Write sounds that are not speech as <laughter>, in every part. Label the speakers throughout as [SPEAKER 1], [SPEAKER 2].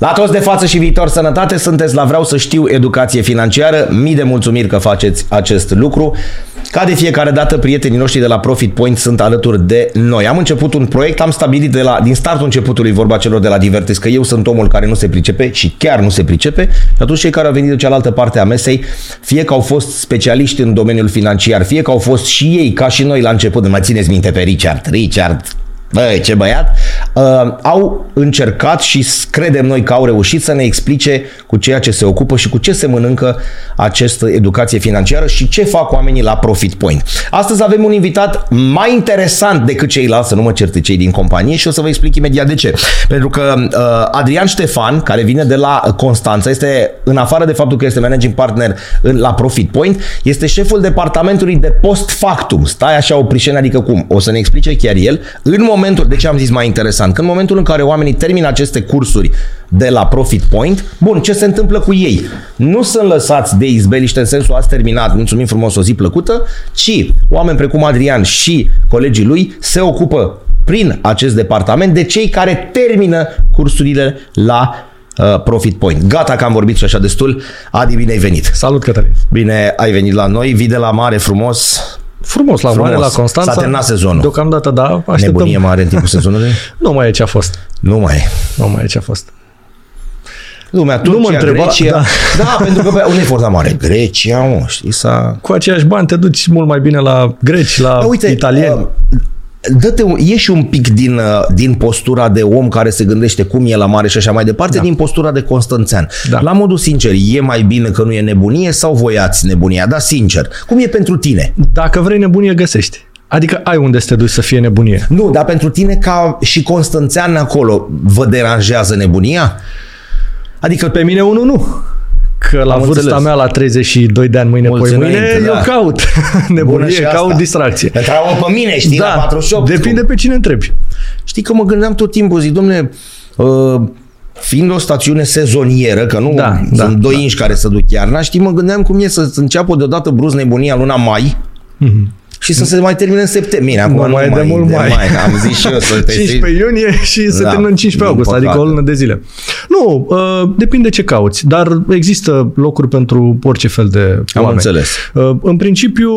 [SPEAKER 1] La toți de față și viitor sănătate, sunteți la Vreau să știu educație financiară. Mii de mulțumiri că faceți acest lucru. Ca de fiecare dată, prietenii noștri de la Profit Point sunt alături de noi. Am început un proiect, am stabilit de la, din startul începutului vorba celor de la Divertis că eu sunt omul care nu se pricepe și chiar nu se pricepe. Și atunci cei care au venit de cealaltă parte a mesei, fie că au fost specialiști în domeniul financiar, fie că au fost și ei, ca și noi la început, mai țineți minte pe Richard, Richard, Băi, ce băiat, uh, au încercat și credem noi că au reușit să ne explice cu ceea ce se ocupă și cu ce se mănâncă această educație financiară și ce fac oamenii la Profit Point. Astăzi avem un invitat mai interesant decât ceilalți, să nu mă certe cei din companie și o să vă explic imediat de ce. Pentru că uh, Adrian Ștefan, care vine de la Constanța, este, în afară de faptul că este managing partner în, la Profit Point, este șeful departamentului de post factum. Stai așa o prișenă, adică cum? O să ne explice chiar el. În moment momentul, de ce am zis mai interesant? Că în momentul în care oamenii termină aceste cursuri de la Profit Point, bun, ce se întâmplă cu ei? Nu sunt lăsați de izbeliște în sensul ați terminat, mulțumim frumos, o zi plăcută, ci oameni precum Adrian și colegii lui se ocupă prin acest departament de cei care termină cursurile la uh, Profit Point. Gata că am vorbit și așa destul. Adi, bine ai venit.
[SPEAKER 2] Salut, Cătălin.
[SPEAKER 1] Bine ai venit la noi. Vii de la mare frumos.
[SPEAKER 2] Frumos la
[SPEAKER 1] Frumos.
[SPEAKER 2] mare, la Constanța.
[SPEAKER 1] S-a terminat sezonul.
[SPEAKER 2] Deocamdată, da. Așteptăm.
[SPEAKER 1] Nebunie mare în timpul sezonului? <laughs>
[SPEAKER 2] Nu mai e ce a fost.
[SPEAKER 1] Nu mai e.
[SPEAKER 2] Nu mai e ce a fost.
[SPEAKER 1] Lumea, Turcia,
[SPEAKER 2] Nu mă întreba,
[SPEAKER 1] Grecia. Da.
[SPEAKER 2] da. <laughs>
[SPEAKER 1] da, pentru că pe unde e foarte mare? Grecia, mă, știi, s-a...
[SPEAKER 2] Cu aceiași bani te duci mult mai bine la greci, la
[SPEAKER 1] Da, uite,
[SPEAKER 2] italieni.
[SPEAKER 1] uh, dă-te, un- ieși un pic din, uh, din postura de om care se gândește cum e la mare și așa mai departe, da. din postura de constanțean.
[SPEAKER 2] Da.
[SPEAKER 1] La modul sincer, e mai bine că nu e nebunie sau voiați nebunia? Da, sincer. Cum e pentru tine?
[SPEAKER 2] Dacă vrei nebunie, găsești. Adică ai unde să te duci să fie nebunie.
[SPEAKER 1] Nu, dar pentru tine ca și constanțean acolo, vă deranjează nebunia? Adică
[SPEAKER 2] Pe mine unul nu. Că la
[SPEAKER 1] Am
[SPEAKER 2] vârsta
[SPEAKER 1] înțeles.
[SPEAKER 2] mea, la 32 de ani, mâine,
[SPEAKER 1] Mulți
[SPEAKER 2] poi mâine,
[SPEAKER 1] înainte,
[SPEAKER 2] eu
[SPEAKER 1] da.
[SPEAKER 2] caut
[SPEAKER 1] Bună <laughs>
[SPEAKER 2] nebunie,
[SPEAKER 1] și asta.
[SPEAKER 2] caut distracție.
[SPEAKER 1] Pentru pe mine, știi, la 48.
[SPEAKER 2] depinde pe cine întrebi.
[SPEAKER 1] Știi că mă gândeam tot timpul, zic, domne, uh, fiind o stațiune sezonieră, că nu
[SPEAKER 2] Da,
[SPEAKER 1] sunt
[SPEAKER 2] da,
[SPEAKER 1] doi
[SPEAKER 2] da.
[SPEAKER 1] inși care să duc iarna, știi, mă gândeam cum e să înceapă deodată bruz nebunia în luna mai și să se mai termine în septembrie. Acum
[SPEAKER 2] Nu,
[SPEAKER 1] nu
[SPEAKER 2] mai e de mult mai.
[SPEAKER 1] Am zis și eu să te
[SPEAKER 2] 15 iunie și se
[SPEAKER 1] Da,
[SPEAKER 2] termină în 15
[SPEAKER 1] din
[SPEAKER 2] august, adică
[SPEAKER 1] păcate.
[SPEAKER 2] o lună de zile. Nu, uh, depinde ce cauți, dar există locuri pentru orice fel de
[SPEAKER 1] Am
[SPEAKER 2] oameni.
[SPEAKER 1] înțeles.
[SPEAKER 2] Uh, în principiu,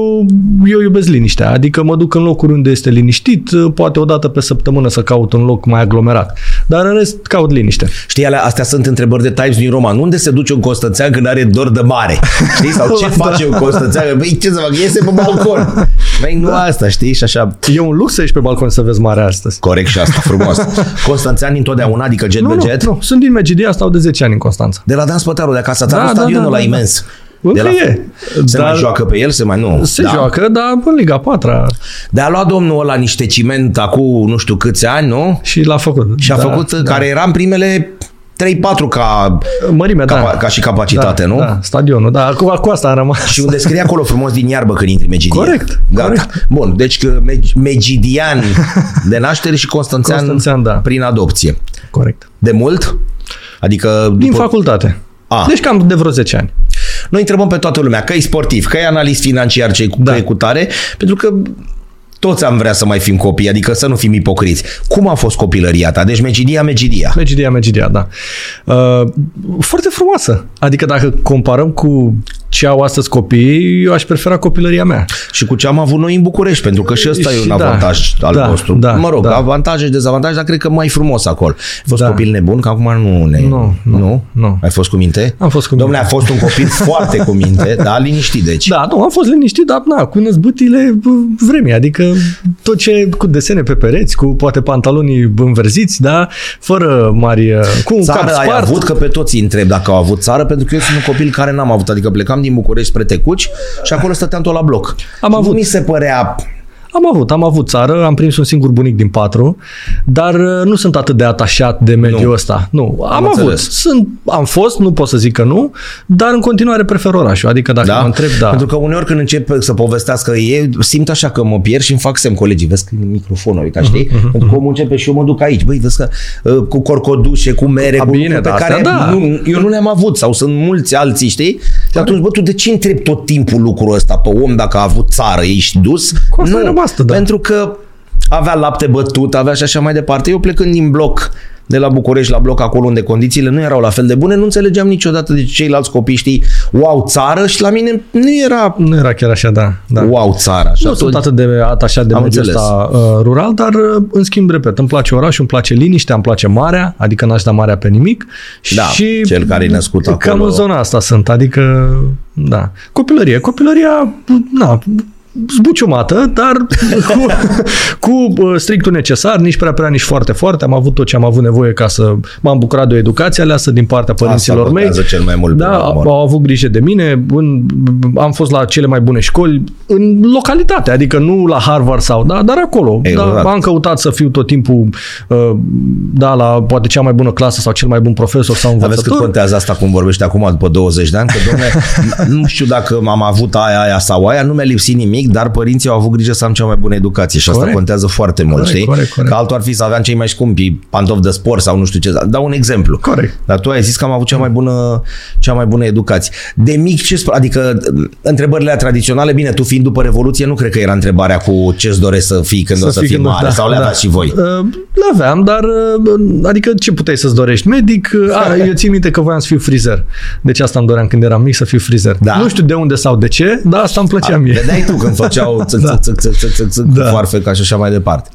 [SPEAKER 2] eu iubesc liniștea, adică mă duc în locuri unde este liniștit, uh, poate o dată pe săptămână să caut un loc mai aglomerat, dar în rest caut liniște.
[SPEAKER 1] Știi, alea, astea sunt întrebări de Times din Roman. Unde se duce un Constanțean când are dor de mare? Știi? Sau ce <laughs>
[SPEAKER 2] Da.
[SPEAKER 1] face un Constanțean? Băi, ce să fac? Iese pe balcon. Băi, nu asta, știi? Și așa...
[SPEAKER 2] E un lux să ieși pe balcon să vezi marea astăzi.
[SPEAKER 1] Corect și asta, frumos. <laughs> Constanțean întotdeauna, adică jet
[SPEAKER 2] Nu,
[SPEAKER 1] pe
[SPEAKER 2] nu,
[SPEAKER 1] jet?
[SPEAKER 2] nu, sunt din Megidia, stau de 10 ani în Constanța.
[SPEAKER 1] De la Dan Spătaru de acasă, da,
[SPEAKER 2] Da, da,
[SPEAKER 1] stadionul
[SPEAKER 2] da,
[SPEAKER 1] la
[SPEAKER 2] da,
[SPEAKER 1] imens.
[SPEAKER 2] Încă
[SPEAKER 1] de la...
[SPEAKER 2] e.
[SPEAKER 1] Se
[SPEAKER 2] Dar
[SPEAKER 1] mai joacă pe el? Se mai nu?
[SPEAKER 2] Se
[SPEAKER 1] da.
[SPEAKER 2] joacă, dar în Liga 4
[SPEAKER 1] De a luat domnul ăla niște ciment acum nu știu câți ani, nu?
[SPEAKER 2] și l-a făcut.
[SPEAKER 1] Și a făcut, care era în primele 3-4 ca,
[SPEAKER 2] Mărimea,
[SPEAKER 1] ca,
[SPEAKER 2] da.
[SPEAKER 1] ca și capacitate,
[SPEAKER 2] da,
[SPEAKER 1] nu?
[SPEAKER 2] Da, stadionul, da, cu, cu asta am rămas.
[SPEAKER 1] Și unde scrie acolo frumos din iarbă când intri Megidia.
[SPEAKER 2] Corect,
[SPEAKER 1] Gata.
[SPEAKER 2] corect.
[SPEAKER 1] Bun, deci că Meg- Megidian <laughs> de naștere și Constanțean,
[SPEAKER 2] Constanțean, da.
[SPEAKER 1] prin adopție.
[SPEAKER 2] Corect.
[SPEAKER 1] De mult? Adică
[SPEAKER 2] Din
[SPEAKER 1] după...
[SPEAKER 2] facultate.
[SPEAKER 1] A.
[SPEAKER 2] Deci cam de vreo 10 ani.
[SPEAKER 1] Noi întrebăm pe toată lumea, că e sportiv, că e analist financiar, ce
[SPEAKER 2] Da.
[SPEAKER 1] da. cu tare, pentru că toți am vrea să mai fim copii, adică să nu fim ipocriți. Cum a fost copilăria ta? Deci Megidia, Megidia.
[SPEAKER 2] Megidia, Megidia, da. Uh, foarte frumoasă. Adică dacă comparăm cu ce au astăzi copiii, eu aș prefera copilăria mea.
[SPEAKER 1] Și cu ce am avut noi în București, pentru că și ăsta e
[SPEAKER 2] Și
[SPEAKER 1] un
[SPEAKER 2] da,
[SPEAKER 1] avantaj al
[SPEAKER 2] da,
[SPEAKER 1] nostru.
[SPEAKER 2] da,
[SPEAKER 1] mă rog,
[SPEAKER 2] da.
[SPEAKER 1] avantaje și dezavantaje, dar cred că mai frumos acolo. Ai fost
[SPEAKER 2] Da.
[SPEAKER 1] copil nebun, că acum nu ne...
[SPEAKER 2] Nu, nu,
[SPEAKER 1] nu?
[SPEAKER 2] nu.
[SPEAKER 1] Ai fost cu minte?
[SPEAKER 2] Am fost cu minte.
[SPEAKER 1] Domnule, a fost un copil <laughs> foarte cu minte, da, liniștit, deci.
[SPEAKER 2] Da, nu, am fost liniștit, dar na, cu năzbâtile bă, vremii, adică tot ce cu desene pe pereți, cu poate pantalonii înverziți, da, fără mari, uh, cu un cap
[SPEAKER 1] Țară ai
[SPEAKER 2] spart.
[SPEAKER 1] avut, că pe toți îi întreb dacă au avut țară, pentru că eu sunt un copil care n-am avut. Adică plecam din București spre Tecuci și acolo stăteam tot la bloc.
[SPEAKER 2] Am
[SPEAKER 1] Nu
[SPEAKER 2] avut.
[SPEAKER 1] mi se părea...
[SPEAKER 2] Am avut, am avut țară, am prins un singur bunic din patru, dar uh, nu sunt atât de atașat de mediul
[SPEAKER 1] Nu.
[SPEAKER 2] ăsta. Nu, am, avut.
[SPEAKER 1] înțeles.
[SPEAKER 2] Sunt, am fost, nu pot să zic că nu, dar în continuare prefer orașul. Adică dacă
[SPEAKER 1] Da?
[SPEAKER 2] mă întreb, da.
[SPEAKER 1] Pentru că uneori când încep să povestească ei, simt așa că mă pierd și îmi fac semn colegii. Vezi că e microfonul, uite,
[SPEAKER 2] Mhm,
[SPEAKER 1] știi? Pentru că omul începe și eu mă duc aici. Băi, vezi că uh, cu corcodușe, cu mere,
[SPEAKER 2] A,
[SPEAKER 1] cu
[SPEAKER 2] bine,
[SPEAKER 1] lucruri
[SPEAKER 2] da,
[SPEAKER 1] pe
[SPEAKER 2] astea
[SPEAKER 1] care
[SPEAKER 2] da.
[SPEAKER 1] nu, eu nu le-am avut sau sunt mulți alții, știi? Și atunci, bă, tu de ce întrebi tot timpul lucrul ăsta pe om dacă a avut țară, ești dus?
[SPEAKER 2] Cu asta e rămas, da.
[SPEAKER 1] pentru că avea lapte bătut, avea și așa mai departe. Eu plecând din bloc de la București la bloc acolo unde condițiile nu erau la fel de bune, nu înțelegeam niciodată de ce ceilalți copii știi, wow, țară și la mine nu era
[SPEAKER 2] Nu era chiar așa, da. da.
[SPEAKER 1] wow, țară. Așa.
[SPEAKER 2] Nu sunt atât de atașat de
[SPEAKER 1] Am
[SPEAKER 2] mediul
[SPEAKER 1] înțeles.
[SPEAKER 2] ăsta uh, rural, dar uh, în schimb, repet, îmi place orașul, îmi place liniștea, îmi place marea, adică n-aș da marea pe nimic.
[SPEAKER 1] Da,
[SPEAKER 2] și
[SPEAKER 1] cel care e născut
[SPEAKER 2] Cam
[SPEAKER 1] acolo.
[SPEAKER 2] în zona asta sunt, adică, da. Copilărie. Copilăria, na, zbuciumată, dar cu, <laughs> cu uh, strictul necesar, nici prea prea, nici foarte foarte. Am avut tot ce am avut nevoie ca să m-am bucurat de o educație aleasă din partea părinților
[SPEAKER 1] Asta
[SPEAKER 2] mei.
[SPEAKER 1] contează cel mai mult.
[SPEAKER 2] Da,
[SPEAKER 1] până la
[SPEAKER 2] au,
[SPEAKER 1] urmă.
[SPEAKER 2] au avut grijă de mine, în, am fost la cele mai bune școli în localitate, adică nu la Harvard sau, da, dar acolo.
[SPEAKER 1] Exact.
[SPEAKER 2] Da, am căutat să fiu tot timpul, uh, da, la poate cea mai bună clasă sau cel mai bun profesor sau
[SPEAKER 1] Dar vezi cât
[SPEAKER 2] învățător.
[SPEAKER 1] contează asta cum vorbește acum după 20 de ani? Că, domne, <laughs> nu știu dacă am avut aia, aia sau aia, nu mi-a lipsit nimic, dar părinții au avut grijă să am cea mai bună educație și asta
[SPEAKER 2] Corect.
[SPEAKER 1] contează foarte mult,
[SPEAKER 2] Corect,
[SPEAKER 1] știi?
[SPEAKER 2] corect, corect.
[SPEAKER 1] Că altul ar fi să aveam cei mai scumpi pantofi de sport sau nu știu ce. Dau un exemplu.
[SPEAKER 2] Corect.
[SPEAKER 1] Dar tu ai zis că am avut cea mai bună, cea mai bună educație. De mic, ce adică întrebările alea tradiționale, bine, tu fiind după Revoluție, nu cred că era întrebarea cu ce-ți dorești să fii când o să
[SPEAKER 2] fii
[SPEAKER 1] fii
[SPEAKER 2] când-
[SPEAKER 1] mare,
[SPEAKER 2] da,
[SPEAKER 1] sau le
[SPEAKER 2] da.
[SPEAKER 1] aveați și voi.
[SPEAKER 2] Uh, Le aveam, dar uh, adică ce puteai să-ți dorești? Medic? Uh, A, <laughs> eu țin minte că voiam să fiu frizer. Deci asta îmi doream când eram mic să fiu frizer.
[SPEAKER 1] Da.
[SPEAKER 2] Nu știu de unde sau de ce, dar asta îmi plăcea mie.
[SPEAKER 1] Vedeai tu când <laughs> făceau țâc, țâc, țâc, țâc, țâc, țâc, țâc,
[SPEAKER 2] Da.
[SPEAKER 1] cu foarfeca și așa mai departe.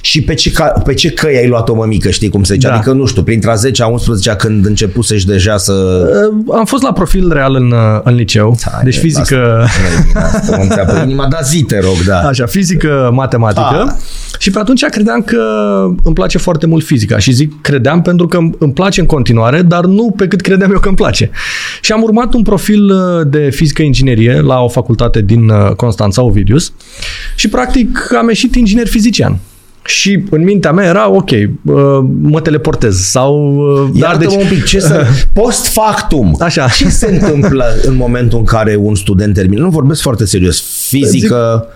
[SPEAKER 1] Și pe ce, ca, pe ce căi ai luat-o mămică, știi cum se zice?
[SPEAKER 2] Da.
[SPEAKER 1] Adică, nu știu, printre a 10 a 11 când începusești deja să...
[SPEAKER 2] Uh, Am fost la profil real în, uh, în liceu, deci
[SPEAKER 1] e,
[SPEAKER 2] fizică,
[SPEAKER 1] Asta, nu e bine asta, nu-mi țeapă <laughs> inima, dar zi, te rog, da.
[SPEAKER 2] Așa, fizică, matematică.
[SPEAKER 1] Ah.
[SPEAKER 2] Și pe atunci credeam că îmi place foarte mult fizica. Și zic credeam pentru că îmi place în continuare, dar nu pe cât credeam eu că îmi place. Și am urmat un profil uh, de fizică inginerie la o facultate din uh, Constanța, Ovidius. Și practic am ieșit inginer fizician. Și în mintea mea era, ok, uh, mă teleportez sau... uh,
[SPEAKER 1] Dar deci... un pic, ce să... <laughs> Post factum.
[SPEAKER 2] Așa.
[SPEAKER 1] Ce se întâmplă în momentul în care un student termină? Nu vorbesc foarte serios. Fizică,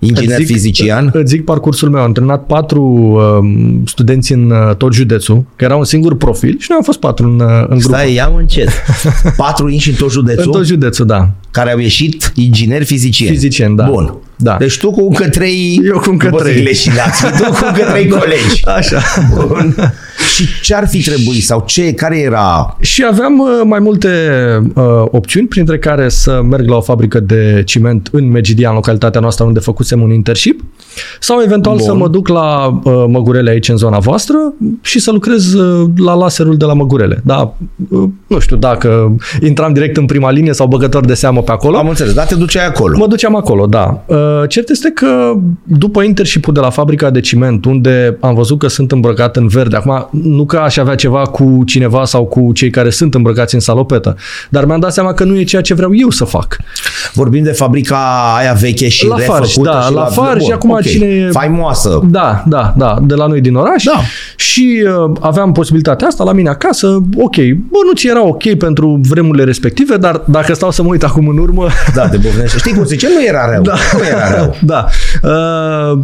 [SPEAKER 1] inginer
[SPEAKER 2] Îți zic-
[SPEAKER 1] fizician.
[SPEAKER 2] Îți zic parcursul meu. Am antrenat patru um, studenți în uh, tot județul, că era un singur profil și noi am fost patru în, uh, în grup.
[SPEAKER 1] Stai, ia încet. <laughs> Patru inși în tot județul?
[SPEAKER 2] În tot județul, da.
[SPEAKER 1] care au ieșit ingineri fizicieni.
[SPEAKER 2] Fizicieni, da.
[SPEAKER 1] Bun.
[SPEAKER 2] Da.
[SPEAKER 1] Deci tu cu încă trei...
[SPEAKER 2] Eu cu încă
[SPEAKER 1] nu pot să
[SPEAKER 2] trei.
[SPEAKER 1] zic leșinați, tu cu încă trei <laughs> colegi.
[SPEAKER 2] Așa.
[SPEAKER 1] Bun. Și ce ar fi trebuit sau ce, care era...
[SPEAKER 2] Și aveam uh, mai multe uh, opțiuni, printre care să merg la o fabrică de ciment în Megidia, în localitatea noastră unde făcusem un internship, sau eventual
[SPEAKER 1] Bun.
[SPEAKER 2] să mă duc la uh, Măgurele aici în zona voastră și să lucrez uh, la laserul de la Măgurele. Da, uh, nu știu dacă intram direct în prima linie sau băgător de seamă pe acolo.
[SPEAKER 1] Am înțeles, dar te duceai acolo.
[SPEAKER 2] Mă duceam acolo, da. Uh, Cert este că după internship de la fabrica de ciment, unde am văzut că sunt îmbrăcat în verde, acum nu că aș avea ceva cu cineva sau cu cei care sunt îmbrăcați în salopetă, dar mi-am dat seama că nu e ceea ce vreau eu să fac.
[SPEAKER 1] Vorbim de fabrica aia veche și
[SPEAKER 2] La Farj,
[SPEAKER 1] refăcută
[SPEAKER 2] da,
[SPEAKER 1] și
[SPEAKER 2] la Farj și acum
[SPEAKER 1] ok.
[SPEAKER 2] cine e-
[SPEAKER 1] Faimoasă.
[SPEAKER 2] Da, da, da, de la noi din oraș.
[SPEAKER 1] Da.
[SPEAKER 2] Și uh, aveam posibilitatea asta la mine acasă. Ok, bă, nu ți era ok pentru vremurile respective, dar dacă stau să mă uit acum în urmă,
[SPEAKER 1] Da, te bufnește. Știi cum se zice? Nu era rău.
[SPEAKER 2] Da.
[SPEAKER 1] Nu era rău.
[SPEAKER 2] da. Uh,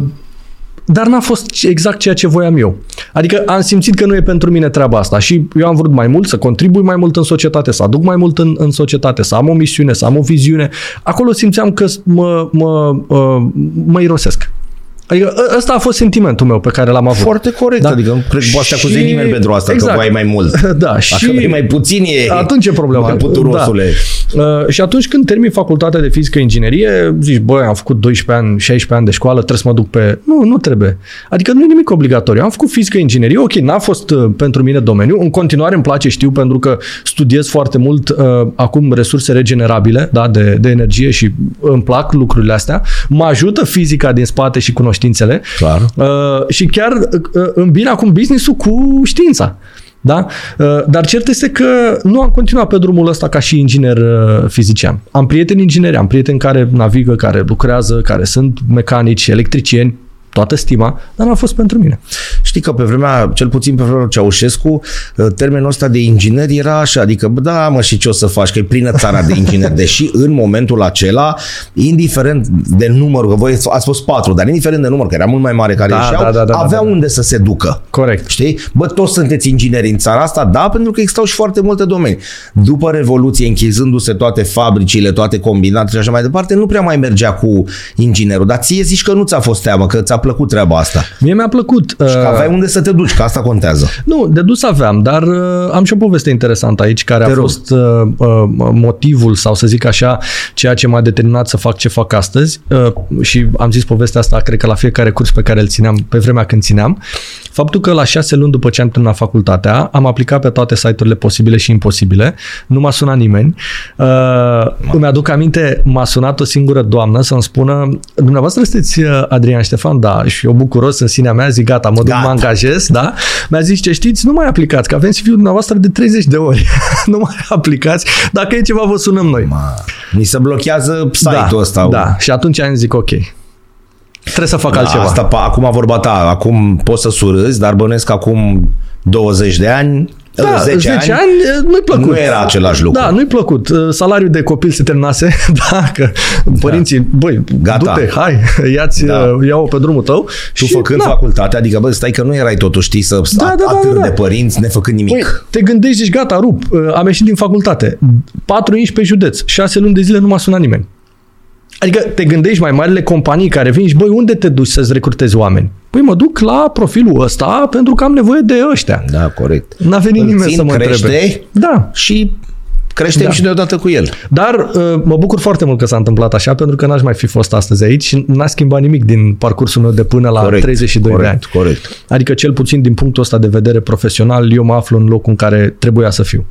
[SPEAKER 2] dar n-a fost exact ceea ce voiam eu. Adică am simțit că nu e pentru mine treaba asta și eu am vrut mai mult să contribui mai mult în societate, să aduc mai mult în, în societate, să am o misiune, să am o viziune. Acolo simțeam că mă, mă, uh, mă irosesc. Adică ă- ăsta a fost sentimentul meu pe care l-am avut.
[SPEAKER 1] Foarte corect.
[SPEAKER 2] Da.
[SPEAKER 1] Adică nu cred că poate acuze
[SPEAKER 2] Și-
[SPEAKER 1] nimeni pentru asta,
[SPEAKER 2] exact.
[SPEAKER 1] că voi ai mai mult. <laughs>
[SPEAKER 2] Da,
[SPEAKER 1] Dacă
[SPEAKER 2] și
[SPEAKER 1] vrei mai puțin e...
[SPEAKER 2] atunci e problema.
[SPEAKER 1] Mai puturosule.
[SPEAKER 2] Da. Uh, și atunci când termin facultatea de fizică inginerie, zici, băi, am făcut 12 ani, 16 ani de școală, trebuie să mă duc pe... Nu, nu trebuie. Adică nu e nimic obligatoriu. Am făcut fizică inginerie, ok, n-a fost uh, pentru mine domeniu. În continuare îmi place, știu, pentru că studiez foarte mult uh, acum resurse regenerabile, da, de, de energie și îmi plac lucrurile astea. Mă ajută fizica din spate și cunoștințele.
[SPEAKER 1] Clar.
[SPEAKER 2] Uh, și chiar uh, îmbin acum business-ul cu știința. Da? Uh, dar cert este că nu am continuat pe drumul ăsta ca și inginer uh, fizician. Am prieteni ingineri, am prieteni care navigă, care lucrează, care sunt mecanici, electricieni, toată stima, dar n-a fost pentru mine.
[SPEAKER 1] Știi că pe vremea, cel puțin pe vremea lui Ceaușescu, termenul ăsta de inginer era așa, adică, bă, da, mă, și ce o să faci, că e plină țara de ingineri, <laughs> deși în momentul acela, indiferent de numărul, că voi ați fost patru, dar indiferent de număr, că era mult mai mare care
[SPEAKER 2] Da,
[SPEAKER 1] ieșeau,
[SPEAKER 2] da, da, da,
[SPEAKER 1] avea
[SPEAKER 2] da, da.
[SPEAKER 1] unde să se ducă.
[SPEAKER 2] Corect.
[SPEAKER 1] Știi? Bă, toți sunteți ingineri în țara asta? Da, pentru că existau și foarte multe domenii. După Revoluție, închizându-se toate fabricile, toate combinatele și așa mai departe, nu prea mai mergea cu inginerul. Dar ție zici că nu ți-a fost teamă, că ți-a plăcut plăcut treaba asta.
[SPEAKER 2] Mie mi-a plăcut.
[SPEAKER 1] Și că
[SPEAKER 2] uh,
[SPEAKER 1] aveai unde să te duci, că asta contează.
[SPEAKER 2] Nu, de dus aveam, dar uh, am și o poveste interesantă aici, care
[SPEAKER 1] Te
[SPEAKER 2] a
[SPEAKER 1] rog.
[SPEAKER 2] fost uh, uh, motivul sau să zic așa, ceea ce m-a determinat să fac ce fac astăzi uh, și am zis povestea asta, cred că la fiecare curs pe care îl țineam, pe vremea când țineam, faptul că la șase luni după ce am terminat facultatea, am aplicat pe toate site-urile posibile și imposibile, nu m-a sunat nimeni. Uh, îmi aduc aminte, m-a sunat o singură doamnă să-mi spună, dumneavoastră sunteți uh, Adrian Ștefan? Da, și eu bucuros în sinea mea, zic gata, mă duc,
[SPEAKER 1] Gata.
[SPEAKER 2] mă angajez, da? Mi-a zis, ce știți, nu mai aplicați, că avem CV-ul dumneavoastră de 30 de ori. <laughs> nu mai aplicați, dacă e ceva, vă sunăm noi.
[SPEAKER 1] Ma, mi se blochează site-ul
[SPEAKER 2] da,
[SPEAKER 1] ăsta.
[SPEAKER 2] Da, și atunci am zis, ok, trebuie să fac
[SPEAKER 1] Da,
[SPEAKER 2] altceva.
[SPEAKER 1] Asta, pa- acum vorba ta, acum poți să surâzi, dar bănesc că acum 20 de ani,
[SPEAKER 2] Da,
[SPEAKER 1] 10,
[SPEAKER 2] 10 ani,
[SPEAKER 1] ani,
[SPEAKER 2] e, nu-i plăcut.
[SPEAKER 1] nu era același lucru.
[SPEAKER 2] Da, nu-i plăcut. Uh, Salariul de copil se terminase, <laughs> da, că părinții, băi,
[SPEAKER 1] Gata.
[SPEAKER 2] du-te, hai, <laughs> ia-ți,
[SPEAKER 1] Da.
[SPEAKER 2] da. ia-o pe drumul tău.
[SPEAKER 1] tu
[SPEAKER 2] și,
[SPEAKER 1] făcând
[SPEAKER 2] da,
[SPEAKER 1] facultate, adică bă, stai că nu erai totuși, știi, să
[SPEAKER 2] Da,
[SPEAKER 1] da,
[SPEAKER 2] da, da,
[SPEAKER 1] atât
[SPEAKER 2] da, da.
[SPEAKER 1] de părinți nefăcând nimic.
[SPEAKER 2] Băi, te gândești, zici, gata, rup, uh, am ieșit din facultate, 4 inși pe județ, 6 luni de zile nu m-a sunat nimeni. Adică te gândești mai marile companii care vin și, băi, unde te duci să-ți recrutezi oameni? Păi mă duc la profilul ăsta pentru că am nevoie de ăștia.
[SPEAKER 1] Da, corect.
[SPEAKER 2] N-a venit
[SPEAKER 1] Îl
[SPEAKER 2] nimeni
[SPEAKER 1] țin,
[SPEAKER 2] să mă
[SPEAKER 1] crește
[SPEAKER 2] întrebe. Da,
[SPEAKER 1] și creștem
[SPEAKER 2] Da.
[SPEAKER 1] și deodată cu el.
[SPEAKER 2] Dar uh, mă bucur foarte mult că s-a întâmplat așa, pentru că n-aș mai fi fost astăzi aici și n-a schimbat nimic din parcursul meu de până la
[SPEAKER 1] Corect,
[SPEAKER 2] 32
[SPEAKER 1] corect,
[SPEAKER 2] de ani.
[SPEAKER 1] corect.
[SPEAKER 2] Adică cel puțin din punctul ăsta de vedere profesional, eu mă aflu în locul în care trebuia să fiu.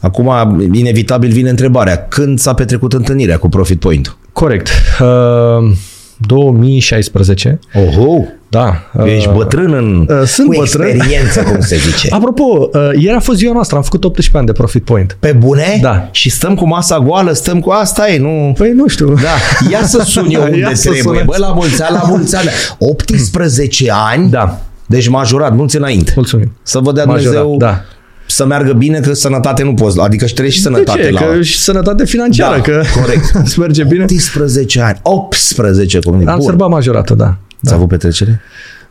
[SPEAKER 1] Acum, inevitabil vine întrebarea. Când s-a petrecut întâlnirea cu Profit Point?
[SPEAKER 2] Corect. Uh, 2016.
[SPEAKER 1] Oho,
[SPEAKER 2] Da.
[SPEAKER 1] ești bătrân în...
[SPEAKER 2] uh, sunt
[SPEAKER 1] cu
[SPEAKER 2] bătrân.
[SPEAKER 1] experiență, cum se zice. <laughs>
[SPEAKER 2] Apropo, uh, ieri a fost ziua noastră, am făcut 18 ani de Profit Point.
[SPEAKER 1] Pe bune?
[SPEAKER 2] Da.
[SPEAKER 1] Și stăm cu masa goală, stăm cu asta e, nu...
[SPEAKER 2] Păi nu știu.
[SPEAKER 1] Da, ia să <laughs> sun eu unde
[SPEAKER 2] Ia să
[SPEAKER 1] trebuie.
[SPEAKER 2] sunați.
[SPEAKER 1] Bă, la mulți ani, la mulți ani. 18 ani?
[SPEAKER 2] Da.
[SPEAKER 1] Deci majorat, mulți înainte.
[SPEAKER 2] Mulțumim.
[SPEAKER 1] Să vă dea
[SPEAKER 2] Majorat,
[SPEAKER 1] Dumnezeu
[SPEAKER 2] da.
[SPEAKER 1] să meargă bine, că sănătate nu poți. Adică și trebuie și sănătate
[SPEAKER 2] de ce?
[SPEAKER 1] la...
[SPEAKER 2] Că și sănătate financiară,
[SPEAKER 1] Da,
[SPEAKER 2] că
[SPEAKER 1] corect. <laughs>
[SPEAKER 2] îți merge bine.
[SPEAKER 1] 18 ani. 18, cum e.
[SPEAKER 2] Am
[SPEAKER 1] Bun.
[SPEAKER 2] sărbat majorată, da.
[SPEAKER 1] Ați avut petrecere?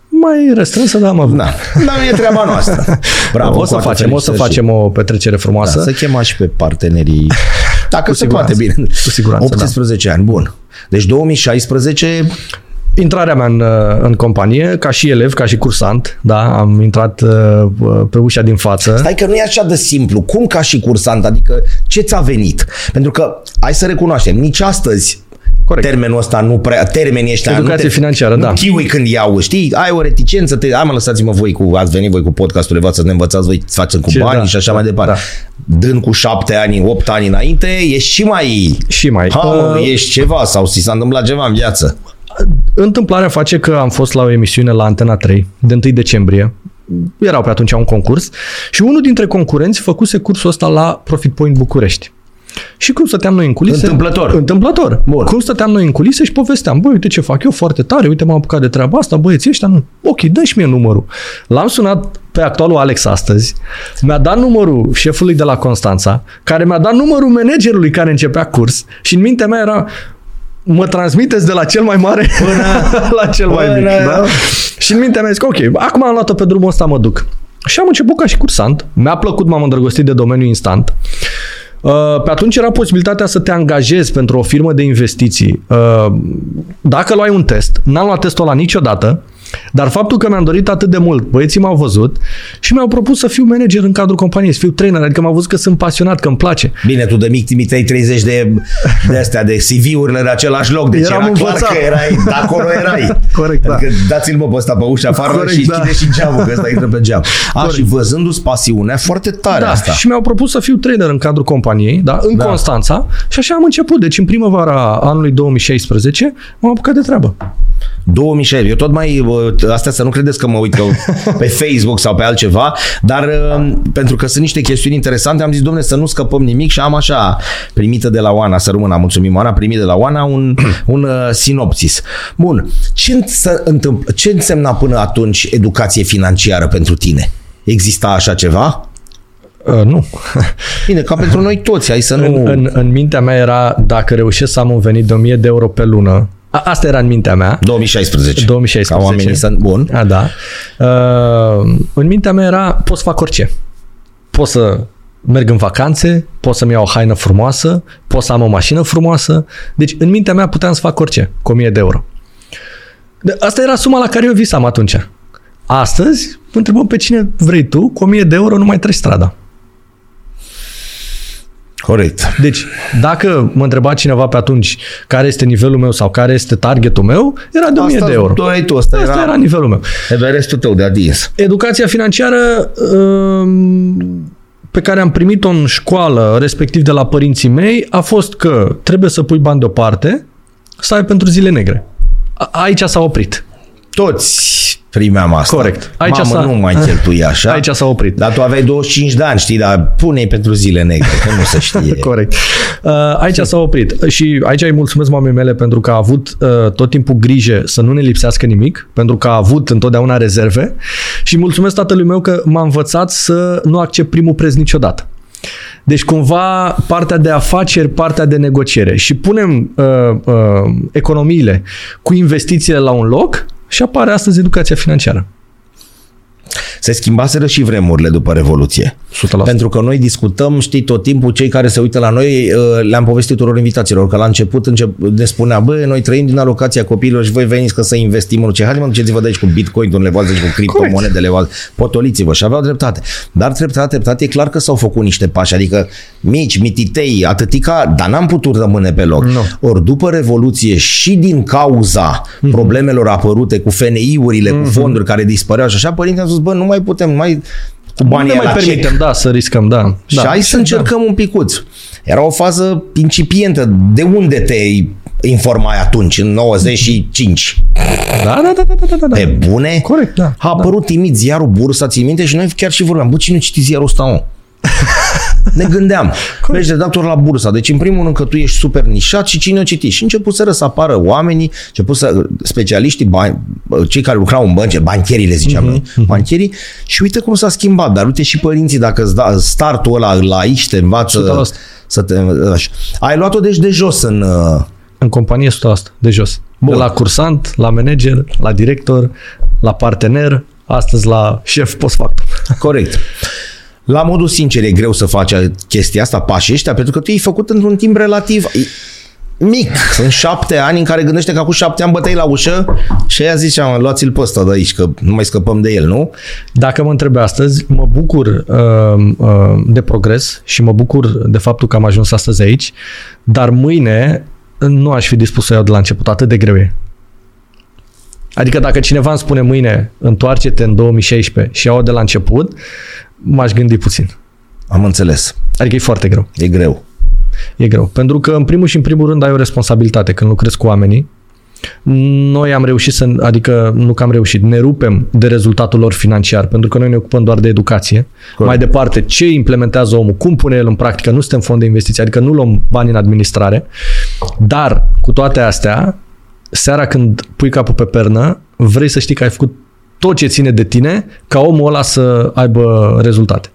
[SPEAKER 2] Mai restrânsă, dar am avut.
[SPEAKER 1] Da. Dar nu e treaba noastră. <laughs> Bravo,
[SPEAKER 2] o să
[SPEAKER 1] cu toate
[SPEAKER 2] facem, o să
[SPEAKER 1] felicitări.
[SPEAKER 2] facem o petrecere frumoasă.
[SPEAKER 1] Da, să chemați și pe partenerii. <laughs> Dacă se
[SPEAKER 2] siguranță.
[SPEAKER 1] poate bine.
[SPEAKER 2] Cu siguranță, da.
[SPEAKER 1] 18 ani, bun. Deci 2016,
[SPEAKER 2] Intrarea mea în, uh, în companie, ca și elev, ca și cursant, da, am intrat uh, pe ușa din față.
[SPEAKER 1] stai că nu e așa de simplu. Cum ca și cursant? Adică ce ți-a venit? Pentru că, hai să recunoaștem, nici astăzi
[SPEAKER 2] Corect.
[SPEAKER 1] termenul ăsta nu prea, termenii ăștia
[SPEAKER 2] Educație
[SPEAKER 1] nu te,
[SPEAKER 2] financiară,
[SPEAKER 1] nu
[SPEAKER 2] da.
[SPEAKER 1] chiui când iau, știi? Ai o reticență, te, hai mă lăsați-mă voi cu, ați venit voi cu podcastul, v să ne învățați voi să faceți cu
[SPEAKER 2] Ce,
[SPEAKER 1] bani
[SPEAKER 2] da,
[SPEAKER 1] și așa
[SPEAKER 2] da,
[SPEAKER 1] mai departe.
[SPEAKER 2] da.
[SPEAKER 1] Dând cu șapte ani, opt ani înainte, ești și mai...
[SPEAKER 2] Și mai.
[SPEAKER 1] Ha, mă,
[SPEAKER 2] Uh,
[SPEAKER 1] ești ceva sau ți s-a întâmplat ceva în viață.
[SPEAKER 2] Întâmplarea face că am fost la o emisiune la Antena 3 de 1 decembrie. Erau pe atunci un concurs și unul dintre concurenți făcuse cursul ăsta la Profit Point București. Și cum stăteam noi în culise...
[SPEAKER 1] Întâmplător.
[SPEAKER 2] Întâmplător.
[SPEAKER 1] Bun.
[SPEAKER 2] Cum stăteam noi în culise și povesteam, băi, uite ce fac eu foarte tare, uite m-am apucat de treaba asta, băieții ăștia, nu. Ok, dă și mie numărul. L-am sunat pe actualul Alex astăzi, mi-a dat numărul șefului de la Constanța, care mi-a dat numărul managerului care începea curs și în mintea mea era, mă transmiteți de la cel mai mare până <laughs> la cel mai mic.
[SPEAKER 1] Până-
[SPEAKER 2] Da? Și în mintea mea zic, ok, acum am luat-o pe drumul ăsta, mă duc. Și am început ca și cursant. Mi-a plăcut, m-am îndrăgostit de domeniul instant. Uh, Pe atunci era posibilitatea să te angajezi pentru o firmă de investiții. Uh, Dacă luai un test, n-am luat testul ăla niciodată, dar faptul că mi-am dorit atât de mult, băieții m-au văzut și mi-au propus să fiu manager în cadrul companiei, să fiu trainer, adică m-au văzut că sunt pasionat, că îmi place.
[SPEAKER 1] Bine, tu de mic trimiteai 30 de, de astea, de CV-urile în același loc, deci
[SPEAKER 2] Eram
[SPEAKER 1] era
[SPEAKER 2] învățat.
[SPEAKER 1] clar că erai, de acolo erai.
[SPEAKER 2] Corect, da.
[SPEAKER 1] Adică dați-l mă pe ăsta pe ușa afară
[SPEAKER 2] Corect,
[SPEAKER 1] și
[SPEAKER 2] da.
[SPEAKER 1] închide și geamul, că ăsta intră pe geam. A,
[SPEAKER 2] Corect.
[SPEAKER 1] și văzându-ți pasiunea, foarte tare
[SPEAKER 2] Da,
[SPEAKER 1] asta.
[SPEAKER 2] și mi-au propus să fiu trainer în cadrul companiei, da, în
[SPEAKER 1] Da.
[SPEAKER 2] da. Constanța și așa am început. Deci în primăvara anului 2016 m-am apucat de treabă.
[SPEAKER 1] 2016. Eu tot mai, uh, astea să nu credeți că mă uit că <laughs> pe Facebook sau pe altceva, dar uh, pentru că sunt niște chestiuni interesante, am zis, domne, să nu scăpăm nimic și am așa primită de la Oana, să rămână, mulțumim Oana, primit de la Oana un, <clears throat> un uh, sinopsis. Bun, ce, să întâmpl- ce însemna până atunci educație financiară pentru tine? Exista așa ceva?
[SPEAKER 2] Uh, nu. <laughs>
[SPEAKER 1] Bine, ca pentru noi toți, hai să nu...
[SPEAKER 2] În, în, în mintea mea era, dacă reușesc să am un venit de 1000 de euro pe lună, a, asta era în mintea mea,
[SPEAKER 1] 2016.
[SPEAKER 2] 2016.
[SPEAKER 1] Ca oamenii să... Bun.
[SPEAKER 2] A, da. Uh, în mintea mea era, pot să fac orice. Pot să merg în vacanțe, pot să-mi iau o haină frumoasă, pot să am o mașină frumoasă. Deci, în mintea mea puteam să fac orice cu 1000 de euro. De- Asta era suma la care eu visam atunci. Astăzi, întrebăm pe cine vrei tu, cu 1000 de euro nu mai treci strada.
[SPEAKER 1] Corect.
[SPEAKER 2] Deci, dacă mă întreba cineva pe atunci care este nivelul meu sau care este targetul meu, era de 1000
[SPEAKER 1] Asta
[SPEAKER 2] de euro.
[SPEAKER 1] doreai tu, asta,
[SPEAKER 2] Asta
[SPEAKER 1] era,
[SPEAKER 2] era nivelul meu.
[SPEAKER 1] era restul tău de adins.
[SPEAKER 2] Educația financiară um, pe care am primit-o în școală, respectiv de la părinții mei, a fost că trebuie să pui bani deoparte să ai pentru zile negre. A- Aici s-a oprit.
[SPEAKER 1] Toți primeam asta.
[SPEAKER 2] Corect. Aici
[SPEAKER 1] Mamă,
[SPEAKER 2] s-a-
[SPEAKER 1] nu mai cheltui așa.
[SPEAKER 2] Aici s-a oprit.
[SPEAKER 1] Dar tu aveai 25 de ani, știi, dar pune pentru zile negre, că nu se știe. <laughs>
[SPEAKER 2] Corect. Uh, aici s-a oprit. Și aici îi mulțumesc mamei mele pentru că a avut uh, tot timpul grijă să nu ne lipsească nimic, pentru că a avut întotdeauna rezerve și mulțumesc tatălui meu că m-a învățat să nu accept primul preț niciodată. Deci cumva partea de afaceri, partea de negociere și punem uh, uh, economiile cu investițiile la un loc și apare astăzi educația financiară.
[SPEAKER 1] Se schimbaseră și vremurile după Revoluție.
[SPEAKER 2] 100%.
[SPEAKER 1] Pentru că noi discutăm, știi, tot timpul cei care se uită la noi, uh, le-am povestit tuturor invitațiilor, că la început încep, ne spunea, bă, noi trăim din alocația copiilor și voi veniți că să investim în ce. Hai mă, duceți-vă de aici cu bitcoin, unele voastră cu criptomonedele, voastre, potoliți-vă și aveau dreptate. Dar treptat, treptat, e clar că s-au făcut niște pași, adică mici, mititei, atâtica, dar n-am putut rămâne pe loc.
[SPEAKER 2] Nu.
[SPEAKER 1] Ori după Revoluție și din cauza
[SPEAKER 2] Mhm.
[SPEAKER 1] problemelor apărute cu FNI-urile, cu fonduri care dispăreau și așa, părinții au spus, bă, nu mai putem, nu mai cu
[SPEAKER 2] Nu
[SPEAKER 1] banii
[SPEAKER 2] ne mai
[SPEAKER 1] la cec.
[SPEAKER 2] permitem, da, să riscăm, da.
[SPEAKER 1] Și
[SPEAKER 2] da.
[SPEAKER 1] hai să încercăm un picuț. Era o fază incipientă. De unde te informai atunci, în 95?
[SPEAKER 2] Da, da, da, da, da, da, da.
[SPEAKER 1] Pe bune?
[SPEAKER 2] Corect, da.
[SPEAKER 1] A apărut timid ziarul Bursa, ții minte? Și noi chiar și vorbeam, bă, cine citi ziarul ăsta, mă? Ne gândeam. Mergi redactor la bursa. Deci, în primul rând, că tu ești super nișat și cine o citi. Și început să apară oamenii, început să, specialiștii, bani, cei care lucrau în bănci, bancherii le ziceam noi, bancherii, și uite cum s-a schimbat. Dar uite și părinții, dacă îți da startul ăla îl ai și te învață
[SPEAKER 2] 100%.
[SPEAKER 1] să te... Așa. Ai luat-o deci de jos în... uh,
[SPEAKER 2] În companie 100%, de jos.
[SPEAKER 1] Bun.
[SPEAKER 2] De la cursant, la manager, la director, la partener, astăzi la șef post-factum.
[SPEAKER 1] Corect. <laughs> La modul sincer, e greu să faci chestia asta, pașii ăștia, pentru că tu ai făcut într-un timp relativ mic. Sunt șapte ani în care gândește că acum șapte ani bătăi la ușă și aia zicea, luați-l pe ăsta de aici, că nu mai scăpăm de el, nu?
[SPEAKER 2] Dacă mă întrebe astăzi, mă bucur uh, uh, de progres și mă bucur de faptul că am ajuns astăzi aici, dar mâine nu aș fi dispus să iau de la început, atât de greu e. Adică dacă cineva îmi spune mâine, întoarce-te în 2016 și iau de la început, m-aș gândi puțin.
[SPEAKER 1] Am înțeles.
[SPEAKER 2] Adică e foarte greu.
[SPEAKER 1] E greu.
[SPEAKER 2] E greu. Pentru că, în primul și în primul rând, ai o responsabilitate când lucrezi cu oamenii. Noi am reușit să, adică nu că am reușit, ne rupem de rezultatul lor financiar, pentru că noi ne ocupăm doar de educație.
[SPEAKER 1] Corect.
[SPEAKER 2] Mai departe, ce implementează omul, cum pune el în practică, nu suntem fond de investiții, adică nu luăm bani în administrare, dar cu toate astea, seara când pui capul pe pernă, vrei să știi că ai făcut tot ce ține de tine ca omul ăla să aibă rezultate.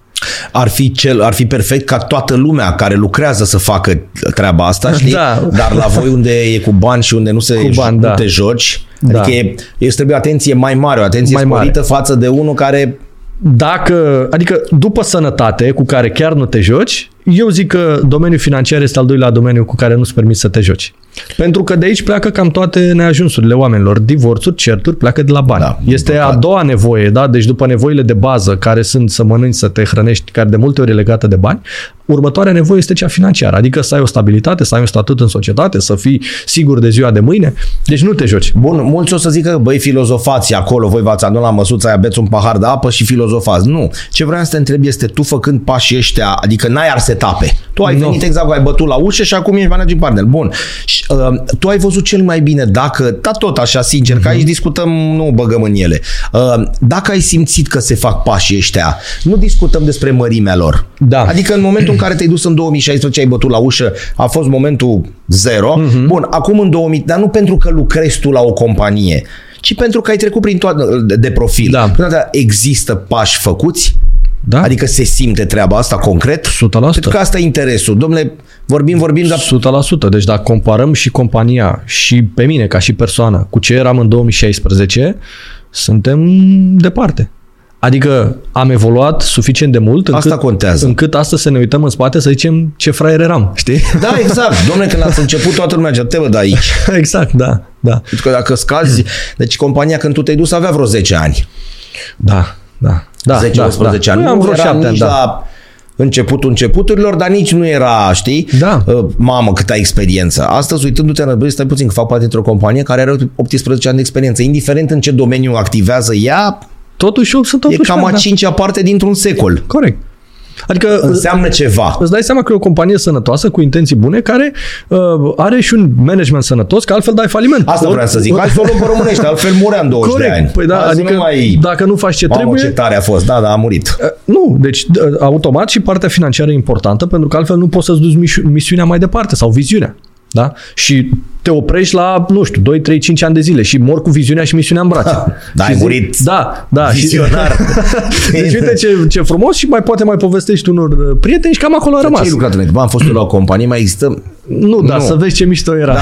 [SPEAKER 1] Ar fi, cel, ar fi perfect ca toată lumea care lucrează să facă treaba asta, <laughs> știi?
[SPEAKER 2] Da.
[SPEAKER 1] Dar la voi unde e cu bani și unde nu, se,
[SPEAKER 2] Cu bani,
[SPEAKER 1] nu
[SPEAKER 2] da.
[SPEAKER 1] te joci,
[SPEAKER 2] Da.
[SPEAKER 1] adică e, îți trebuie o atenție mai mare, o atenție
[SPEAKER 2] Mai mare.
[SPEAKER 1] sporită față de unul care
[SPEAKER 2] Dacă, adică după sănătate, cu care chiar nu te joci, eu zic că domeniul financiar este al doilea domeniu cu care nu-ți permiți să te joci. Pentru că de aici pleacă cam toate neajunsurile oamenilor. Divorțuri, certuri, pleacă de la bani.
[SPEAKER 1] Da,
[SPEAKER 2] este
[SPEAKER 1] păcate.
[SPEAKER 2] a doua nevoie, da? Deci după nevoile de bază, care sunt să mănânci, să te hrănești, care de multe ori e legată de bani, următoarea nevoie este cea financiară. Adică să ai o stabilitate, să ai un statut în societate, să fii sigur de ziua de mâine. Deci nu te joci.
[SPEAKER 1] Bun, mulți o să zică, băi, filozofați acolo, voi v-ați adunat la măsuța aia, beți un pahar de apă și filozofați. Nu. Ce vreau să te întreb este, tu făcând pașii ăștia, adică n-ai ars etape. Tu ai
[SPEAKER 2] Nu.
[SPEAKER 1] venit exact, ai bătut la ușă și acum ești managing partner. Bun. Și, uh, tu ai văzut cel mai bine dacă, da tot așa sincer, că aici discutăm, nu băgăm în ele. Uh, dacă ai simțit că se fac pașii ăștia, nu discutăm despre mărimea lor.
[SPEAKER 2] Da.
[SPEAKER 1] Adică în momentul în care te-ai dus în 2016, ai bătut la ușă, a fost momentul zero.
[SPEAKER 2] Mhm.
[SPEAKER 1] Bun, acum în 2000, dar nu pentru că lucrezi tu la o companie, ci pentru că ai trecut prin toată de, de profil.
[SPEAKER 2] Da.
[SPEAKER 1] Până dată, există pași făcuți?
[SPEAKER 2] Da?
[SPEAKER 1] Adică se simte treaba asta concret?
[SPEAKER 2] 100%.
[SPEAKER 1] Pentru că asta e interesul. Domnule, vorbim, vorbim, dar
[SPEAKER 2] 100%. Deci dacă comparăm și compania și pe mine ca și persoană cu ce eram în 2016, suntem departe. Adică am evoluat suficient de mult încât,
[SPEAKER 1] Asta contează.
[SPEAKER 2] încât astăzi să ne uităm în spate să zicem ce fraier eram, știi?
[SPEAKER 1] Da, exact. Domnule, când ați început, toată lumea zicea, te văd aici. <laughs>
[SPEAKER 2] exact, da. da.
[SPEAKER 1] Pentru că dacă scazi, deci compania când tu te-ai dus avea vreo 10 ani.
[SPEAKER 2] Da, da. Da
[SPEAKER 1] 10-11
[SPEAKER 2] da, da.
[SPEAKER 1] ani.
[SPEAKER 2] Noi am
[SPEAKER 1] nu
[SPEAKER 2] vreo
[SPEAKER 1] era
[SPEAKER 2] șapte ani,
[SPEAKER 1] nici
[SPEAKER 2] da.
[SPEAKER 1] la începutul începuturilor, dar nici nu era, știi?
[SPEAKER 2] Da.
[SPEAKER 1] Uh, Mamă, câtă experiență. Astăzi, uitându-te în băi, stai puțin, că fac parte dintr-o companie care are 18 ani de experiență. Indiferent în ce domeniu activează ea,
[SPEAKER 2] Totuși eu sunt
[SPEAKER 1] e
[SPEAKER 2] 18
[SPEAKER 1] cam a
[SPEAKER 2] ani, da.
[SPEAKER 1] cincea parte dintr-un secol.
[SPEAKER 2] Corect. Adică
[SPEAKER 1] Înseamnă ceva.
[SPEAKER 2] Îți dai seama că e o companie sănătoasă cu intenții bune care uh, are și un management sănătos, că altfel dai faliment.
[SPEAKER 1] Asta
[SPEAKER 2] Ori-
[SPEAKER 1] vreau să zic. Hai să o luăm pe românește, altfel murea în 20
[SPEAKER 2] Corect.
[SPEAKER 1] de ani.
[SPEAKER 2] Păi da,
[SPEAKER 1] Azi
[SPEAKER 2] adică
[SPEAKER 1] nu mai...
[SPEAKER 2] dacă nu faci ce
[SPEAKER 1] Mamă,
[SPEAKER 2] trebuie...
[SPEAKER 1] ce tare a fost. Da, da, a murit.
[SPEAKER 2] Uh, Nu, deci d- automat și partea financiară e importantă pentru că altfel nu poți să-ți duci mișu- misiunea mai departe sau viziunea. Da? Și te oprești la, nu știu, 2, 3, 5 ani de zile și mor cu viziunea și misiunea în brațe.
[SPEAKER 1] Da,
[SPEAKER 2] și
[SPEAKER 1] ai
[SPEAKER 2] zic-
[SPEAKER 1] murit
[SPEAKER 2] Da, da.
[SPEAKER 1] vizionar.
[SPEAKER 2] Și, <laughs> deci uite ce, ce frumos și mai poate mai povestești unor uh, prieteni și cam acolo a
[SPEAKER 1] Ce
[SPEAKER 2] rămas.
[SPEAKER 1] ai lucrat înainte? Bă, am fost eu la o companie, mai există
[SPEAKER 2] Nu, da,
[SPEAKER 1] Nu.
[SPEAKER 2] să vezi ce mișto era.
[SPEAKER 1] Da,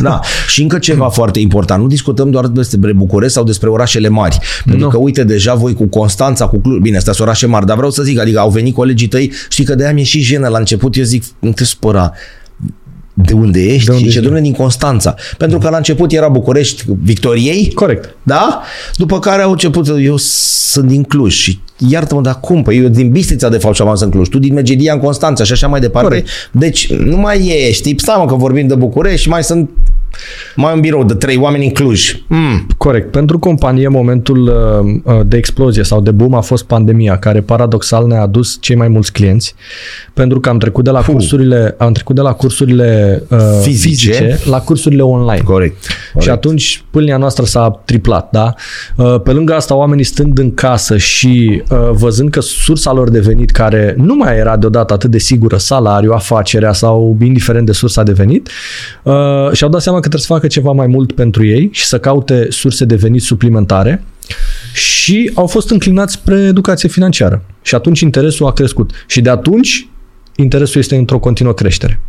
[SPEAKER 1] da. <laughs> Și încă ceva foarte important. Nu discutăm doar despre București sau despre orașele mari. Pentru
[SPEAKER 2] Nu.
[SPEAKER 1] că, uite, deja voi cu Constanța, cu Cluj, bine, astea sunt orașe mari, dar vreau să zic, adică au venit colegii tăi, știi că de-aia mi-e și jenă la început, eu zic, nu te spăra. De unde ești?
[SPEAKER 2] De unde
[SPEAKER 1] și ce
[SPEAKER 2] ești?
[SPEAKER 1] domnule din Constanța. Pentru că la început era București Victoriei,
[SPEAKER 2] Corect.
[SPEAKER 1] Da? După care au început, eu sunt din Cluj și iartă-mă, dar cum? Păi eu din Bistrița de fapt și am ajuns în Cluj, tu din Megedia în Constanța și așa mai departe.
[SPEAKER 2] Corect.
[SPEAKER 1] Deci nu mai e, știi, stai mă că vorbim de București și mai sunt mai un birou de trei oameni în Cluj. Mm.
[SPEAKER 2] Corect. Pentru companie, momentul uh, uh, de explozie sau de boom a fost pandemia, care paradoxal ne-a adus cei mai mulți clienți, pentru că am trecut de la cursurile, am trecut de la cursurile uh,
[SPEAKER 1] Fizice.
[SPEAKER 2] fizice la cursurile online.
[SPEAKER 1] Corect. Corect.
[SPEAKER 2] Și atunci pâlnia noastră s-a triplat, da? Uh, Pe lângă asta, oamenii stând în casă și uh, văzând că sursa lor de venit, care nu mai era deodată atât de sigură, salariu, afacerea sau indiferent de sursa de venit, uh, și-au dat seama că trebuie să facă ceva mai mult pentru ei și să caute surse de venit suplimentare și au fost înclinați spre educație financiară. Și atunci interesul a crescut. Și de atunci interesul este într-o continuă creștere.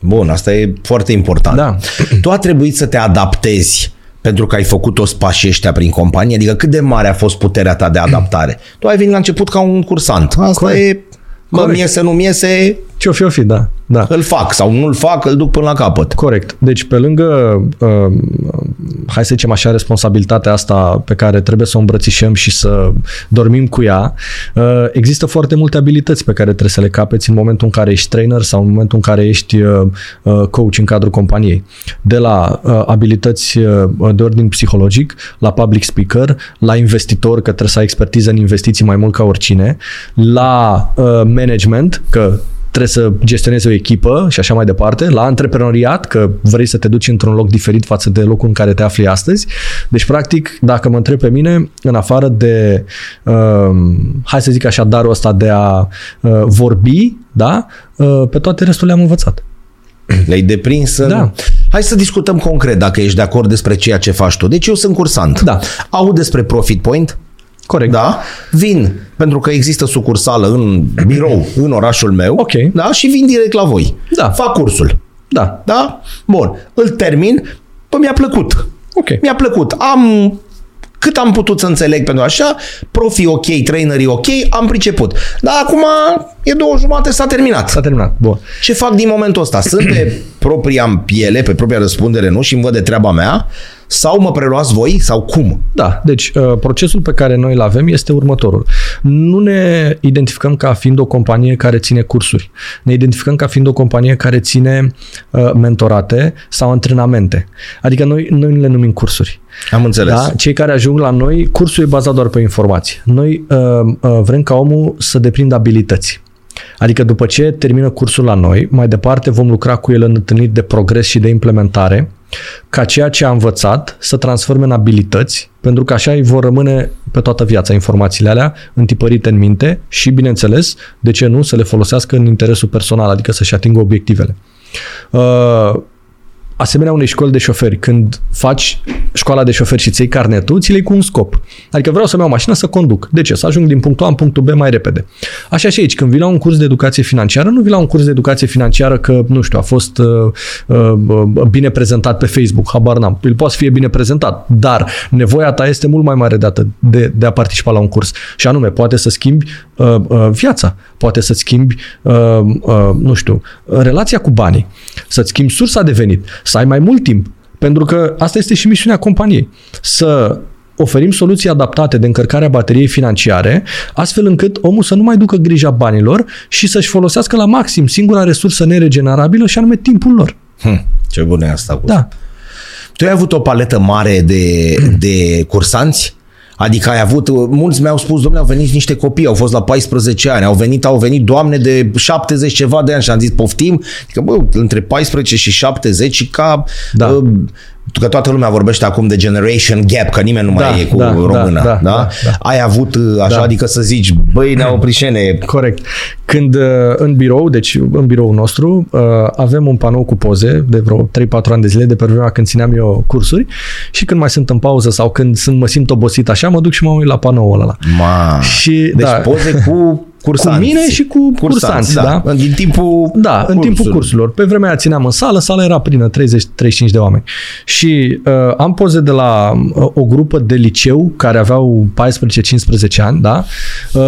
[SPEAKER 1] Bun, asta e foarte important.
[SPEAKER 2] Da.
[SPEAKER 1] Tu a trebuit să te adaptezi pentru că ai făcut toți pașii ăștia prin companie? Adică cât de mare a fost puterea ta de adaptare? tu ai venit la început ca un cursant. Asta
[SPEAKER 2] Corect.
[SPEAKER 1] e, mă,
[SPEAKER 2] Corect.
[SPEAKER 1] miese, nu miese,
[SPEAKER 2] Ce-o fi, o fi, da. da.
[SPEAKER 1] îl fac sau nu îl fac, îl duc până la capăt.
[SPEAKER 2] Corect. Deci pe lângă, uh, hai să zicem așa, responsabilitatea asta pe care trebuie să o îmbrățișăm și să dormim cu ea, uh, există foarte multe abilități pe care trebuie să le capeți în momentul în care ești trainer sau în momentul în care ești uh, uh, coach în cadrul companiei. De la uh, abilități uh, de ordin psihologic, la public speaker, la investitor, că trebuie să ai expertiză în investiții mai mult ca oricine, la uh, management, că trebuie să gestionezi o echipă și așa mai departe, la antreprenoriat, că vrei să te duci într-un loc diferit față de locul în care te afli astăzi. Deci, practic, dacă mă întreb pe mine, în afară de, uh, hai să zic așa, darul ăsta de a uh, vorbi, da, uh, pe toate restul le-am învățat.
[SPEAKER 1] Le-ai deprins în...
[SPEAKER 2] Da.
[SPEAKER 1] Hai să discutăm concret dacă ești de acord despre ceea ce faci tu. Deci eu sunt cursant.
[SPEAKER 2] Da.
[SPEAKER 1] Aud despre Profit Point.
[SPEAKER 2] Corect.
[SPEAKER 1] Da? Vin, pentru că există sucursală în birou, în orașul meu.
[SPEAKER 2] Ok.
[SPEAKER 1] Da? Și vin direct la voi.
[SPEAKER 2] Da.
[SPEAKER 1] Fac cursul.
[SPEAKER 2] Da.
[SPEAKER 1] Da? Bun. Îl termin. Păi mi-a plăcut.
[SPEAKER 2] Ok.
[SPEAKER 1] Mi-a plăcut. Am cât am putut să înțeleg pentru așa, profii ok, trainerii ok, am priceput. Dar acum e două jumate, s-a terminat.
[SPEAKER 2] S-a terminat. Bun.
[SPEAKER 1] Ce fac din momentul ăsta? Sunt pe propria în piele, pe propria răspundere, nu? Și îmi văd de treaba mea? Sau mă preluați voi? Sau cum?
[SPEAKER 2] Da, deci uh, procesul pe care noi îl avem este următorul. Nu ne identificăm ca fiind o companie care ține cursuri. Ne identificăm ca fiind o companie care ține uh, mentorate sau antrenamente. Adică noi, noi nu le numim cursuri.
[SPEAKER 1] Am înțeles.
[SPEAKER 2] Da? Cei care ajung la noi, cursul e bazat doar pe informații. Noi uh, uh, vrem ca omul să deprindă abilități. Adică după ce termină cursul la noi, mai departe vom lucra cu el în întâlniri de progres și de implementare, ca ceea ce a învățat să transforme în abilități, pentru că așa îi vor rămâne pe toată viața informațiile alea întipărite în minte și, bineînțeles, de ce nu, să le folosească în interesul personal, adică să-și atingă obiectivele. Uh, asemenea unei școli de șoferi, când faci școala de șoferi și ți iei carnetul, ți iei cu un scop. Adică vreau să-mi iau o mașină să conduc. De ce? Să ajung din punctul A în punctul B mai repede. Așa și aici, când vii la un curs de educație financiară, nu vii la un curs de educație financiară că, nu știu, a fost uh, uh, bine prezentat pe Facebook, habar n-am. El poate să fie bine prezentat, dar nevoia ta este mult mai mare de, atât, de, de a participa la un curs. Și anume, poate să schimbi uh, uh, viața, poate să schimbi, uh, uh, nu știu, relația cu banii, să-ți schimbi sursa de venit, să ai mai mult timp Pentru că asta este și misiunea companiei. Să oferim soluții adaptate de încărcare a bateriei financiare, astfel încât omul să nu mai ducă grija banilor și să-și folosească la maxim singura resursă neregenerabilă și anume timpul lor.
[SPEAKER 1] Hm, ce bună e asta. Cu.
[SPEAKER 2] Da.
[SPEAKER 1] Tu ai avut o paletă mare de, de cursanți? Adică ai avut, mulți mi-au spus, domnule, au venit niște copii, au fost la 14 ani, au venit, au venit doamne de 70 ceva de ani și am zis, poftim, adică, bă, între 14 și 70 ca
[SPEAKER 2] Da.
[SPEAKER 1] uh, că toată lumea vorbește acum de generation gap, că nimeni nu mai
[SPEAKER 2] Da,
[SPEAKER 1] e cu
[SPEAKER 2] da,
[SPEAKER 1] română,
[SPEAKER 2] da,
[SPEAKER 1] da,
[SPEAKER 2] da, da, da.
[SPEAKER 1] Ai avut uh, așa,
[SPEAKER 2] Da.
[SPEAKER 1] adică să zici, băi, ne-au prișene, <clears throat>
[SPEAKER 2] Corect. Când uh, în birou, deci în biroul nostru, uh, avem un panou cu poze de vreo 3-4 ani de zile de pe vremea când țineam eu cursuri și când mai sunt în pauză sau când sunt, mă simt obosit așa, mă duc și mă uit la panoul ăla.
[SPEAKER 1] ma,
[SPEAKER 2] Și,
[SPEAKER 1] deci
[SPEAKER 2] da.
[SPEAKER 1] poze cu cursanți.
[SPEAKER 2] Cu mine și cu cursanți, da.
[SPEAKER 1] Din timpul
[SPEAKER 2] Da, în timpul
[SPEAKER 1] cursului.
[SPEAKER 2] cursurilor. Pe vremea aia țineam în sală, sala era plină, 30-35 de oameni. Și uh, am poze de la uh, o grupă de liceu care aveau 14-15 ani, da? Uh,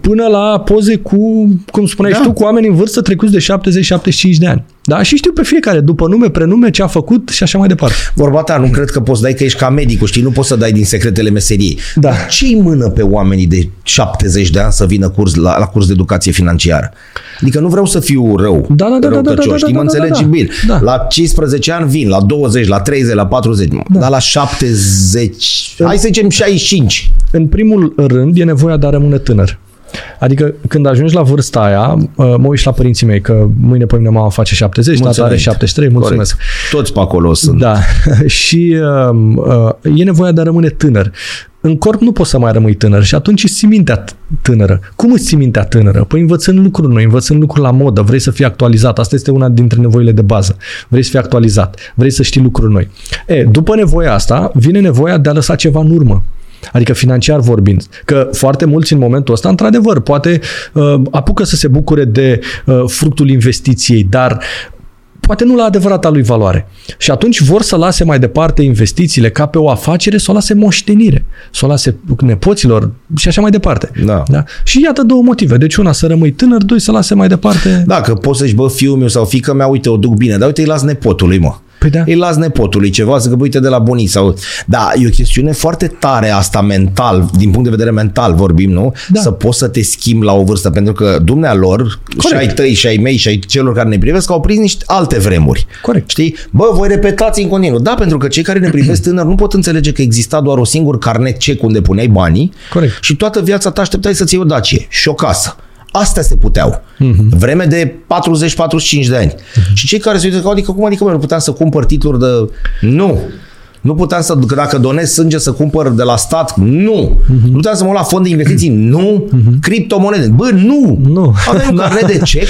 [SPEAKER 2] până la poze cu, cum spuneai
[SPEAKER 1] Da.
[SPEAKER 2] da. tu, cu oameni în vârstă trecuți de 70-75 de ani. Da? Și știu pe fiecare, după nume, prenume, ce a făcut și așa mai departe.
[SPEAKER 1] Vorba ta, nu cred că poți dai că ești ca medicul, știi, nu poți să dai din secretele meseriei.
[SPEAKER 2] Da.
[SPEAKER 1] Dar ce-i mână pe oamenii de 70 de ani să vină curs la, la curs de educație financiară? Adică nu vreau să fiu rău,
[SPEAKER 2] Da, da, da, da, da,
[SPEAKER 1] răutăcios,
[SPEAKER 2] da, da,
[SPEAKER 1] știi, mă
[SPEAKER 2] da, da,
[SPEAKER 1] înțelegi
[SPEAKER 2] da.
[SPEAKER 1] bine.
[SPEAKER 2] Da.
[SPEAKER 1] La 15 ani vin, la 20, la 30, la 40, da. dar la 70, hai să zicem 65.
[SPEAKER 2] În primul rând, e nevoia de a rămâne tânăr. Adică când ajungi la vârsta aia, uh, mă uit și la părinții mei, că mâine pe mine mama face 70, tata are
[SPEAKER 1] Mulțumesc.
[SPEAKER 2] 73, mulțumesc.
[SPEAKER 1] Corect. Toți pe acolo sunt.
[SPEAKER 2] Da. <laughs> și uh, uh, e nevoia de a rămâne tânăr. În corp nu poți să mai rămâi tânăr și atunci îți ții mintea t- tânără. Cum îți ții mintea tânără? Păi învățând lucruri noi, învățând lucruri la modă, vrei să fii actualizat. Asta este una dintre nevoile de bază. Vrei să fii actualizat, vrei să știi lucruri noi. E, după nevoia asta, vine nevoia de a lăsa ceva în urmă. Adică financiar vorbind. Că foarte mulți în momentul ăsta, într-adevăr, poate uh, apucă să se bucure de uh, fructul investiției, dar poate nu la adevărata lui valoare. Și atunci vor să lase mai departe investițiile ca pe o afacere, să o lase moștenire, să o lase nepoților și așa mai departe.
[SPEAKER 1] Da.
[SPEAKER 2] Da? Și iată două motive. Deci una să rămâi tânăr, doi să lase mai departe.
[SPEAKER 1] Da, că poți să-și, bă, fiul meu sau fică mea, uite, o duc bine, dar uite, îi las nepotului, mă.
[SPEAKER 2] Păi da.
[SPEAKER 1] Îi las nepotului ceva, să că uite de la bunii sau... Da, e o chestiune foarte tare asta mental, din punct de vedere mental vorbim, nu?
[SPEAKER 2] Da.
[SPEAKER 1] Să poți să te schimbi la o vârstă, pentru că dumnealor, și ai tăi, și ai mei, și ai celor care ne privesc, au prins niște alte vremuri.
[SPEAKER 2] Corect.
[SPEAKER 1] Știi? Bă, voi repetați în continuu. Da, pentru că cei care ne privesc <clears throat> tânăr nu pot înțelege că exista doar o singur carnet cec unde puneai banii
[SPEAKER 2] Corect.
[SPEAKER 1] și toată viața ta așteptai să-ți iei o dacie și o casă. Astea se puteau. Mm-hmm. Vreme de 40-45 de ani. Mm-hmm. Și cei care se uită, că adică cum adică mă, nu puteam să cumpăr titluri de... Nu. Nu puteam să, că dacă donez sânge să cumpăr de la stat, nu. Mm-hmm. Nu puteam să mă luau la fond de investiții, nu. Mm-hmm. Criptomonede, bă, nu.
[SPEAKER 2] Nu.
[SPEAKER 1] Aveam un
[SPEAKER 2] Da.
[SPEAKER 1] carnet de <laughs> cec,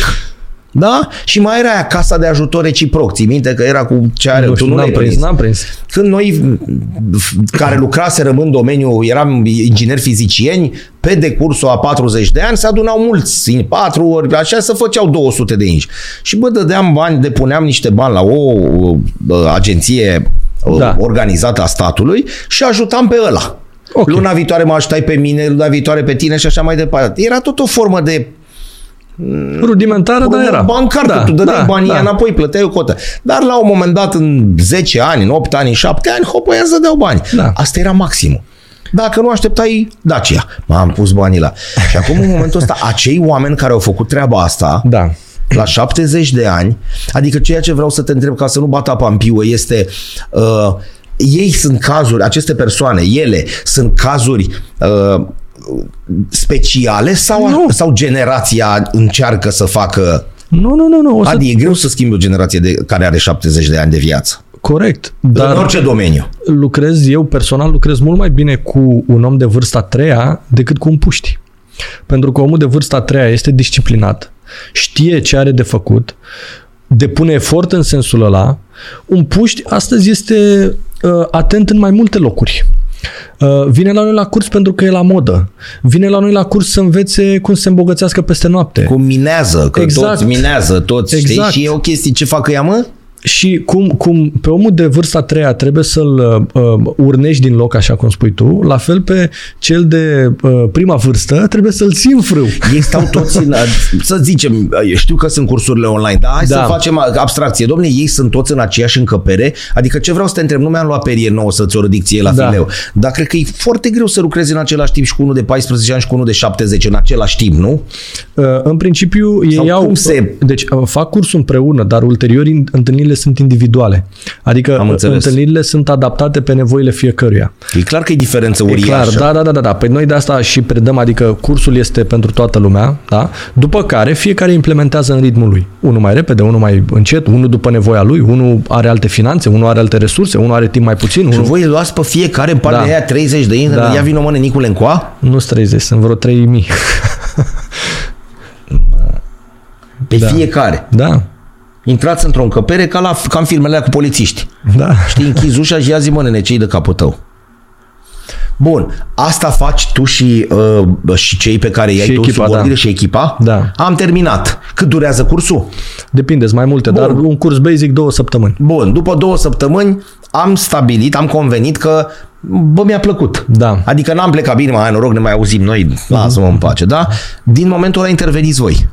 [SPEAKER 1] da? Și mai era aia casa de ajutor reciproc. Ții minte că era cu ce are,
[SPEAKER 2] nu
[SPEAKER 1] tu
[SPEAKER 2] știu,
[SPEAKER 1] nu
[SPEAKER 2] n-am
[SPEAKER 1] l-ai
[SPEAKER 2] prins,
[SPEAKER 1] prins.
[SPEAKER 2] n-am prins.
[SPEAKER 1] Când noi care lucraserăm în domeniu, eram ingineri fizicieni, pe decursul a 40 de ani se adunau mulți, în patru ori, așa să făceau 200 de inci. Și bă, dădeam bani, depuneam niște bani la o uh, agenție uh,
[SPEAKER 2] Da.
[SPEAKER 1] organizată a statului și ajutam pe ăla.
[SPEAKER 2] Ok.
[SPEAKER 1] Luna viitoare mă ajutai pe mine, luna viitoare pe tine și așa mai departe. Era tot o formă de
[SPEAKER 2] Rudimentară, dar era.
[SPEAKER 1] bancar, da, tu dădeai da, banii
[SPEAKER 2] da.
[SPEAKER 1] înapoi, plăteai o cotă. Dar la un moment dat, în 10 ani, în 8 ani, în 7 ani, hop, ăia să dau bani.
[SPEAKER 2] Da.
[SPEAKER 1] Asta era maximul. Dacă nu așteptai Dacia, m-am pus banii la. Și acum, în momentul ăsta, acei oameni care au făcut treaba asta,
[SPEAKER 2] Da.
[SPEAKER 1] la 70 de ani, adică ceea ce vreau să te întreb ca să nu bată apa în piuă este uh, ei sunt cazuri, aceste persoane, ele sunt cazuri uh, speciale sau,
[SPEAKER 2] Nu.
[SPEAKER 1] sau generația încearcă să facă
[SPEAKER 2] Nu, nu, nu, nu. O să...
[SPEAKER 1] Adi, e greu să schimbi o generație de, care are 70 de ani de viață.
[SPEAKER 2] Corect.
[SPEAKER 1] Dar... În
[SPEAKER 2] Dar
[SPEAKER 1] orice domeniu.
[SPEAKER 2] lucrez, eu personal lucrez mult mai bine cu un om de vârsta a treia decât cu un puști. Pentru că omul de vârsta a treia este disciplinat, știe ce are de făcut, depune efort în sensul ăla. Un puști astăzi este uh, atent în mai multe locuri. Uh, vine la noi la curs pentru că e la modă. Vine la noi la curs să învețe cum să se îmbogățească peste noapte.
[SPEAKER 1] Cum minează, că
[SPEAKER 2] Exact.
[SPEAKER 1] toți minează, toți,
[SPEAKER 2] Exact.
[SPEAKER 1] știi? Și e o chestie, ce fac ea, mă?
[SPEAKER 2] Și cum, cum pe omul de vârsta a treia trebuie să-l uh, urnești din loc, așa cum spui tu, la fel pe cel de uh, prima vârstă trebuie să-l țin frâu.
[SPEAKER 1] Ei stau toți în, să zicem, știu că sunt cursurile online, dar hai da. să facem abstracție. Domnule, ei sunt toți în aceeași încăpere, adică ce vreau să te întreb, nu mi-am luat perie nouă să-ți o ridic ție la da. fileu, dar cred că e foarte greu să lucrezi în același timp și cu unul de 14 ani și cu unul de 70 în același timp, nu?
[SPEAKER 2] Uh, în principiu, ei Sau au... Se... Deci uh, fac cursul împreună, dar ulterior întâlnirile sunt individuale. Adică Am întâlnirile sunt adaptate pe nevoile fiecăruia.
[SPEAKER 1] E clar că e diferență uriașă.
[SPEAKER 2] E clar, da, da, da, da, da. Păi noi de asta și predăm, adică cursul este pentru toată lumea, da? După care fiecare implementează în ritmul lui. Unul mai repede, unul mai încet, unul după nevoia lui, unul are alte finanțe, unul are alte resurse, unul are timp mai puțin. Și unul...
[SPEAKER 1] voi luați pe fiecare în partea da. aia 30 de ani, da. ia vino mă Nicule încoa?
[SPEAKER 2] Nu 30, sunt vreo 3000.
[SPEAKER 1] Pe da. fiecare.
[SPEAKER 2] Da.
[SPEAKER 1] Intrați într-o încăpere ca, la, ca în filmele cu polițiști.
[SPEAKER 2] Da.
[SPEAKER 1] Știi, închizi ușa și ia zi, mă, nene, ce de capul tău? Bun, asta faci tu și, uh, și cei pe care i-ai tu subordine da. și echipa?
[SPEAKER 2] Da.
[SPEAKER 1] Am terminat. Cât durează cursul?
[SPEAKER 2] Depinde, mai multe, Bun. dar un curs basic două săptămâni.
[SPEAKER 1] Bun, după două săptămâni am stabilit, am convenit că bă, mi-a plăcut.
[SPEAKER 2] Da.
[SPEAKER 1] Adică n-am plecat bine, mai noroc, ne mai auzim noi, lasă-mă în pace, da? Din momentul ăla interveniți voi.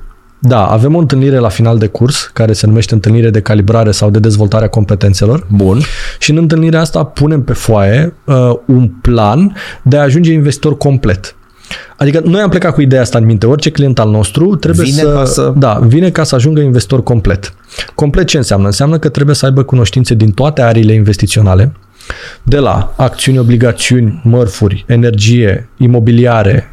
[SPEAKER 2] Da, avem o întâlnire la final de curs, care se numește întâlnire de calibrare sau de dezvoltare a competențelor.
[SPEAKER 1] Bun.
[SPEAKER 2] Și în întâlnirea asta punem pe foaie uh, un plan de a ajunge investitor complet. Adică noi am plecat cu ideea asta în minte. Orice client al nostru trebuie
[SPEAKER 1] vine
[SPEAKER 2] să,
[SPEAKER 1] ca să...
[SPEAKER 2] Da, vine ca să ajungă investor complet. Complet ce înseamnă? Înseamnă că trebuie să aibă cunoștințe din toate ariile investiționale, de la acțiuni, obligațiuni, mărfuri, energie, imobiliare, Uh,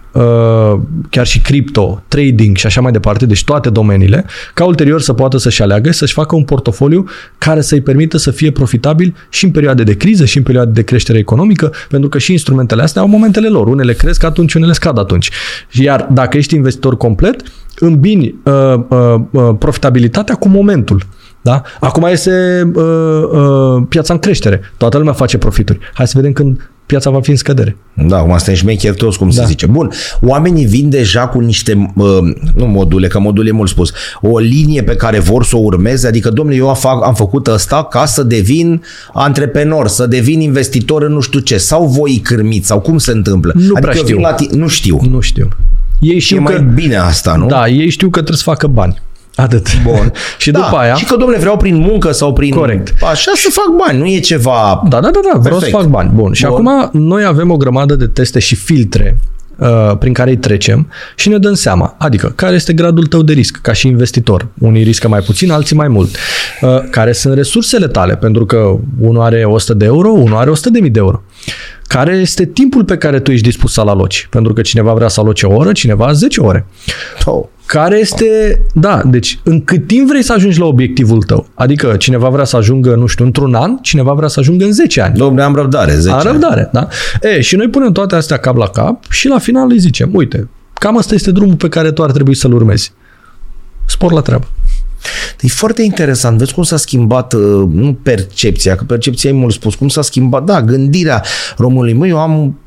[SPEAKER 2] chiar și cripto, trading și așa mai departe, deci toate domeniile, ca ulterior să poată să-și aleagă, să-și facă un portofoliu care să-i permită să fie profitabil și în perioade de criză și în perioade de creștere economică, pentru că și instrumentele astea au momentele lor. Unele cresc atunci, unele scad atunci. Iar dacă ești investitor complet, îmbini uh, uh, uh, profitabilitatea cu momentul. Da? Acum este uh, uh, piața în creștere. Toată lumea face profituri. Hai să vedem când piața va fi în scădere.
[SPEAKER 1] Da, acum suntem șmecheri toți, cum da. se zice. Bun, oamenii vin deja cu niște, uh, nu module, că modul e mult spus, o linie pe care vor să o urmeze, adică, domnule, eu am, am făcut asta ca să devin antreprenor, să devin investitor în nu știu ce, sau voi cârmiți, sau cum se întâmplă?
[SPEAKER 2] Nu
[SPEAKER 1] adică
[SPEAKER 2] prea știu. La
[SPEAKER 1] nu știu.
[SPEAKER 2] Nu știu.
[SPEAKER 1] Ei știu e că, mai bine asta, nu?
[SPEAKER 2] Da, ei știu că trebuie să facă bani. Atât.
[SPEAKER 1] Bun. <laughs>
[SPEAKER 2] și
[SPEAKER 1] da,
[SPEAKER 2] după aia...
[SPEAKER 1] Și că, domnule, vreau prin muncă sau prin...
[SPEAKER 2] Corect.
[SPEAKER 1] Așa să fac bani, nu e ceva...
[SPEAKER 2] Da, da, da, da vreau Perfect. să fac bani. Bun. Și Bun. acum noi avem o grămadă de teste și filtre uh, prin care îi trecem și ne dăm seama. Adică, care este gradul tău de risc ca și investitor? Unii riscă mai puțin, alții mai mult. Uh, care sunt resursele tale? Pentru că unul are 100 de euro, unul are 100 de mii de euro. Care este timpul pe care tu ești dispus să-l aloci? Pentru că cineva vrea să aloce o oră, cineva 10 ore.
[SPEAKER 1] Oh
[SPEAKER 2] care este, da, deci în cât timp vrei să ajungi la obiectivul tău? Adică cineva vrea să ajungă, nu știu, într-un an, cineva vrea să ajungă în 10 ani.
[SPEAKER 1] Domnule, am răbdare, 10
[SPEAKER 2] Am răbdare, da? E, și noi punem toate astea cap la cap și la final îi zicem, uite, cam asta este drumul pe care tu ar trebui să-l urmezi. Spor la treabă.
[SPEAKER 1] E foarte interesant. Vezi cum s-a schimbat, uh, nu percepția, că percepția e mult spus, cum s-a schimbat, da, gândirea românului. Măi, eu am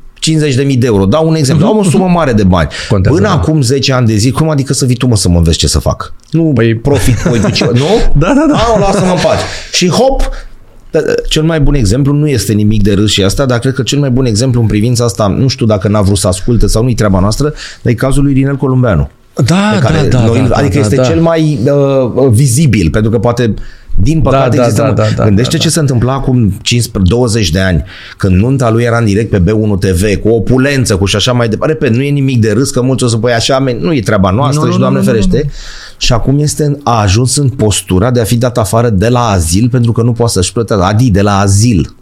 [SPEAKER 1] 50.000 de euro. Dau un exemplu. Am o sumă mare de bani.
[SPEAKER 2] Contează,
[SPEAKER 1] Până
[SPEAKER 2] da.
[SPEAKER 1] acum 10 ani de zi, cum adică să vii tu mă să mă înveți ce să fac? Nu
[SPEAKER 2] păi,
[SPEAKER 1] profit, păi, nu? <laughs>
[SPEAKER 2] Da, da, da.
[SPEAKER 1] A, lasă-mă în pace. Și hop, da, da, cel mai bun exemplu nu este nimic de râs și asta, dar cred că cel mai bun exemplu în privința asta, nu știu dacă n-a vrut să asculte sau nu-i treaba noastră, dar e cazul lui Rinel Columbeanu.
[SPEAKER 2] Da, care da, da, noi,
[SPEAKER 1] da, Adică
[SPEAKER 2] da,
[SPEAKER 1] este
[SPEAKER 2] da.
[SPEAKER 1] cel mai uh, vizibil, pentru că poate din păcate
[SPEAKER 2] Da, da,
[SPEAKER 1] există...
[SPEAKER 2] da, da, da,
[SPEAKER 1] Gândește
[SPEAKER 2] da, da.
[SPEAKER 1] ce se întâmpla acum 15, 20 de ani, când nunta lui era în direct pe B1 TV, cu opulență, cu și așa mai departe. Repet, nu e nimic de râs, că mulți o să pui așa, men, nu e treaba noastră
[SPEAKER 2] Nu, nu,
[SPEAKER 1] și
[SPEAKER 2] nu,
[SPEAKER 1] Doamne
[SPEAKER 2] nu, nu,
[SPEAKER 1] ferește.
[SPEAKER 2] nu.
[SPEAKER 1] Și acum este, a ajuns în postura de a fi dat afară de la azil pentru că nu poate să-și plătească. Adi, de la azil.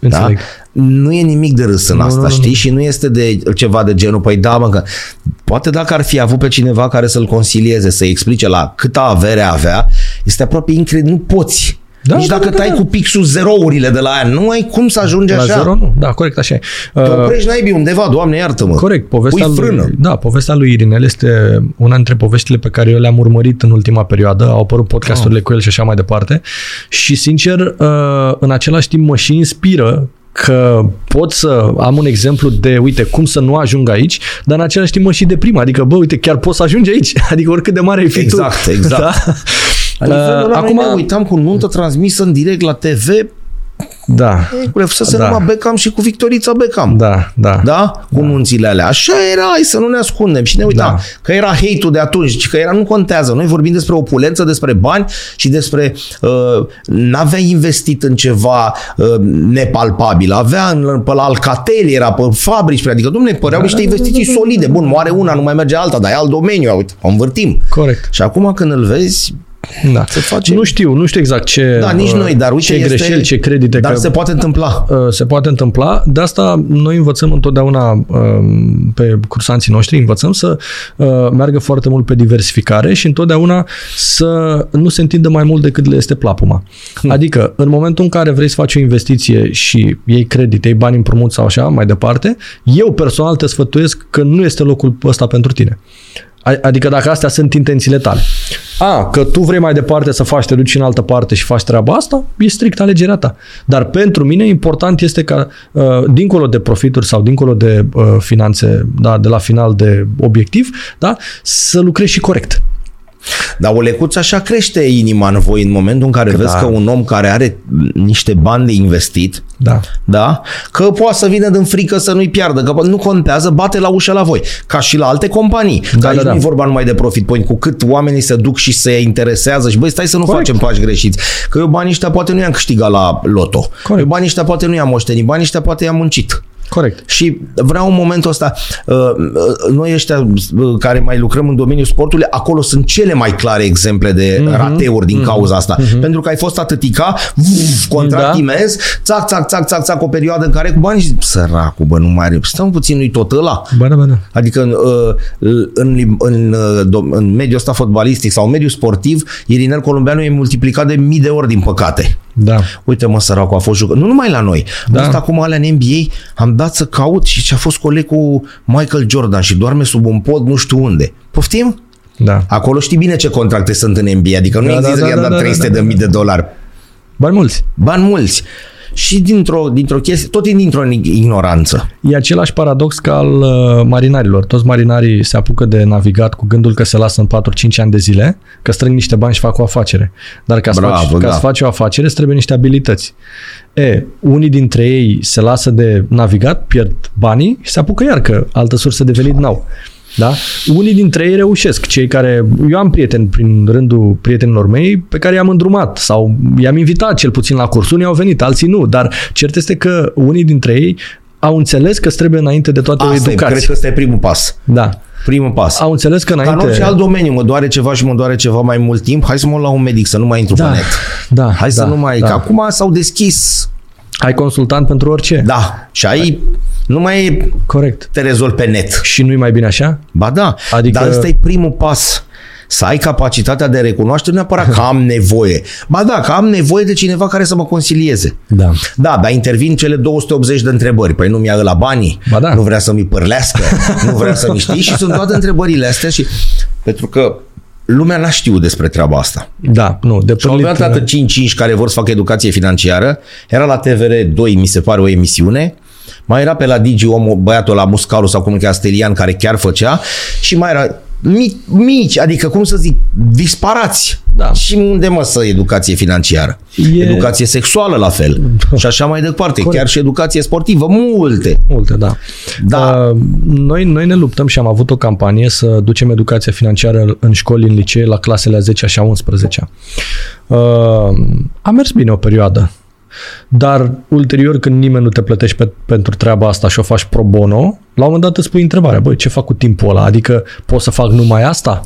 [SPEAKER 1] Da?
[SPEAKER 2] Înțeleg.
[SPEAKER 1] Nu e nimic de râs în
[SPEAKER 2] Nu,
[SPEAKER 1] asta,
[SPEAKER 2] nu, nu,
[SPEAKER 1] știi?
[SPEAKER 2] nu.
[SPEAKER 1] Și nu este de ceva de genul, păi da, mă, că poate dacă ar fi avut pe cineva care să-l consilieze, să-i explice la câta avere avea, este aproape incredibil, nu poți.
[SPEAKER 2] Da,
[SPEAKER 1] Nici
[SPEAKER 2] da,
[SPEAKER 1] dacă
[SPEAKER 2] da,
[SPEAKER 1] tai
[SPEAKER 2] da.
[SPEAKER 1] cu pixul zerourile de la aia, nu ai cum să ajungi
[SPEAKER 2] La
[SPEAKER 1] așa.
[SPEAKER 2] zero, nu. Da, corect, așa e.
[SPEAKER 1] Te
[SPEAKER 2] Uh,
[SPEAKER 1] oprești naibii undeva, Doamne iartă-mă.
[SPEAKER 2] Corect, povestea
[SPEAKER 1] Pui frână.
[SPEAKER 2] lui, da, povestea lui Irinel este una dintre poveștile pe care eu le-am urmărit în ultima perioadă, au apărut podcasturile
[SPEAKER 1] Ah.
[SPEAKER 2] cu el și așa mai departe și sincer, uh, în același timp mă și inspiră că pot să am un exemplu de, uite, cum să nu ajung aici, dar în același timp mă și deprimă. Adică, bă, uite, chiar poți să ajungi aici. <laughs> Adică oricât de mare ai fi
[SPEAKER 1] Exact,
[SPEAKER 2] tu.
[SPEAKER 1] exact.
[SPEAKER 2] Da? <laughs>
[SPEAKER 1] La nivelul ăla,
[SPEAKER 2] acum-
[SPEAKER 1] noi ne uitam cu nuntă transmisă în direct la TV,
[SPEAKER 2] Da,
[SPEAKER 1] să se
[SPEAKER 2] Da.
[SPEAKER 1] numai Beckham și cu Victorița Beckham.
[SPEAKER 2] da, da.
[SPEAKER 1] Da? Cu nunțile alea. Așa era, hai să nu ne ascundem. Și ne uitam
[SPEAKER 2] Da.
[SPEAKER 1] că era hate-ul de atunci, că era, nu contează. Noi vorbim despre opulență, despre bani și despre uh, n-avea investit în ceva uh, nepalpabil. Avea în, pe la Alcatel, era pe fabrici, adică, domne, păreau
[SPEAKER 2] Da,
[SPEAKER 1] niște investiții solide. Bun, moare una, nu mai merge alta, dar e alt domeniu, uite, o învârtim.
[SPEAKER 2] Corect.
[SPEAKER 1] Și acum când îl vezi,
[SPEAKER 2] Da.
[SPEAKER 1] Se face-
[SPEAKER 2] Nu știu, nu știu exact ce
[SPEAKER 1] da, nici
[SPEAKER 2] uh,
[SPEAKER 1] noi, dar uite,
[SPEAKER 2] ce
[SPEAKER 1] este,
[SPEAKER 2] greșeli, ce credite
[SPEAKER 1] dar
[SPEAKER 2] că
[SPEAKER 1] se poate întâmpla.
[SPEAKER 2] uh, se poate întâmpla. De asta noi învățăm întotdeauna uh, pe cursanții noștri, învățăm să uh, meargă foarte mult pe diversificare și întotdeauna să nu se întindă mai mult decât le este plapuma. Adică, în momentul în care vrei să faci o investiție și iei credit, iei bani împrumut sau așa, mai departe, eu personal te sfătuiesc că nu este locul ăsta pentru tine. A- Adică dacă astea sunt intențiile tale. A, că tu vrei mai departe să faci, te duci în altă parte și faci treaba asta, e strict alegerea ta. Dar pentru mine important este ca, uh, dincolo de profituri sau dincolo de uh, finanțe, da, de la final de obiectiv, da, să lucrezi și corect.
[SPEAKER 1] Dar o lecuță așa crește inima în voi în momentul în care
[SPEAKER 2] Că
[SPEAKER 1] vezi
[SPEAKER 2] da.
[SPEAKER 1] că un om care are niște bani de investit,
[SPEAKER 2] Da.
[SPEAKER 1] da? Că poate să vină din frică să nu-i piardă, că nu contează, bate la ușă la voi, ca și la alte companii. Da,
[SPEAKER 2] Da,
[SPEAKER 1] aici
[SPEAKER 2] da, da.
[SPEAKER 1] nu e vorba numai de profit point, cu cât oamenii se duc și se interesează și băi, stai să nu
[SPEAKER 2] Corect.
[SPEAKER 1] facem pași greșiți. Că eu banii ăștia poate nu i-am câștigat la loto.
[SPEAKER 2] Corect.
[SPEAKER 1] Eu banii ăștia poate nu i-am moștenit, banii ăștia poate i-am muncit.
[SPEAKER 2] Corect.
[SPEAKER 1] Și vreau în momentul ăsta, uh, uh, noi ăștia uh, care mai lucrăm în domeniul sportului, acolo sunt cele mai clare exemple de
[SPEAKER 2] Mhm.
[SPEAKER 1] rateuri din cauza asta. Pentru că ai fost atâtica, vuf, contract
[SPEAKER 2] Da.
[SPEAKER 1] imens, țac, țac, țac, țac, țac, o perioadă în care cu bani și săracul, bă, nu mai are. Stai un puțin, nu-i tot ăla.
[SPEAKER 2] Bă, da, bă, da.
[SPEAKER 1] Adică în, uh, în, lim- în, uh, dom- în mediul ăsta fotbalistic sau în mediul sportiv, Irinel Columbeanu e multiplicat de mii de ori, din păcate.
[SPEAKER 2] Da.
[SPEAKER 1] Uite mă, săracul a fost jucat. Nu numai la noi. Da.
[SPEAKER 2] Da.
[SPEAKER 1] Asta acum alea în NBA, am dat să caut și ce a fost coleg cu Michael Jordan și doarme sub un pod nu știu unde. Poftim?
[SPEAKER 2] Da.
[SPEAKER 1] Acolo știi bine ce contracte sunt în NBA, adică nu
[SPEAKER 2] Da,
[SPEAKER 1] există
[SPEAKER 2] da,
[SPEAKER 1] că i-a
[SPEAKER 2] da,
[SPEAKER 1] dat
[SPEAKER 2] da,
[SPEAKER 1] 300
[SPEAKER 2] da,
[SPEAKER 1] de
[SPEAKER 2] da,
[SPEAKER 1] mii de dolari.
[SPEAKER 2] Bani mulți.
[SPEAKER 1] Bani mulți. Și dintr-o, dintr-o chestie, tot e dintr-o ignoranță.
[SPEAKER 2] E același paradox ca al uh, marinarilor. Toți marinarii se apucă de navigat cu gândul că se lasă în 4-5 ani de zile, că strâng niște bani și fac o afacere. Dar ca, să,
[SPEAKER 1] Bravo,
[SPEAKER 2] faci,
[SPEAKER 1] da.
[SPEAKER 2] ca să faci o afacere îți trebuie niște abilități. E, unii dintre ei se lasă de navigat, pierd banii și se apucă iar că altă sursă de venit n-au. Da? Unii dintre ei reușesc, cei care... Eu am prieteni prin rândul prietenilor mei pe care i-am îndrumat sau i-am invitat cel puțin la curs. Unii au venit, alții nu, dar cert este că unii dintre ei au înțeles că îți trebuie înainte de toate o
[SPEAKER 1] Asta e,
[SPEAKER 2] educație.
[SPEAKER 1] cred că ăsta e primul pas.
[SPEAKER 2] Da.
[SPEAKER 1] Primul pas.
[SPEAKER 2] Au înțeles că
[SPEAKER 1] Ca în
[SPEAKER 2] înainte...
[SPEAKER 1] orice alt domeniu, mă doare ceva și mă doare ceva mai mult timp, hai să mă luau la un medic, să nu mai intru
[SPEAKER 2] Da,
[SPEAKER 1] pe net.
[SPEAKER 2] da,
[SPEAKER 1] Hai să
[SPEAKER 2] da,
[SPEAKER 1] nu mai...
[SPEAKER 2] da.
[SPEAKER 1] Că acum s-au deschis.
[SPEAKER 2] Ai consultant pentru orice.
[SPEAKER 1] Da. Și ai... Nu mai e
[SPEAKER 2] Corect.
[SPEAKER 1] te rezolvi pe net.
[SPEAKER 2] Și nu-i mai bine așa?
[SPEAKER 1] Ba da,
[SPEAKER 2] Adică-
[SPEAKER 1] adică... dar ăsta e primul pas. Să ai capacitatea de recunoaște, nu neapărat că am nevoie. Ba da, că am nevoie de cineva care să mă consilieze.
[SPEAKER 2] Da.
[SPEAKER 1] Da, dar intervin cele 280 de întrebări. Păi nu mi-a la banii,
[SPEAKER 2] Ba da.
[SPEAKER 1] nu vrea să-mi părlească, nu vrea să-mi știi și sunt toate întrebările astea și pentru că lumea n-a știut despre treaba asta.
[SPEAKER 2] Da, nu, de
[SPEAKER 1] Și au
[SPEAKER 2] pârlit,
[SPEAKER 1] venit atât 5-5 care vor să facă educație financiară. Era la TVR2, mi se pare, o emisiune. Mai era pe la Digi omul, băiatul la Muscaru sau cum îl cheamă, Stelian, care chiar făcea. Și mai era mici, mici, adică cum să zic, disparați.
[SPEAKER 2] Da.
[SPEAKER 1] Și unde mă să educație financiară?
[SPEAKER 2] E-
[SPEAKER 1] Educație sexuală la fel. și așa mai departe.
[SPEAKER 2] Corect.
[SPEAKER 1] Chiar și educație sportivă, multe.
[SPEAKER 2] Multe, da.
[SPEAKER 1] Da.
[SPEAKER 2] Uh, noi, noi ne luptăm și am avut o campanie să ducem educația financiară în școli, în licee, la clasele a 10 și a 11 uh, A mers bine o perioadă. Dar ulterior, când nimeni nu te plătește pe, pentru treaba asta și o faci pro bono, la un moment dat îți pui întrebarea, băi, ce fac cu timpul ăla? Adică pot să fac numai asta?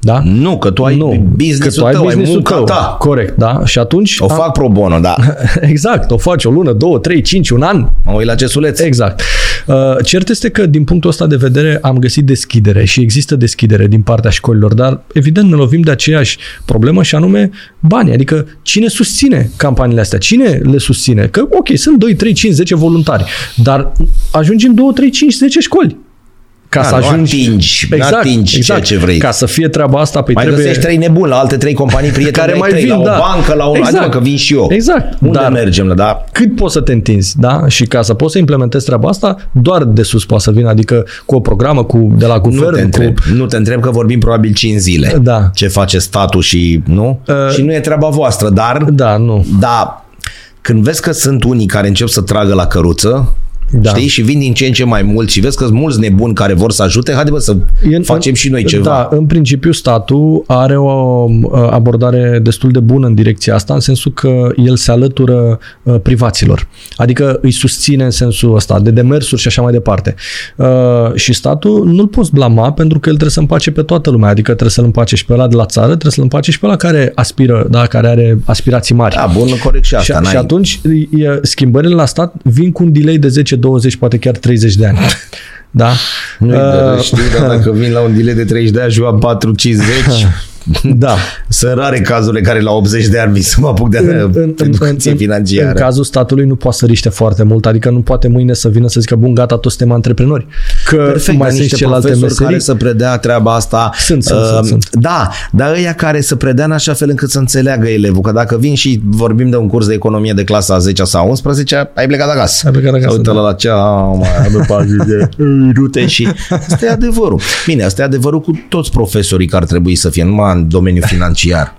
[SPEAKER 2] Da?
[SPEAKER 1] Nu, că tu ai
[SPEAKER 2] nu, că
[SPEAKER 1] business-ul
[SPEAKER 2] tu ai
[SPEAKER 1] tău, ai
[SPEAKER 2] business-ul
[SPEAKER 1] munca
[SPEAKER 2] tău.
[SPEAKER 1] ta.
[SPEAKER 2] Corect, da? Și atunci...
[SPEAKER 1] O fac pro bono, da. <laughs>
[SPEAKER 2] Exact, o faci o lună, două, trei, cinci, un an,
[SPEAKER 1] Mă uit la cesuleț.
[SPEAKER 2] Exact. Uh, Cert este că, din punctul ăsta de vedere, am găsit deschidere și există deschidere din partea școlilor, dar, evident, ne lovim de aceeași problemă și anume bani. Adică, cine susține campaniile astea? Cine le susține? Că, ok, sunt 2, 3, 5, 10 voluntari, dar ajungem 2, 3, 5, 10 școli ca
[SPEAKER 1] Da,
[SPEAKER 2] să
[SPEAKER 1] nu
[SPEAKER 2] ajungi...
[SPEAKER 1] atingi, nu atingi ceea ce vrei.
[SPEAKER 2] Ca să fie treaba asta, păi
[SPEAKER 1] Mai
[SPEAKER 2] trebuie...
[SPEAKER 1] găsești trei nebuni la alte trei companii <laughs> prieteni
[SPEAKER 2] care
[SPEAKER 1] de-ai
[SPEAKER 2] mai
[SPEAKER 1] tăi,
[SPEAKER 2] vin,
[SPEAKER 1] la o
[SPEAKER 2] da.
[SPEAKER 1] bancă, la un... Exact. că vin și eu.
[SPEAKER 2] Exact.
[SPEAKER 1] Unde
[SPEAKER 2] Dar-
[SPEAKER 1] mergem? Da?
[SPEAKER 2] cât poți să te întinzi, da? Și ca să poți să implementezi treaba asta, doar de sus poate să vină, adică cu o programă cu, de la
[SPEAKER 1] Nu
[SPEAKER 2] guvern.
[SPEAKER 1] te întreb.
[SPEAKER 2] Cu,
[SPEAKER 1] Nu te întreb că vorbim probabil 5 zile.
[SPEAKER 2] Da.
[SPEAKER 1] Ce face statul și nu?
[SPEAKER 2] Uh,
[SPEAKER 1] și nu e treaba voastră, dar
[SPEAKER 2] da, nu.
[SPEAKER 1] Da, când vezi că sunt unii care încep să tragă la căruță,
[SPEAKER 2] Da.
[SPEAKER 1] da. știi, și vin din ce în ce mai mulți și vezi că sunt mulți nebuni care vor să ajute, haide bă să
[SPEAKER 2] în-
[SPEAKER 1] facem și noi ceva.
[SPEAKER 2] Da, în principiu statul are o uh, abordare destul de bună în direcția asta, în sensul că el se alătură uh, privaților. Adică îi susține în sensul ăsta, de demersuri și așa mai departe. Uh, și statul nu-l poți blama pentru că el trebuie să împace pe toată lumea, adică trebuie să-l împace și pe ăla de la țară, trebuie să-l împace și pe ăla care aspiră, da, care are aspirații mari.
[SPEAKER 1] Da, bun, corect și asta.
[SPEAKER 2] Și,
[SPEAKER 1] n-ai...
[SPEAKER 2] și atunci e, schimbările la stat vin cu un delay de 10, 20, poate chiar 30 de ani. Da?
[SPEAKER 1] Nu
[SPEAKER 2] Uh,
[SPEAKER 1] uh, știu, dar dacă vin la un delay de 30 de ani și eu am 4 50 <laughs>
[SPEAKER 2] da.
[SPEAKER 1] sunt rare cazurile care la 80 de ani vin să mă apuc de educație financiară.
[SPEAKER 2] în cazul statului nu poate să riște foarte mult, adică nu poate mâine să vină să zică, bun, gata, toți suntem antreprenori. Că
[SPEAKER 1] Perfect,
[SPEAKER 2] mai
[SPEAKER 1] dar
[SPEAKER 2] sunt
[SPEAKER 1] niște
[SPEAKER 2] celelalte
[SPEAKER 1] profesori
[SPEAKER 2] meserii.
[SPEAKER 1] care să predea treaba asta.
[SPEAKER 2] Sunt, sunt,
[SPEAKER 1] uh,
[SPEAKER 2] sunt, sunt.
[SPEAKER 1] Da, dar ăia care să predea în așa fel încât să înțeleagă elevul. Că dacă vin și vorbim de un curs de economie de clasa a 10 sau a 11 ai plecat acasă.
[SPEAKER 2] Ai plecat acasă,
[SPEAKER 1] Sau uită
[SPEAKER 2] da.
[SPEAKER 1] la cea mai adă <laughs> pagini de rute și... Asta e adevărul. Bine, asta e adevărul cu toți profesorii care ar trebui să fie, numai în domeniul financiar.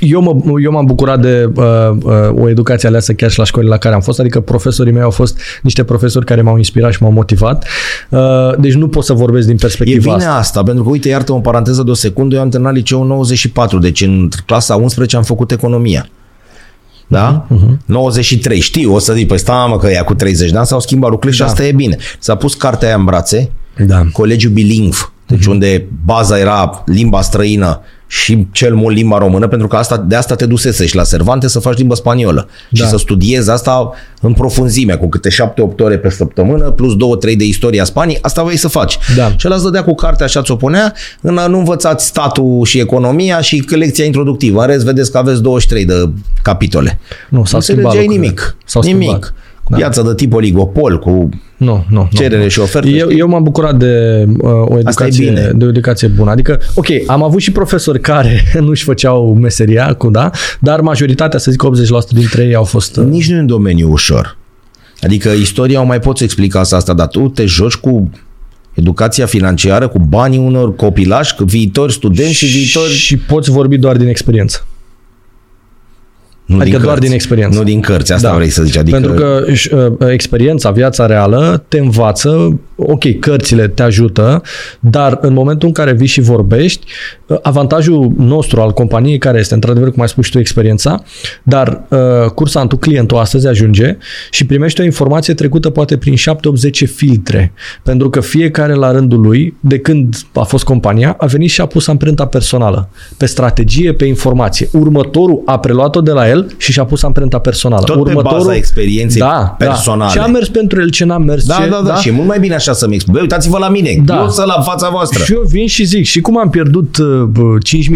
[SPEAKER 2] Eu, mă, eu m-am bucurat de uh, uh, o educație aleasă chiar și la școlile la care am fost, adică profesorii mei au fost niște profesori care m-au inspirat și m-au motivat. Uh, deci nu pot să vorbesc din
[SPEAKER 1] E
[SPEAKER 2] perspectiva
[SPEAKER 1] bine
[SPEAKER 2] asta.
[SPEAKER 1] asta, pentru că, uite, iartă o paranteză de o secundă, eu am terminat liceul în 94, deci în clasa 11 am făcut economia. Da? Uh-huh. 93. Știu, o să zic, păi stai mă că ea cu 30 de ani s-au schimbat lucrurile da. și asta e bine. S-a pus cartea aia în brațe,
[SPEAKER 2] Da.
[SPEAKER 1] colegiul bilingv, deci uh-huh. unde baza era limba străină și cel mult limba română, pentru că asta, de asta te dusese și la Cervantes să faci limba spaniolă da. și să studiezi asta în profunzime, cu câte 7-8 ore pe săptămână, plus 2-3 de istoria Spaniei, asta vrei să faci.
[SPEAKER 2] Da.
[SPEAKER 1] Și ăla îți dădea cu cartea așa ți-o punea, în a nu învățați statul și economia și lecția introductivă. În rest, vedeți că aveți 23 de capitole.
[SPEAKER 2] Nu, s-au
[SPEAKER 1] nu
[SPEAKER 2] schimbat
[SPEAKER 1] înțelegeai
[SPEAKER 2] lucrurile.
[SPEAKER 1] nimic.
[SPEAKER 2] S-au
[SPEAKER 1] nimic.
[SPEAKER 2] schimbat.
[SPEAKER 1] Cu piața de tip oligopol, cu
[SPEAKER 2] Nu, nu.
[SPEAKER 1] cerere
[SPEAKER 2] nu.
[SPEAKER 1] și ofertă.
[SPEAKER 2] Eu,
[SPEAKER 1] știi?
[SPEAKER 2] eu m-am bucurat de uh, o educație,
[SPEAKER 1] bine.
[SPEAKER 2] de o educație bună. Adică, ok, am avut și profesori care <laughs> nu-și făceau meseria, cu da, dar majoritatea, să zic 80% dintre ei au fost... Uh,
[SPEAKER 1] Nici nu e un domeniu ușor. Adică istoria o mai poți explica asta, dar tu te joci cu educația financiară, cu banii unor copilași, cu viitori studenți și viitori...
[SPEAKER 2] Și poți vorbi doar din experiență.
[SPEAKER 1] Nu
[SPEAKER 2] adică doar
[SPEAKER 1] cărți.
[SPEAKER 2] din experiență.
[SPEAKER 1] Nu din cărți, asta
[SPEAKER 2] Da.
[SPEAKER 1] vrei să zici. Adică...
[SPEAKER 2] Pentru că și, uh, experiența, viața reală te învață, ok, cărțile te ajută, dar în momentul în care vii și vorbești, uh, avantajul nostru al companiei care este, într-adevăr, cum ai spus și tu, experiența, dar uh, cursantul, clientul astăzi ajunge și primește o informație trecută poate prin 7-8-10 filtre, pentru că fiecare la rândul lui, de când a fost compania, a venit și a pus amprenta personală, pe strategie, pe informație. Următorul a preluat-o de la el și și-a pus amprenta personală.
[SPEAKER 1] Tot pe
[SPEAKER 2] Următorul,
[SPEAKER 1] baza experienței
[SPEAKER 2] da,
[SPEAKER 1] personale.
[SPEAKER 2] Da. Ce a mers pentru el, ce n-a mers,
[SPEAKER 1] Da,
[SPEAKER 2] ce,
[SPEAKER 1] da, da, și e mult mai bine așa să-mi explic. Băi, uitați-vă la mine,
[SPEAKER 2] Da.
[SPEAKER 1] eu sunt la fața voastră.
[SPEAKER 2] Și eu vin și zic, și cum am pierdut uh,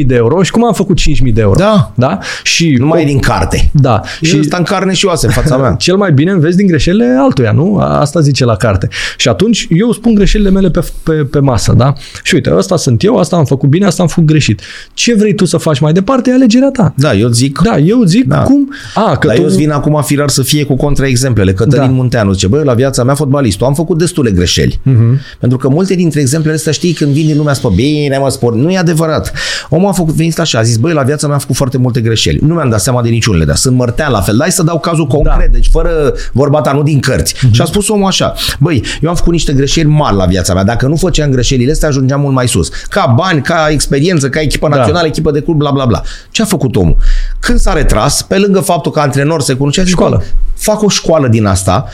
[SPEAKER 2] 5.000 de euro și cum am făcut 5.000 de euro.
[SPEAKER 1] Da.
[SPEAKER 2] Da? Și
[SPEAKER 1] Nu mai e din carte.
[SPEAKER 2] Da.
[SPEAKER 1] Și
[SPEAKER 2] Și
[SPEAKER 1] ăsta în carne și oase în fața mea. <laughs>
[SPEAKER 2] cel mai bine înveți din greșelile altuia, nu? A- Asta zice la carte. Și atunci eu spun greșelile mele pe, pe, pe masă, da? Și uite, ăsta sunt eu, asta am făcut bine, asta am făcut greșit. Ce vrei tu să faci mai departe e alegerea ta.
[SPEAKER 1] Da, eu zic
[SPEAKER 2] Da, eu zic
[SPEAKER 1] Da.
[SPEAKER 2] cum... A, că
[SPEAKER 1] Dar
[SPEAKER 2] tu...
[SPEAKER 1] eu îți vin acum firar să fie cu contraexemplele. Cătălin
[SPEAKER 2] Da.
[SPEAKER 1] da. Munteanu zice, băi, la viața mea fotbalistul am făcut destule greșeli. Uh-huh. Pentru că multe dintre exemplele astea știi când vin din lumea spă, bine mă sport. Nu e adevărat. Omul a făcut, venit așa, a zis, băi, la viața mea am făcut foarte multe greșeli. Nu mi-am dat seama de niciunele, dar sunt mărtean la fel. Dai să dau cazul concret, da. deci fără vorba ta, nu din cărți. Uh-huh. Și a spus omul așa, băi, eu am făcut niște greșeli mari la viața mea. Dacă nu făceam greșelile astea, ajungeam mult mai sus. Ca bani, ca experiență, ca echipă
[SPEAKER 2] Da.
[SPEAKER 1] națională, echipă de club, bla bla bla. Ce a făcut omul? Când s-a retras, pe lângă faptul că antrenor se cunoștea, zic,
[SPEAKER 2] Școală.
[SPEAKER 1] "Bă, fac o școală din asta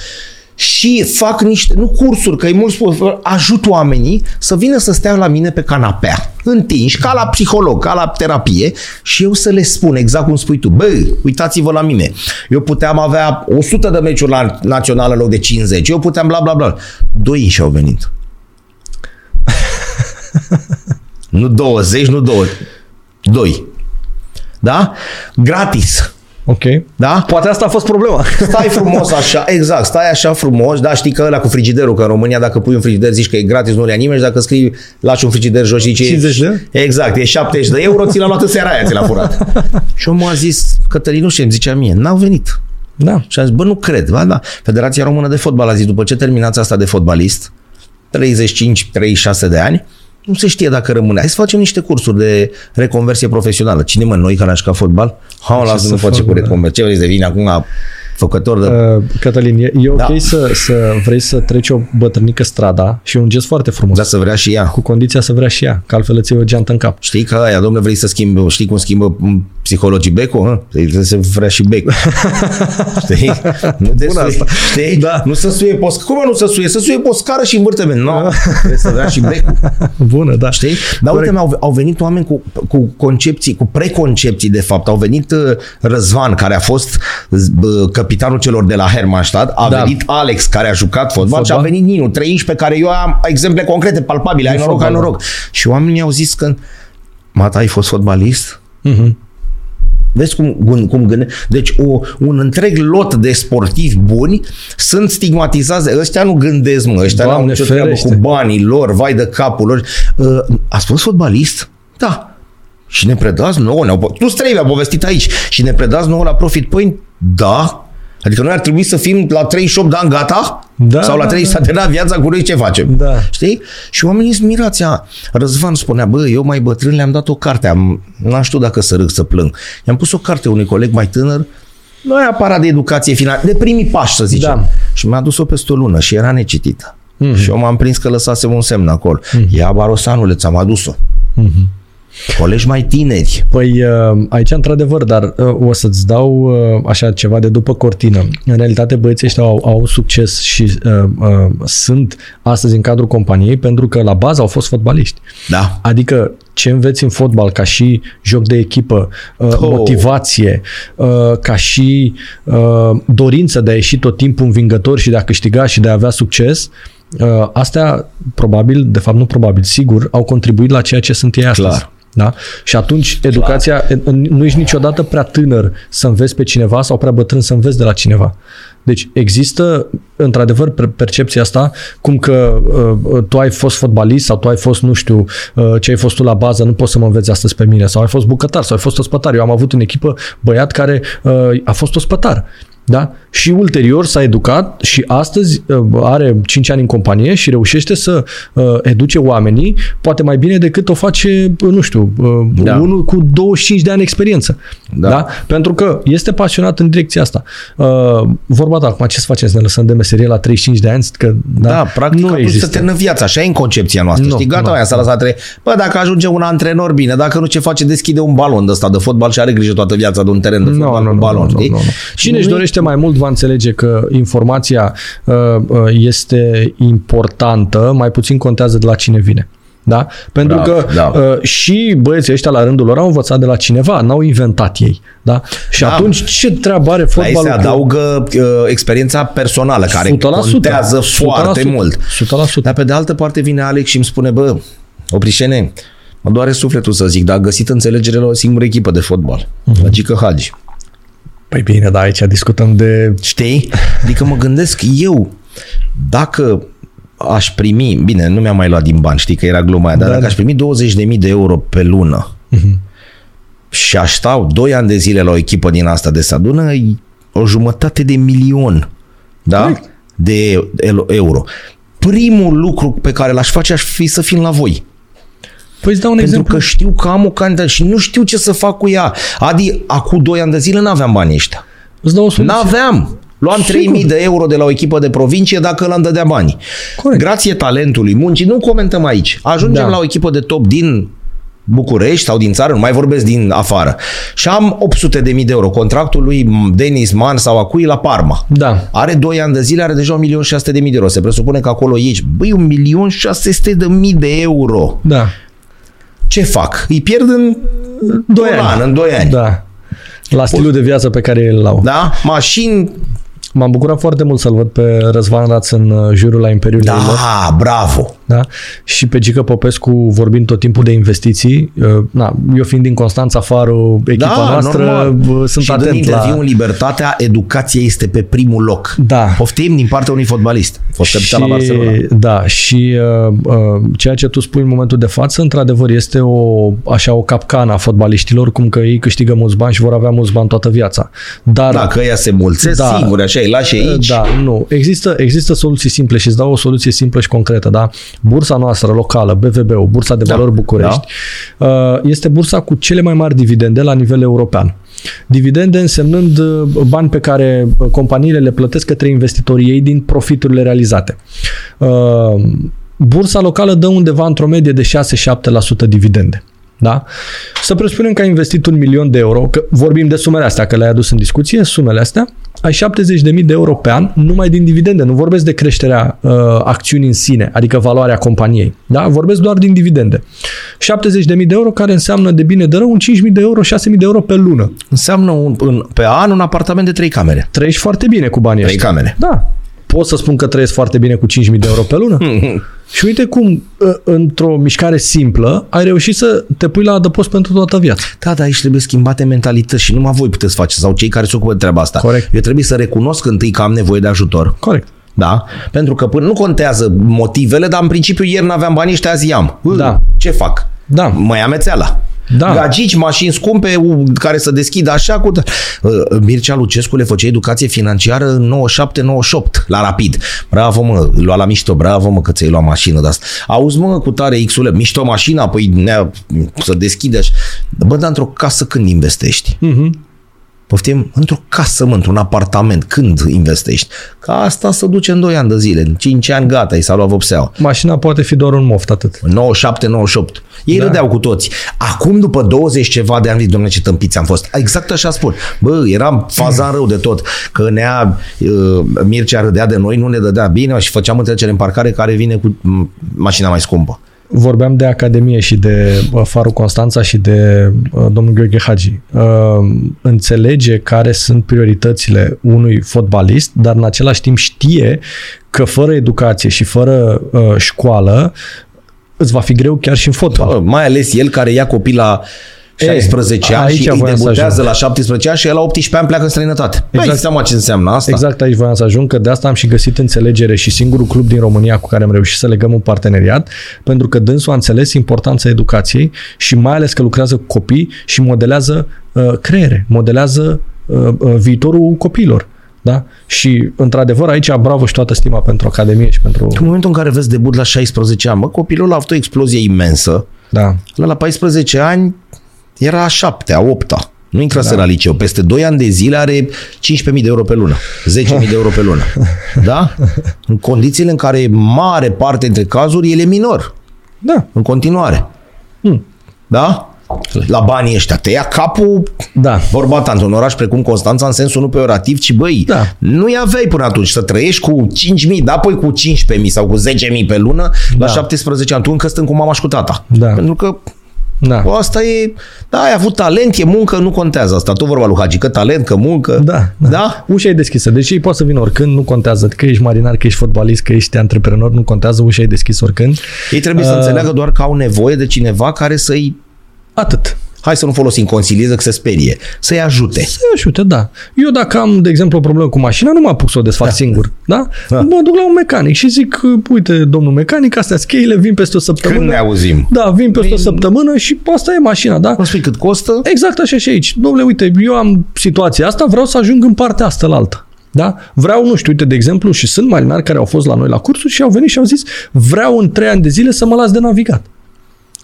[SPEAKER 1] și fac niște, nu cursuri, că e mult spus, ajut oamenii să vină să stea la mine pe canapea, întinși, ca la psiholog, ca la terapie și eu să le spun exact cum spui tu, bă, uitați-vă la mine, eu puteam avea 100 de meciuri la național în loc de 50, eu puteam bla bla bla. Doi și au venit. <laughs> nu 20, nu 2. Doi. Da? Gratis.
[SPEAKER 2] Ok.
[SPEAKER 1] Da?
[SPEAKER 2] Poate asta a fost problema. <laughs>
[SPEAKER 1] Stai frumos așa, exact, stai așa frumos, da, știi că ăla cu frigiderul, că în România dacă pui un frigider zici că e gratis, nu le ia nimeni și dacă scrii, lași un frigider jos și zici...
[SPEAKER 2] 50 de?
[SPEAKER 1] Exact, e 70 de euro, ți l-a luat în seara aia, ți l-a furat. <laughs> și omul a zis, Cătălin, nu știu, îmi zicea mie, n-au venit.
[SPEAKER 2] Da.
[SPEAKER 1] Și am zis, bă, nu cred, ba, da. Federația Română de Fotbal a zis, după ce terminați asta de fotbalist, 35-36 de ani, nu se știe dacă rămâne. Hai să facem niște cursuri de reconversie profesională. Cine mă, noi care am jucat fotbal? Ha, lasă
[SPEAKER 2] să
[SPEAKER 1] nu face
[SPEAKER 2] fac,
[SPEAKER 1] cu
[SPEAKER 2] da.
[SPEAKER 1] reconversie. Ce vrei să vin acum făcător de...
[SPEAKER 2] Uh, Cătălin, e, e ok
[SPEAKER 1] Da.
[SPEAKER 2] să, să vrei să treci o bătrânică strada și e un gest foarte frumos.
[SPEAKER 1] Da, să vrea și ea.
[SPEAKER 2] Cu condiția să vrea și ea, că altfel îți iei o geantă în cap.
[SPEAKER 1] Știi că aia, domnule, vrei să schimbi, știi cum schimbă m, psihologii becul? Hă? Trebuie să vrea și bec. <laughs> știi? Nu te
[SPEAKER 2] Bună
[SPEAKER 1] sui,
[SPEAKER 2] asta.
[SPEAKER 1] știi?
[SPEAKER 2] Da.
[SPEAKER 1] Nu să suie pe o, cum mă nu să suie? Să suie pe o scară și învârte Nu, no, trebuie să vrea și becul. <laughs>
[SPEAKER 2] Bună, da.
[SPEAKER 1] Știi? Dar uite, au, au venit oameni cu, cu concepții, cu preconcepții, de fapt. Au venit uh, Răzvan, care a fost uh, capitanul celor de la Hermannstadt, a
[SPEAKER 2] Da.
[SPEAKER 1] da. venit Alex, care a jucat fotbal,
[SPEAKER 2] Fotbal.
[SPEAKER 1] și a venit Ninu, 13, pe care eu am exemple concrete, palpabile, ai
[SPEAKER 2] Din
[SPEAKER 1] noroc, ai
[SPEAKER 2] fotbal,
[SPEAKER 1] noroc. Și oamenii au zis că, Mata, ai fost fotbalist?
[SPEAKER 2] Mhm.
[SPEAKER 1] Vezi cum, cum, cum gânde? Deci o, un întreg lot de sportivi buni sunt stigmatizați. Ăștia nu gândesc, mă. Ăștia nu au
[SPEAKER 2] Doamne
[SPEAKER 1] nicio treabă
[SPEAKER 2] ferește.
[SPEAKER 1] cu banii lor, vai de capul lor. Uh, ați fost fotbalist? Da. Și ne predați nouă? Ne-au, po- tu străi mi-a povestit aici. Și ne predați nouă la Profit Point? Da. Adică noi ar trebui să fim la 38 de ani gata?
[SPEAKER 2] Da,
[SPEAKER 1] Sau la
[SPEAKER 2] da,
[SPEAKER 1] 30 s-a terminat viața cu noi ce facem?
[SPEAKER 2] Da.
[SPEAKER 1] Știi? Și oamenii sunt mirați. a. Răzvan spunea, bă, eu mai bătrân le-am dat o carte, am, n-am știut dacă să râg, să plâng. I-am pus o carte unui coleg mai tânăr, nu e aparat de educație financiară, de primii pași, să zicem.
[SPEAKER 2] Da.
[SPEAKER 1] Și mi-a dus-o peste o lună și era necitită. Mm-hmm. Și eu m-am prins că lăsasem un semn acolo. Mm-hmm. Ia barosanuleț, ți-am adus-o. Mm-hmm. Colegi mai tineri.
[SPEAKER 2] Păi uh, aici, într-adevăr, dar uh, o să-ți dau uh, așa ceva de după cortină. În realitate, băieții ăștia au, au succes și uh, uh, sunt astăzi în cadrul companiei pentru că la bază au fost fotbaliști.
[SPEAKER 1] Da.
[SPEAKER 2] Adică ce înveți în fotbal ca și joc de echipă, uh,
[SPEAKER 1] Oh.
[SPEAKER 2] motivație, uh, ca și uh, dorință de a ieși tot timpul învingător și de a câștiga și de a avea succes, uh, astea probabil, de fapt nu probabil, sigur, au contribuit la ceea ce sunt ei astăzi.
[SPEAKER 1] Clar.
[SPEAKER 2] Da? Și atunci educația, nu ești niciodată prea tânăr să înveți pe cineva sau prea bătrân să înveți de la cineva. Deci există, într-adevăr, per- percepția asta, cum că uh, tu ai fost fotbalist sau tu ai fost, nu știu, uh, ce ai fost tu la bază, nu poți să mă înveți astăzi pe mine, sau ai fost bucătar, sau ai fost ospătar. Eu am avut în echipă băiat care uh, a fost ospătar. Da? Și ulterior s-a educat și astăzi uh, are 5 ani în companie și reușește să uh, educe oamenii poate mai bine decât o face, uh, nu știu, uh,
[SPEAKER 1] Da.
[SPEAKER 2] unul cu 25 de ani experiență. Da.
[SPEAKER 1] Da.
[SPEAKER 2] da? Pentru că este pasionat în direcția asta. Uh, vorba ta, acum ce să facem? Să ne lăsăm de meserie la 35 de ani? Că, da,
[SPEAKER 1] Da, practic
[SPEAKER 2] nu
[SPEAKER 1] nu să
[SPEAKER 2] există.
[SPEAKER 1] termină viața. Așa e în concepția noastră.
[SPEAKER 2] Nu,
[SPEAKER 1] știi, gata,
[SPEAKER 2] nu,
[SPEAKER 1] aia s-a
[SPEAKER 2] nu.
[SPEAKER 1] lăsat tre- Bă, dacă ajunge un antrenor, bine. Dacă nu, ce face? Deschide un balon de ăsta de fotbal și are grijă toată viața de un teren de fotbal cu balon, știi?
[SPEAKER 2] Cine
[SPEAKER 1] Nu
[SPEAKER 2] își
[SPEAKER 1] e-
[SPEAKER 2] dorește mai mult va înțelege că informația uh, uh, este importantă, mai puțin contează de la cine vine. Da? Pentru
[SPEAKER 1] Bravo,
[SPEAKER 2] că
[SPEAKER 1] da.
[SPEAKER 2] uh, și băieții ăștia la rândul lor au învățat de la cineva, n-au inventat ei. Da? Și
[SPEAKER 1] Da.
[SPEAKER 2] atunci ce treabă are
[SPEAKER 1] La ei se
[SPEAKER 2] fotbalul? cu-
[SPEAKER 1] adaugă uh, experiența personală, care
[SPEAKER 2] 100%,
[SPEAKER 1] contează foarte
[SPEAKER 2] 100%,
[SPEAKER 1] mult.
[SPEAKER 2] 100%.
[SPEAKER 1] Dar pe de altă parte vine Alex și îmi spune, bă, Oprișene, mă doare sufletul să zic, dar a găsit înțelegere la o singură echipă de fotbal,
[SPEAKER 2] Mhm.
[SPEAKER 1] la Gică Hagi.
[SPEAKER 2] Păi bine, da, aici discutăm de...
[SPEAKER 1] Știi? Adică mă gândesc eu, dacă aș primi, bine, nu mi-am mai luat din bani, știi că era gluma aia, dar
[SPEAKER 2] Da,
[SPEAKER 1] dacă
[SPEAKER 2] da.
[SPEAKER 1] aș primi 20.000 de euro pe lună și aș stau 2 ani de zile la o echipă din asta de se adună e o jumătate de milion, da?
[SPEAKER 2] Corect.
[SPEAKER 1] De el- euro. Primul lucru pe care l-aș face aș fi să fim la voi.
[SPEAKER 2] Păi îți dau un
[SPEAKER 1] Pentru
[SPEAKER 2] exemplu.
[SPEAKER 1] că știu că am o cantitate și nu știu ce să fac cu ea. Adi, acum 2 ani de zile n-aveam banii ăștia.
[SPEAKER 2] Îți dau o soluție.
[SPEAKER 1] N-aveam. Luam
[SPEAKER 2] Sigur.
[SPEAKER 1] 3000 de euro de la o echipă de provincie dacă l-am dădea bani.
[SPEAKER 2] Corect.
[SPEAKER 1] Grație talentului, muncii, nu comentăm aici. Ajungem
[SPEAKER 2] Da.
[SPEAKER 1] la o echipă de top din București sau din țară, nu mai vorbesc din afară. Și am 800 de mii de euro. Contractul lui Denis Man sau a cui la Parma.
[SPEAKER 2] Da.
[SPEAKER 1] Are 2 ani de zile, are deja 1.600.000 de euro. Se presupune că acolo ești. Băi, 1.600.000 de euro.
[SPEAKER 2] Da.
[SPEAKER 1] Ce fac? Îi pierd în
[SPEAKER 2] Doi
[SPEAKER 1] un
[SPEAKER 2] ani.
[SPEAKER 1] an, în 2 ani.
[SPEAKER 2] Da. La stilul de viață pe care îl au.
[SPEAKER 1] Da? Mașini,
[SPEAKER 2] M-am bucurat foarte mult să-l văd pe Răzvan Raț în uh, jurul la Imperiul Leilor.
[SPEAKER 1] da, bravo.
[SPEAKER 2] Da? Și pe Gică Popescu vorbind tot timpul de investiții, uh, na, eu fiind din Constanța afară, echipa
[SPEAKER 1] da,
[SPEAKER 2] noastră,
[SPEAKER 1] normal.
[SPEAKER 2] sunt
[SPEAKER 1] și
[SPEAKER 2] atent
[SPEAKER 1] dând
[SPEAKER 2] la...
[SPEAKER 1] interviu în Libertatea, educația este pe primul loc.
[SPEAKER 2] Da.
[SPEAKER 1] Poftim din partea unui fotbalist. Fost capitan la Barcelona.
[SPEAKER 2] Da, și uh, uh, ceea ce tu spui în momentul de față, într-adevăr, este o, așa o capcană a fotbaliștilor, cum că ei câștigă mulți bani și vor avea mulți bani toată viața. Dar,
[SPEAKER 1] Da, că ea se mulțesc
[SPEAKER 2] Da.
[SPEAKER 1] singuri, așa, îi lași aici.
[SPEAKER 2] Da, nu. Există, există soluții simple și îți dau o soluție simplă și concretă. Da? Bursa noastră locală, BVB-ul, Bursa de
[SPEAKER 1] Da,
[SPEAKER 2] Valori București, uh, este bursa cu cele mai mari dividende la nivel european. Dividende însemnând uh, bani pe care uh, companiile le plătesc către investitorii ei din profiturile realizate. Uh, Bursa locală dă undeva într-o medie de 6-7% dividende. Da? Să presupunem că ai investit un milion de euro, că vorbim de sumele astea, că le-ai adus în discuție, sumele astea, ai 70.000 de euro pe an numai din dividende. Nu vorbesc de creșterea uh, acțiunii în sine, adică valoarea companiei. Da? Vorbesc doar din dividende. 70.000 de euro care înseamnă de bine de rău un 5.000 de euro, 6.000 de euro pe lună.
[SPEAKER 1] Înseamnă un, un, pe an un apartament de trei camere.
[SPEAKER 2] Trăiești foarte bine cu banii
[SPEAKER 1] Trei
[SPEAKER 2] ăștia.
[SPEAKER 1] camere.
[SPEAKER 2] Da. Pot să spun că trăiesc foarte bine cu 5.000 de euro pe lună? <laughs> și uite cum, ă, într-o mișcare simplă, ai reușit să te pui la adăpost pentru toată viața.
[SPEAKER 1] Da, dar aici trebuie schimbate mentalități și numai voi puteți face sau cei care se ocupă de treaba asta.
[SPEAKER 2] Corect.
[SPEAKER 1] Eu trebuie să recunosc întâi că am nevoie de ajutor.
[SPEAKER 2] Corect.
[SPEAKER 1] Da? Pentru că până nu contează motivele, dar în principiu ieri n-aveam bani ăștia, azi i-am. Ă,
[SPEAKER 2] Da.
[SPEAKER 1] Ce fac?
[SPEAKER 2] Da.
[SPEAKER 1] Mă ia mețeala.
[SPEAKER 2] Da.
[SPEAKER 1] Gagici, mașini scumpe u, care să deschidă așa cu... Uh, Mircea Lucescu le făcea educație financiară în 97-98 la Rapid. Bravo mă, îi lua la mișto, bravo mă că ți-ai luat mașină de asta. Auzi mă cu tare X-ule, mișto mașina, păi nea, să deschide așa. Bă, dar într-o casă când investești?
[SPEAKER 2] Mhm.
[SPEAKER 1] Poftim, într-o casă, mă, într-un apartament, când investești? Ca asta se duce în 2 ani de zile, în 5 ani gata, i s-a luat vopseaua.
[SPEAKER 2] Mașina poate fi doar un moft, atât.
[SPEAKER 1] 97, 98. Ei da. râdeau cu toți. Acum, după 20 ceva de ani, zic, domnule, ce tâmpiți am fost. Exact așa spun. Bă, eram faza rău de tot. Că nea, uh, Mircea râdea de noi, nu ne dădea bine și făceam întrecere în parcare care vine cu m, mașina mai scumpă.
[SPEAKER 2] Vorbeam de Academie și de uh, Farul Constanța și de uh, domnul Gheorghe Hagi. Uh, înțelege care sunt prioritățile unui fotbalist, dar în același timp știe că fără educație și fără uh, școală îți va fi greu chiar și în fotbal.
[SPEAKER 1] Bă, mai ales el care ia copii la 16 ani
[SPEAKER 2] aici
[SPEAKER 1] și îi
[SPEAKER 2] voiam să
[SPEAKER 1] debutează
[SPEAKER 2] ajung.
[SPEAKER 1] la 17 ani și el la 18 ani pleacă în străinătate. Exact.
[SPEAKER 2] Exact.
[SPEAKER 1] Băi, seama ce înseamnă asta?
[SPEAKER 2] Exact aici voiam să ajung, că de asta am și găsit înțelegere și singurul club din România cu care am reușit să legăm un parteneriat, pentru că dânsul a înțeles importanța educației și mai ales că lucrează cu copii și modelează uh, creiere, modelează uh, uh, viitorul copiilor. Da? Și, într-adevăr, aici bravo și toată stima pentru Academie și pentru...
[SPEAKER 1] În momentul în care vezi debut la 16 ani, mă, copilul a avut o explozie imensă.
[SPEAKER 2] Da.
[SPEAKER 1] La, la 14 ani era a șaptea, a opta. Nu intrase da. la liceu. Peste 2 ani de zile are 15.000 de euro pe lună. 10.000 de euro pe lună. <laughs> Da? În condițiile în care mare parte dintre cazuri el e minor.
[SPEAKER 2] Da.
[SPEAKER 1] În continuare.
[SPEAKER 2] Hmm.
[SPEAKER 1] Da? La banii ăștia. Te ia capul
[SPEAKER 2] Da.
[SPEAKER 1] Vorba ta, într-un oraș precum Constanța, în sensul nu peorativ, ci băi,
[SPEAKER 2] Da.
[SPEAKER 1] nu-i aveai până atunci să trăiești cu 5.000, da, apoi cu 15.000 sau cu 10.000 pe lună la
[SPEAKER 2] Da.
[SPEAKER 1] 17 ani, tu încă stând cu mama și cu tata.
[SPEAKER 2] Da.
[SPEAKER 1] Pentru că
[SPEAKER 2] Da.
[SPEAKER 1] Bă, asta e, da, ai avut talent, e muncă, nu contează asta. Tu vorba lui Hagi, că talent, că muncă.
[SPEAKER 2] Da, da.
[SPEAKER 1] da?
[SPEAKER 2] Ușa e deschisă. Deci ei pot să vină oricând, nu contează că ești marinar, că ești fotbalist, că ești antreprenor, nu contează, ușa e deschisă oricând.
[SPEAKER 1] Ei trebuie să
[SPEAKER 2] Uh,
[SPEAKER 1] înțeleagă doar că au nevoie de cineva care să-i,
[SPEAKER 2] Atât.
[SPEAKER 1] Hai să nu folosim consilieză, că se sperie, să-i ajute.
[SPEAKER 2] Să ajute, da. Eu dacă am, de exemplu, o problemă cu mașina, nu m-am pus să o desfac da. singur. Da?
[SPEAKER 1] Da.
[SPEAKER 2] da? Mă duc la un mecanic și zic, uite, domnul mecanic, astea cheile, vin peste o săptămână.
[SPEAKER 1] Când ne auzim?
[SPEAKER 2] Da, vin peste o
[SPEAKER 1] Vin-
[SPEAKER 2] săptămână și asta e mașina, da?
[SPEAKER 1] Nu spui cât costă?
[SPEAKER 2] Exact așa și aici. Domnule, uite, eu am situația asta, vreau să ajung în partea asta la alta. Da? Vreau, nu știu, uite, de exemplu, și sunt marinari care au fost la noi la cursuri și au venit și au zis, vreau în trei ani de zile să mă las de navigat.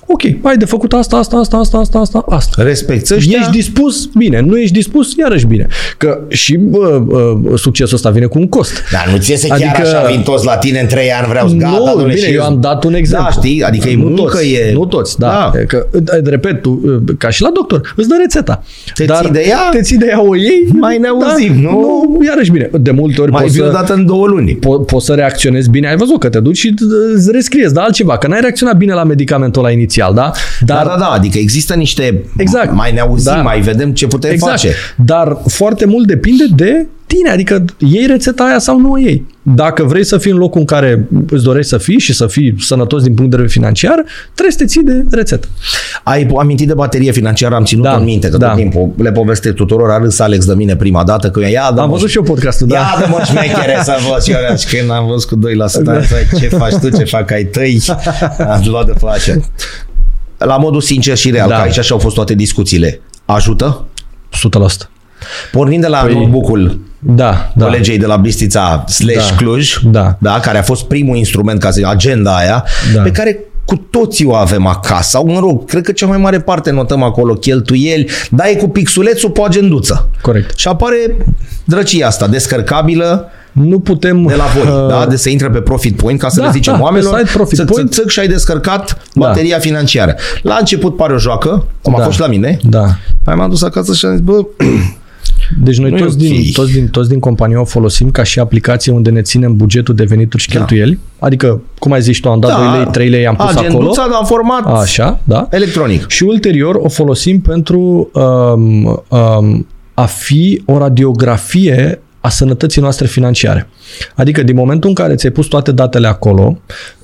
[SPEAKER 2] Ok, ai de făcut asta, asta, asta, asta, asta, asta, asta.
[SPEAKER 1] Respecți ăștia?
[SPEAKER 2] Ești dispus? Bine. Nu ești dispus? Iarăși bine. Că și bă, bă, succesul ăsta vine cu un cost.
[SPEAKER 1] Dar nu ți iese chiar
[SPEAKER 2] Adică-
[SPEAKER 1] așa, vin toți la tine în trei ani, vreau să gata,
[SPEAKER 2] nu,
[SPEAKER 1] domnule,
[SPEAKER 2] bine,
[SPEAKER 1] și
[SPEAKER 2] eu am dat un exemplu.
[SPEAKER 1] Da, știi, adică e
[SPEAKER 2] nu
[SPEAKER 1] muncă,
[SPEAKER 2] toți,
[SPEAKER 1] e...
[SPEAKER 2] Nu toți, da.
[SPEAKER 1] Da.
[SPEAKER 2] Că, repet, tu, ca și la doctor, îți dă rețeta.
[SPEAKER 1] Te ții de ea?
[SPEAKER 2] Te ții de ea, o iei.
[SPEAKER 1] Mai ne auzim, nu?
[SPEAKER 2] Nu, iarăși bine. De multe ori
[SPEAKER 1] Mai
[SPEAKER 2] poți
[SPEAKER 1] vii
[SPEAKER 2] să,
[SPEAKER 1] odată în două luni.
[SPEAKER 2] po- poți să reacționezi bine. Ai văzut că te duci și îți rescriezi, dar altceva, că n-ai reacționat bine la medicamentul ăla inițial, da?
[SPEAKER 1] Da,
[SPEAKER 2] Dar
[SPEAKER 1] da, da, adică există niște...
[SPEAKER 2] Exact.
[SPEAKER 1] Mai ne auzim,
[SPEAKER 2] Da.
[SPEAKER 1] mai vedem ce putem
[SPEAKER 2] Exact.
[SPEAKER 1] face.
[SPEAKER 2] Dar foarte mult depinde de tine, adică iei rețeta aia sau nu o iei. Dacă vrei să fii în locul în care îți dorești să fii și să fii sănătos din punct de vedere financiar, trebuie să te ții de rețetă.
[SPEAKER 1] Ai amintit de baterie financiară, am ținut
[SPEAKER 2] Da,
[SPEAKER 1] în minte că
[SPEAKER 2] da.
[SPEAKER 1] tot timpul le povestesc tuturor, a râs Alex de mine prima dată, că ia da
[SPEAKER 2] Am văzut și eu podcastul, da.
[SPEAKER 1] Ia de mă șmechere să văd și eu <laughs> și când am văzut cu 2%
[SPEAKER 2] Da.
[SPEAKER 1] am zis, ce faci tu, ce fac ai tăi, am luat de face. La modul sincer și real,
[SPEAKER 2] Da.
[SPEAKER 1] că aici așa au fost toate discuțiile. Ajută?
[SPEAKER 2] 100%.
[SPEAKER 1] Pornind de la
[SPEAKER 2] Păi-
[SPEAKER 1] notebook-ul
[SPEAKER 2] Da, da.
[SPEAKER 1] colegei de la Bistița slash
[SPEAKER 2] Da.
[SPEAKER 1] Cluj,
[SPEAKER 2] Da.
[SPEAKER 1] Da, care a fost primul instrument, ca să zic, agenda aia,
[SPEAKER 2] Da.
[SPEAKER 1] pe care cu toții o avem acasă. Sau, mă rog, cred că cea mai mare parte notăm acolo cheltuieli, dar e cu pixulețul pe o agenduță.
[SPEAKER 2] Corect.
[SPEAKER 1] Și apare drăcia asta, descărcabilă,
[SPEAKER 2] Nu putem...
[SPEAKER 1] de la voi,
[SPEAKER 2] uh,
[SPEAKER 1] da? De să intre pe Profit Point, ca să
[SPEAKER 2] Da,
[SPEAKER 1] le zicem
[SPEAKER 2] da, pe
[SPEAKER 1] oamenilor,
[SPEAKER 2] site Profit
[SPEAKER 1] țăc,
[SPEAKER 2] Point.
[SPEAKER 1] țăc, țăc, și ai descărcat
[SPEAKER 2] Da.
[SPEAKER 1] bateria financiară. La început pare o joacă, cum a
[SPEAKER 2] Da.
[SPEAKER 1] fost și la mine.
[SPEAKER 2] Da.
[SPEAKER 1] Mai m-am dus acasă și am zis, bă, <clears throat>
[SPEAKER 2] Deci noi
[SPEAKER 1] Nu e
[SPEAKER 2] toți,
[SPEAKER 1] ok.
[SPEAKER 2] din, toți, din, toți din companie o folosim ca și aplicație unde ne ținem bugetul de venituri și
[SPEAKER 1] Da.
[SPEAKER 2] cheltuieli. Adică, cum ai zis tu, am dat 2 lei, 3 lei, am pus acolo.
[SPEAKER 1] agenduța, dar în format
[SPEAKER 2] Așa, da.
[SPEAKER 1] electronic.
[SPEAKER 2] Și ulterior o folosim pentru um, um, a fi o radiografie a sănătății noastre financiare. Adică din momentul în care ți-ai pus toate datele acolo,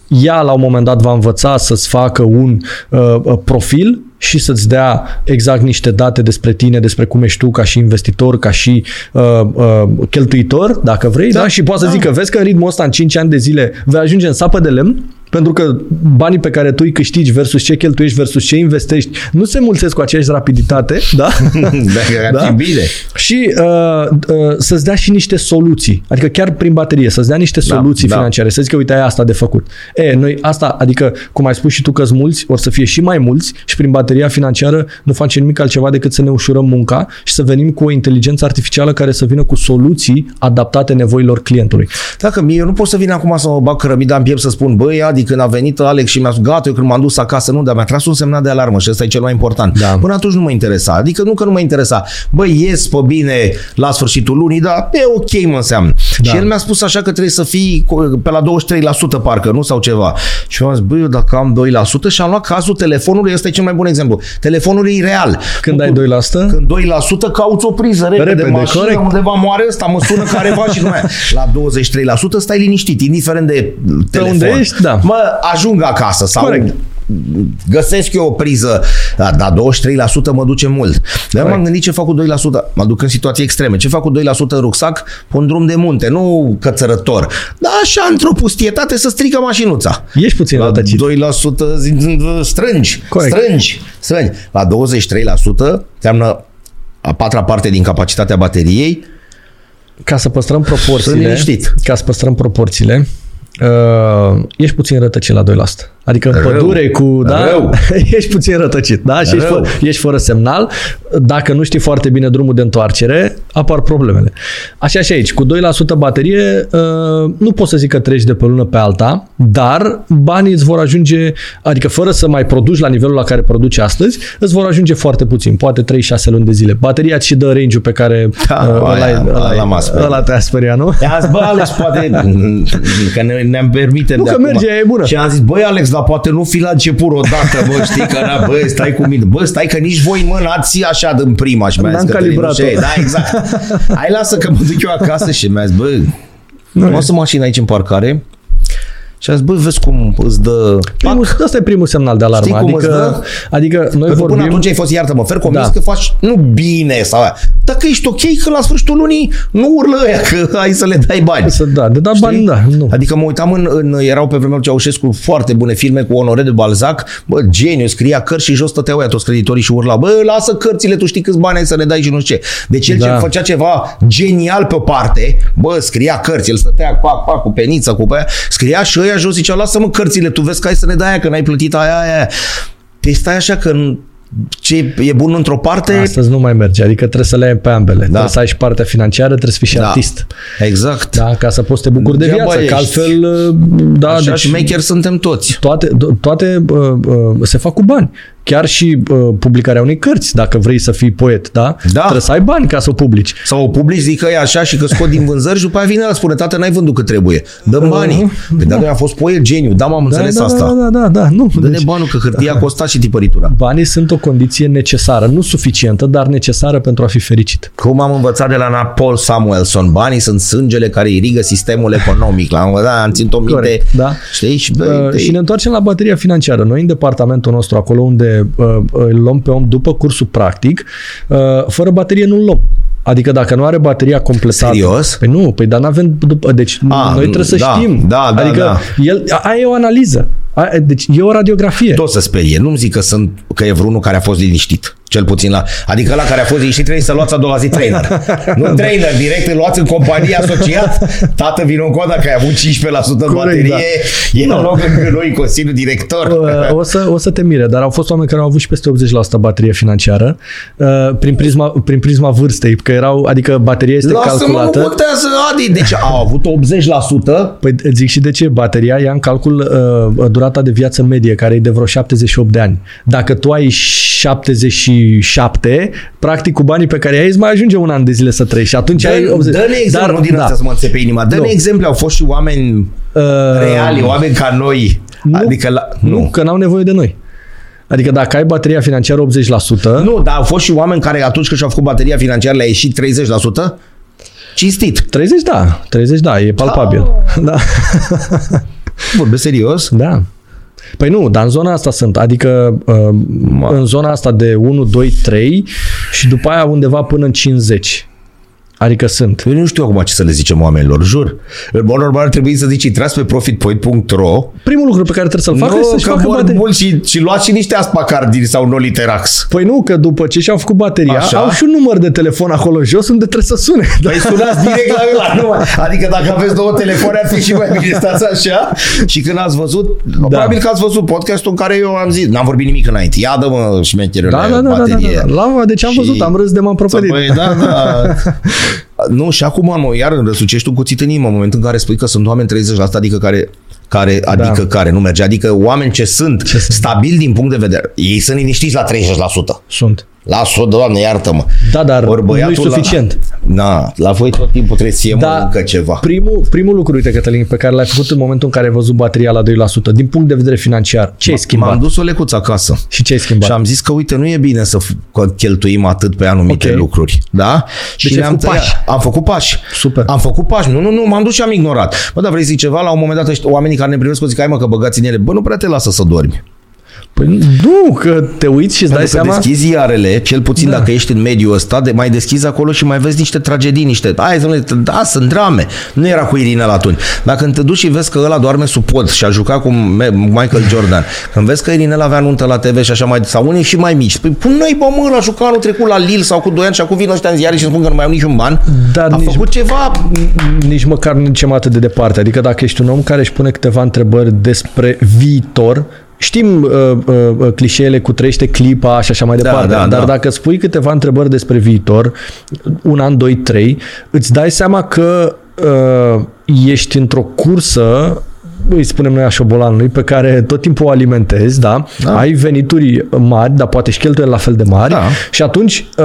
[SPEAKER 2] ea la un moment dat va învăța să-ți facă un uh, uh, profil și să-ți dea exact niște date despre tine, despre cum ești tu ca și investitor, ca și uh, uh, cheltuitor, dacă vrei, da?
[SPEAKER 1] Da,
[SPEAKER 2] Și poți să
[SPEAKER 1] da.
[SPEAKER 2] zic că vezi că în ritmul ăsta în 5 ani de zile vei ajunge în sapă de lemn, pentru că banii pe care tu îi câștigi versus ce cheltuiești versus ce investești nu se mulțesc cu aceeași rapiditate, da? <laughs>
[SPEAKER 1] Dacă ar
[SPEAKER 2] Da?
[SPEAKER 1] fi bine.
[SPEAKER 2] și uh, uh, să-ți dea și niște soluții. Adică chiar prin baterie, să-ți dea niște
[SPEAKER 1] Da,
[SPEAKER 2] soluții
[SPEAKER 1] da.
[SPEAKER 2] financiare. Să zică, uite, ai asta de făcut. E, noi asta, adică, cum ai spus și tu că mulți, or să fie și mai mulți și prin bateria financiară nu facem nimic altceva decât să ne ușurăm munca și să venim cu o inteligență artificială care să vină cu soluții adaptate nevoilor clientului.
[SPEAKER 1] Dacă mie, eu nu pot să vin acum să mă bag cărămida în piept să spun, băi, Adi, când a venit Alex și mi-a spus, gata, eu când m-am dus acasă, nu, dar mi-a tras un semnal de alarmă și ăsta e cel mai important.
[SPEAKER 2] Da.
[SPEAKER 1] Până atunci nu mă interesa. Adică nu că nu mă interesa. Băi, ies pe bine la sfârșitul lunii, dar e ok, mă înseamnă.
[SPEAKER 2] Da.
[SPEAKER 1] Și el mi-a spus așa că trebuie să fii cu- pe la 23% parcă, nu? Sau ceva. Și eu am zis, băi, eu dacă am 2% și am luat cazul telefonului, ăsta e cel mai bun exemplu. Telefonul e real.
[SPEAKER 2] Când
[SPEAKER 1] Nu
[SPEAKER 2] ai
[SPEAKER 1] cu-
[SPEAKER 2] 2%,
[SPEAKER 1] când 2% cauți o priză repede,
[SPEAKER 2] Repede,
[SPEAKER 1] repede mașină,
[SPEAKER 2] corect.
[SPEAKER 1] undeva moare ăsta, mă sună careva și nu mai... <laughs> La 23% stai liniștit, indiferent de telefon.
[SPEAKER 2] unde ești, da.
[SPEAKER 1] Mă, ajung acasă sau
[SPEAKER 2] Corect.
[SPEAKER 1] găsesc eu o priză, dar da, 23% mă duce mult. Dar m-am gândit ce fac cu 2%, mă duc în situații extreme, ce fac cu 2% în rucsac pe un drum de munte, nu cățărător, dar așa într-o pustietate să strică mașinuța.
[SPEAKER 2] ești puțin
[SPEAKER 1] La
[SPEAKER 2] rătăcit.
[SPEAKER 1] 2% zi- zi- strângi,
[SPEAKER 2] Corect.
[SPEAKER 1] strângi, strângi. La 23% înseamnă a patra parte din capacitatea bateriei,
[SPEAKER 2] Ca să păstrăm
[SPEAKER 1] Sunt
[SPEAKER 2] proporțiile,
[SPEAKER 1] liniștit.
[SPEAKER 2] ca să păstrăm proporțiile, uh, ești puțin rătăcit la 2%. Adică în
[SPEAKER 1] Rău.
[SPEAKER 2] pădure cu, da,
[SPEAKER 1] Rău. <laughs>
[SPEAKER 2] ești puțin rătăcit, da? Și ești,
[SPEAKER 1] Rău.
[SPEAKER 2] fă, ești fără semnal. Dacă nu știi foarte bine drumul de întoarcere, apar problemele. Așa și aici, cu 2% baterie, uh, nu poți să zic că treci de pe o lună pe alta, dar banii îți vor ajunge, adică fără să mai produci la nivelul la care produci astăzi, îți vor ajunge foarte puțin, poate 3-6 luni de zile. Bateria ți și dă range-ul pe care
[SPEAKER 1] Da,
[SPEAKER 2] uh, ăla,
[SPEAKER 1] aia,
[SPEAKER 2] ăla,
[SPEAKER 1] ăla m-a speriat.
[SPEAKER 2] ăla te-a speriat, nu?
[SPEAKER 1] I-am zis, bă, Alex, poate <laughs> că ne, ne-am permite
[SPEAKER 2] Nu,
[SPEAKER 1] de
[SPEAKER 2] că
[SPEAKER 1] acum.
[SPEAKER 2] merge, e bună.
[SPEAKER 1] Și am zis, băi, Alex, dar poate nu fi la început odată, bă, <laughs> știi că, na, bă, stai cu mine. Bă, stai că nici voi, mă, n-ați așa din prima. Și mi-a
[SPEAKER 2] N-am
[SPEAKER 1] zis, Cătălin,
[SPEAKER 2] calibrat-o.
[SPEAKER 1] nu știu, Da, exact. <laughs> Hai, lasă că mă duc eu acasă și mi-a zis, bă, nu lasă mașina aici în parcare. Și a zis, bă, vezi cum îți dă...
[SPEAKER 2] Primul, ăsta e primul semnal de alarmă.
[SPEAKER 1] Știi cum îți
[SPEAKER 2] adică,
[SPEAKER 1] dă?
[SPEAKER 2] adică noi
[SPEAKER 1] Pentru că până
[SPEAKER 2] vorbim...
[SPEAKER 1] atunci ai fost, iartă-mă, fer convins
[SPEAKER 2] Da.
[SPEAKER 1] că faci nu bine sau aia. Dacă ești ok, că la sfârșitul lunii nu urlă aia, că ai să le dai bani.
[SPEAKER 2] Să, da, de dat
[SPEAKER 1] Știi?
[SPEAKER 2] bani, da, nu.
[SPEAKER 1] Adică mă uitam în, în erau pe vremea lui Ceaușescu foarte bune filme cu Onore de Balzac, bă, geniu, scria cărți și jos stăteau ăia toți creditorii și urlau, bă, lasă cărțile, tu știi câți bani ai să le dai și nu știu ce. Deci el
[SPEAKER 2] Da.
[SPEAKER 1] ce făcea ceva genial pe o parte, bă, scria cărți, el stătea pac, pac, cu peniță, cu pe aia, scria și ăia jos zicea, lasă-mă cărțile, tu vezi că ai să ne dai aia, că n-ai plătit aia, aia, aia. Păi stai așa că în- ce e bun într-o parte,
[SPEAKER 2] Astăzi nu mai merge, adică trebuie să le ai pe ambele. Da. Trebuie să ai și partea financiară, trebuie să fii și
[SPEAKER 1] Da.
[SPEAKER 2] artist.
[SPEAKER 1] exact.
[SPEAKER 2] Da, ca să poți să te bucuri de
[SPEAKER 1] Degeaba
[SPEAKER 2] viață, că
[SPEAKER 1] ești.
[SPEAKER 2] altfel, da,
[SPEAKER 1] Așa
[SPEAKER 2] deci
[SPEAKER 1] șmecheri suntem toți.
[SPEAKER 2] toate, do- toate uh, uh, se fac cu bani. Chiar și uh, publicarea unei cărți, dacă vrei să fii poet, da?
[SPEAKER 1] Da.
[SPEAKER 2] Trebuie să ai bani ca să o publici.
[SPEAKER 1] Sau o publici, zic că e așa și că scot din vânzări și după aia vine el spune, tată, n-ai vândut cât trebuie. Dă banii. Păi da, noi am fost poet geniu, da, m-am înțeles
[SPEAKER 2] da,
[SPEAKER 1] asta.
[SPEAKER 2] Da, da, da, da, nu.
[SPEAKER 1] Dă-ne banul că hârtia a costat și tipăritura.
[SPEAKER 2] Banii sunt o condiție necesară, nu suficientă, dar necesară pentru a fi fericit.
[SPEAKER 1] Cum am învățat de la Paul Samuelson, banii sunt sângele care irigă sistemul economic. L-am învățat, am ținut o minte.
[SPEAKER 2] Corect, da.
[SPEAKER 1] Știi? Și, bă,
[SPEAKER 2] Uh,
[SPEAKER 1] de-
[SPEAKER 2] și ne întoarcem la bateria financiară. Noi în departamentul nostru, acolo unde uh, îl luăm pe om după cursul practic, uh, fără baterie nu-l luăm. Adică dacă nu are bateria completată...
[SPEAKER 1] Serios?
[SPEAKER 2] Păi nu, păi dar n-avem după... Deci
[SPEAKER 1] A,
[SPEAKER 2] noi trebuie să
[SPEAKER 1] da,
[SPEAKER 2] știm.
[SPEAKER 1] da, da,
[SPEAKER 2] adică
[SPEAKER 1] da.
[SPEAKER 2] El, aia e o analiză. A, deci e o radiografie.
[SPEAKER 1] tot să sperie. Nu-mi zic că, sunt, că e vreunul care a fost liniștit. Cel puțin la... Adică la care a fost liniștit trebuie să luați a doua zi trainer. <laughs> nu trainer, direct îl luați în companie asociat. Tată, vin în coda că ai avut 15%
[SPEAKER 2] Corect,
[SPEAKER 1] baterie.
[SPEAKER 2] da.
[SPEAKER 1] E în loc lângă noi, Consiliul Director.
[SPEAKER 2] Uh, o să, o să te mire, dar au fost oameni care au avut și peste 80% baterie financiară uh, prin prisma, prin prisma vârstei, că erau, adică bateria este
[SPEAKER 1] Lasă-mă, nu
[SPEAKER 2] calculată.
[SPEAKER 1] contează, Adi. Deci au avut 80%.
[SPEAKER 2] Păi îți zic și de ce. Bateria ia în calcul uh, durata de viață medie, care e de vreo 78 de ani. Dacă tu ai 77, practic cu banii pe care ai, îți mai ajunge un an de zile să trăiești. Și atunci ai
[SPEAKER 1] Dă,
[SPEAKER 2] 80.
[SPEAKER 1] dă-ne exemplu, nu din
[SPEAKER 2] da,
[SPEAKER 1] astea să mă înțepe inima. Dă-ne
[SPEAKER 2] Nu.
[SPEAKER 1] exemple, au fost și oameni
[SPEAKER 2] uh,
[SPEAKER 1] reali, oameni ca noi.
[SPEAKER 2] nu,
[SPEAKER 1] adică la,
[SPEAKER 2] nu.
[SPEAKER 1] nu.
[SPEAKER 2] nu, că n-au nevoie de noi. Adică dacă ai bateria financiară 80%,
[SPEAKER 1] Nu, dar au fost și oameni care atunci când și-au făcut bateria financiară le-a ieșit 30%? Cinstit.
[SPEAKER 2] 30 da, 30 da, e palpabil. Da. <laughs>
[SPEAKER 1] Vorbesc serios?
[SPEAKER 2] da. Păi nu, dar în zona asta sunt, adică uh, în zona asta de 1, 2, 3 și după aia undeva până în 50. Adică sunt.
[SPEAKER 1] Eu nu știu acum ce să le zicem oamenilor, jur. În mod normal ar trebui să zici, intrați pe profitpoint.ro
[SPEAKER 2] Primul lucru pe care trebuie să-l facă
[SPEAKER 1] Nu,
[SPEAKER 2] este să-și
[SPEAKER 1] că
[SPEAKER 2] facă
[SPEAKER 1] vor
[SPEAKER 2] bateria.
[SPEAKER 1] mult și, și luați și niște aspacardiri sau noliterax.
[SPEAKER 2] Păi nu, că după ce și-au făcut bateria,
[SPEAKER 1] Așa.
[SPEAKER 2] au și un număr de telefon acolo jos unde trebuie să sune.
[SPEAKER 1] Păi <laughs> sunați direct la ăla, nu? Adică dacă aveți două telefoane, ar fi și mai bine stați așa. Și când ați văzut, da. probabil că ați văzut podcastul în care eu am zis, n-am vorbit nimic înainte. Ia dă-mă șmecherele
[SPEAKER 2] Da, da, da, da, da,
[SPEAKER 1] baterie.
[SPEAKER 2] da. La, deci am
[SPEAKER 1] Și-
[SPEAKER 2] văzut, am râs de m-am propădit.
[SPEAKER 1] Păi, da, da. <laughs> nu, și acum mă, iar îmi răsucești un cuțit în inimă în momentul în care spui că sunt oameni 30%, adică care care, adică care nu merge, adică oameni ce sunt ce stabili din punct de vedere. Ei sunt liniștiți la 30%.
[SPEAKER 2] Sunt.
[SPEAKER 1] Lasă-o, Doamne, iartă-mă.
[SPEAKER 2] Da, dar
[SPEAKER 1] Ori
[SPEAKER 2] nu e
[SPEAKER 1] băiatul
[SPEAKER 2] suficient.
[SPEAKER 1] La, na, la voi tot timpul trebuie să fie
[SPEAKER 2] Da,
[SPEAKER 1] da, încă ceva.
[SPEAKER 2] Primul, primul lucru, uite, Cătălin, pe care l-ai făcut în momentul în care ai văzut bateria la 2%, din punct de vedere financiar, ce ai schimbat?
[SPEAKER 1] M-am dus o lecuță acasă.
[SPEAKER 2] Și ce ai schimbat?
[SPEAKER 1] Și am zis că, uite, nu e bine să f- că cheltuim atât pe anumite
[SPEAKER 2] Ok.
[SPEAKER 1] lucruri. Da? și
[SPEAKER 2] ai
[SPEAKER 1] ne-am
[SPEAKER 2] făcut pași.
[SPEAKER 1] Am făcut pași.
[SPEAKER 2] Super.
[SPEAKER 1] Am făcut pași. Nu, nu, nu, m-am dus și am ignorat. Bă, dar vrei să zic ceva? La un moment dat ăștia, oamenii care ne privesc o zic, hai mă că băgați în ele. Bă, nu prea te lasă să dormi.
[SPEAKER 2] Păi nu, că te uiți și îți dai
[SPEAKER 1] Pentru că
[SPEAKER 2] seama...
[SPEAKER 1] deschizi ziarele, cel puțin
[SPEAKER 2] Da.
[SPEAKER 1] dacă ești în mediul ăsta, de mai deschizi acolo și mai vezi niște tragedii, niște... Hai, domnule, da, sunt drame. Nu era cu Irinel atunci. Dacă când te duci și vezi că ăla doarme sub pod și a jucat cu Me- Michael Jordan, când vezi că Irinel avea nuntă la TV și așa mai... sau unii și mai mici, spui, pun noi, bă, mă, a jucat anul trecut la Lille sau cu 2 ani și acum vin ăștia în ziare și spun că nu mai au niciun ban.
[SPEAKER 2] Dar
[SPEAKER 1] a
[SPEAKER 2] nici-
[SPEAKER 1] făcut ceva
[SPEAKER 2] nici măcar nu ducem atât de departe. Adică dacă ești un om care își pune câteva întrebări despre viitor, Știm uh, uh, uh, clișeele cu trăiește clipa și așa mai
[SPEAKER 1] Da,
[SPEAKER 2] departe,
[SPEAKER 1] da,
[SPEAKER 2] dar
[SPEAKER 1] da.
[SPEAKER 2] dacă spui câteva întrebări despre viitor, un an, doi, trei, îți dai seama că uh, ești într-o cursă îi spunem noi a șobolanului, pe care tot timpul o alimentezi, da?
[SPEAKER 1] Da.
[SPEAKER 2] Ai venituri mari, dar poate și cheltuieli la fel de mari
[SPEAKER 1] Da.
[SPEAKER 2] și atunci uh,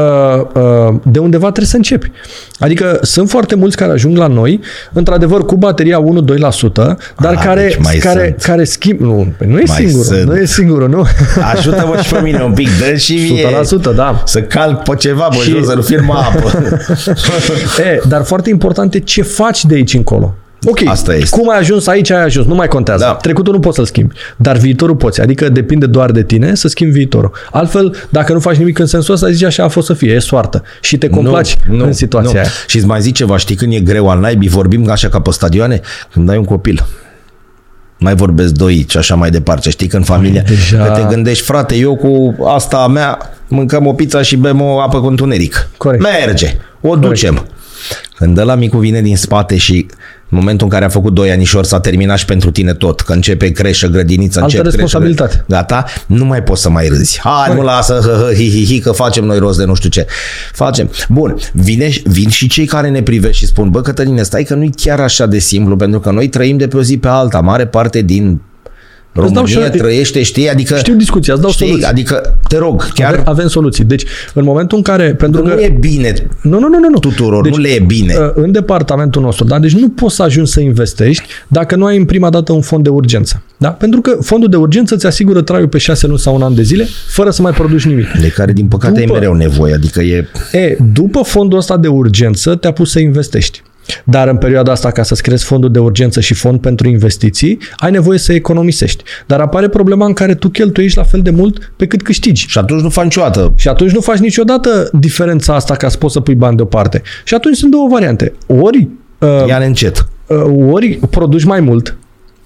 [SPEAKER 2] uh, de undeva trebuie să începi. Adică sunt foarte mulți care ajung la noi, într-adevăr cu bateria 1-2%, dar
[SPEAKER 1] Ah,
[SPEAKER 2] care,
[SPEAKER 1] deci mai
[SPEAKER 2] care,
[SPEAKER 1] sunt.
[SPEAKER 2] care schimb... Nu, păi nu e
[SPEAKER 1] Mai
[SPEAKER 2] singurul,
[SPEAKER 1] sunt.
[SPEAKER 2] nu e singurul, nu? <laughs>
[SPEAKER 1] Ajută-mă și pe mine un pic, dă și mie.
[SPEAKER 2] 100%, da.
[SPEAKER 1] Să calc pe ceva, bă,
[SPEAKER 2] Și-
[SPEAKER 1] jos, să nu fie numai apă. <laughs>
[SPEAKER 2] E, dar foarte important e ce faci de aici încolo. Ok,
[SPEAKER 1] Asta este.
[SPEAKER 2] cum ai ajuns aici, ai ajuns, nu mai contează.
[SPEAKER 1] Da.
[SPEAKER 2] Trecutul nu poți să-l schimbi, dar viitorul poți. Adică depinde doar de tine să schimbi viitorul. Altfel, dacă nu faci nimic în sensul ăsta, zici așa a fost să fie, e soartă. Și te complaci în situația
[SPEAKER 1] nu.
[SPEAKER 2] aia.
[SPEAKER 1] Și îți mai zic ceva, știi când e greu al naibii, vorbim așa ca pe stadioane, când ai un copil. Mai vorbesc doi și așa mai departe. Știi că în familie
[SPEAKER 2] deja-
[SPEAKER 1] că te gândești, frate, eu cu asta a mea mâncăm o pizza și bem o apă cu întuneric.
[SPEAKER 2] Corect.
[SPEAKER 1] Merge. O ducem. Când ăla micu vine din spate și în momentul în care a făcut doi anișori s-a terminat și pentru tine tot, că începe creșă, grădiniță,
[SPEAKER 2] Altă
[SPEAKER 1] începe
[SPEAKER 2] responsabilitate.
[SPEAKER 1] Creșă, gata, nu mai poți să mai râzi. Hai, nu lasă, hă, hă, hi, hi, hi, că facem noi rost de nu știu ce. Facem. Bun, vine, vin și cei care ne privesc și spun, bă, Cătăline, stai că nu-i chiar așa de simplu, pentru că noi trăim de pe o zi pe alta. Mare parte din România
[SPEAKER 2] dau și-
[SPEAKER 1] trăiește, știi, adică...
[SPEAKER 2] Știu discuția, îți dau
[SPEAKER 1] știi,
[SPEAKER 2] soluții.
[SPEAKER 1] adică, te rog, chiar
[SPEAKER 2] Ave- avem soluții. Deci, în momentul în care... Pentru
[SPEAKER 1] nu
[SPEAKER 2] că,
[SPEAKER 1] e bine
[SPEAKER 2] nu, nu, nu, nu, nu.
[SPEAKER 1] tuturor,
[SPEAKER 2] Deci,
[SPEAKER 1] nu le e bine.
[SPEAKER 2] uh, În departamentul nostru, da? Deci nu poți să ajungi să investești dacă nu ai în prima dată un fond de urgență. Da? Pentru că fondul de urgență îți asigură traiul pe șase luni sau un an de zile, fără să mai produci nimic.
[SPEAKER 1] De care, din păcate,
[SPEAKER 2] După-
[SPEAKER 1] e mereu nevoie, adică e...
[SPEAKER 2] E, după fondul ăsta de urgență, te-a pus să investești. Dar în perioada asta, ca să-ți creezi fondul de urgență și fond pentru investiții, ai nevoie să economisești. Dar apare problema în care tu cheltuiești la fel de mult pe cât câștigi.
[SPEAKER 1] Și atunci nu faci niciodată.
[SPEAKER 2] Și atunci nu faci niciodată diferența asta ca să poți să pui bani deoparte. Și atunci sunt două variante. Ori, uh,
[SPEAKER 1] Ia încet.
[SPEAKER 2] uh, ori produci mai mult,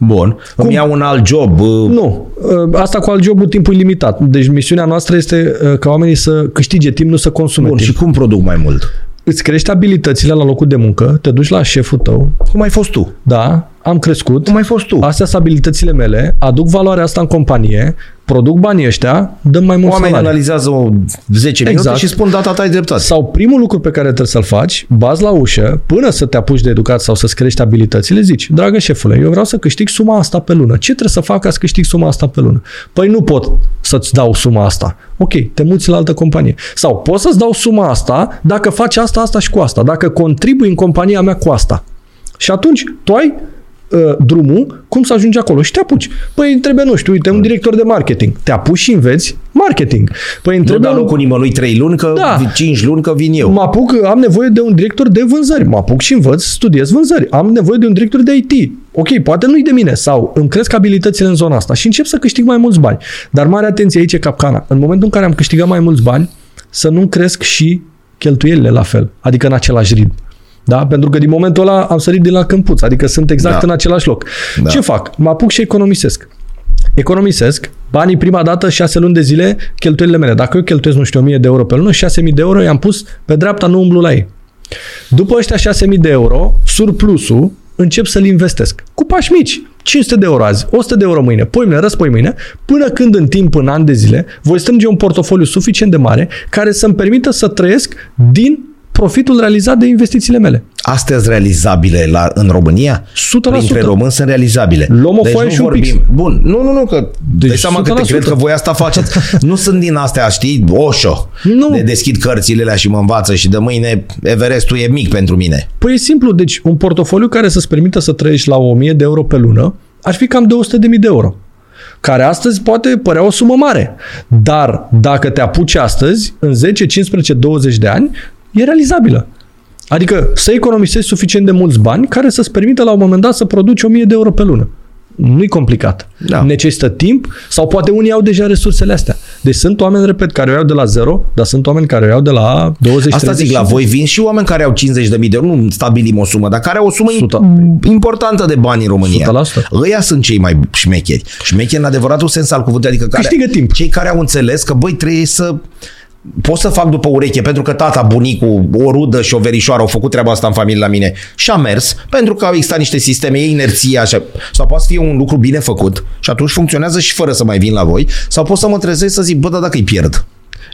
[SPEAKER 1] Bun. Cum? Îmi iau un alt job. uh,
[SPEAKER 2] nu. Uh, Asta cu alt jobul timpul limitat. Deci misiunea noastră este uh, ca oamenii să câștige timp, nu să consume
[SPEAKER 1] Bun,
[SPEAKER 2] timp.
[SPEAKER 1] și cum produc mai mult?
[SPEAKER 2] Îți crești abilitățile la locul de muncă, te duci la șeful tău,
[SPEAKER 1] Cum ai fost tu?
[SPEAKER 2] da, am crescut,
[SPEAKER 1] Cum ai fost tu?
[SPEAKER 2] astea sunt abilitățile mele, aduc valoarea asta în companie, produc banii ăștia, dăm mai mult
[SPEAKER 1] Oamenii
[SPEAKER 2] salarii.
[SPEAKER 1] analizează o 10 minute
[SPEAKER 2] Exact.
[SPEAKER 1] și spun data ta ai dreptate.
[SPEAKER 2] Sau primul lucru pe care trebuie să-l faci, bazi la ușă, până să te apuci de educat sau să-ți crești abilitățile, zici, dragă șefule, eu vreau să câștig suma asta pe lună. Ce trebuie să fac ca să câștig suma asta pe lună? Păi nu pot să-ți dau suma asta. Ok, te muți la altă companie. Sau pot să-ți dau suma asta dacă faci asta, asta și cu asta. Dacă contribui în compania mea cu asta. Și atunci tu ai uh, drumul cum să ajungi acolo și te apuci. Păi îmi trebuie, nu știu, uite, un director de marketing. Te apuci și înveți marketing. Păi îmi
[SPEAKER 1] Nu
[SPEAKER 2] trebuie
[SPEAKER 1] da
[SPEAKER 2] un-
[SPEAKER 1] locul nimănui 3 luni, că
[SPEAKER 2] Da.
[SPEAKER 1] 5 luni, că vin eu.
[SPEAKER 2] Mă apuc, am nevoie de un director de vânzări. Mă apuc și învăț, studiez vânzări. Am nevoie de un director de IT. Ok, poate nu-i de mine. Sau îmi cresc abilitățile în zona asta și încep să câștig mai mulți bani. Dar mare atenție, aici e capcana. În momentul în care am câștigat mai mulți bani, să nu cresc și cheltuielile la fel. Adică în același ritm. Da? Pentru că din momentul ăla am sărit de la câmpuț, adică sunt exact
[SPEAKER 1] Da.
[SPEAKER 2] în același loc.
[SPEAKER 1] Da.
[SPEAKER 2] Ce fac? Mă apuc și economisesc. Economisesc banii prima dată, 6 luni de zile, cheltuielile mele. Dacă eu cheltuiesc, nu știu, 1000 de euro pe lună, 6000 de euro i-am pus pe dreapta, nu umblu la ei. După ăștia 6000 de euro, surplusul, încep să-l investesc. Cu pași mici. 500 de euro azi, 100 de euro mâine, poi mâine, răspoi mâine, până când în timp, în an de zile, voi strânge un portofoliu suficient de mare care să-mi permită să trăiesc din profitul realizat de investițiile mele.
[SPEAKER 1] Astea sunt realizabile la, în România?
[SPEAKER 2] 100%.
[SPEAKER 1] Printre români sunt realizabile. Deci
[SPEAKER 2] Luăm o foaie
[SPEAKER 1] nu
[SPEAKER 2] și un
[SPEAKER 1] vorbim. Bun, nu, nu, nu, că deci dai seama că te
[SPEAKER 2] 100%.
[SPEAKER 1] cred că voi asta faceți. <laughs> nu sunt din astea, știi, oșo.
[SPEAKER 2] Nu.
[SPEAKER 1] De deschid cărțile alea și mă învață și de mâine Everestul e mic pentru mine.
[SPEAKER 2] Păi e simplu, deci un portofoliu care să-ți permită să trăiești la 1000 de euro pe lună ar fi cam 200.000 de euro care astăzi poate părea o sumă mare. Dar dacă te apuci astăzi, în 10, 15, 20 de ani, e realizabilă. Adică să economisești suficient de mulți bani care să-ți permită la un moment dat să produci 1000 de euro pe lună. Nu-i complicat.
[SPEAKER 1] Da.
[SPEAKER 2] Necesită timp sau poate unii au deja resursele astea. Deci sunt oameni, repet, care o iau de la zero, dar sunt oameni care o iau de la 20
[SPEAKER 1] Asta
[SPEAKER 2] 30,
[SPEAKER 1] zic, la voi vin și oameni care au 50.000 de euro, nu stabilim o sumă, dar care au o sumă
[SPEAKER 2] Sută.
[SPEAKER 1] importantă de bani în România.
[SPEAKER 2] 100%.
[SPEAKER 1] Ăia sunt cei mai șmecheri. Șmecheri în adevăratul sens al cuvântului, adică care,
[SPEAKER 2] Câștigă timp.
[SPEAKER 1] cei care au înțeles că, băi, trebuie să pot să fac după ureche, pentru că tata, bunicul, o rudă și o verișoară au făcut treaba asta în familie la mine și a mers, pentru că au existat niște sisteme, e inerția așa, sau poate să fie un lucru bine făcut și atunci funcționează și fără să mai vin la voi, sau pot să mă trezesc să zic, bă, dar dacă îi pierd.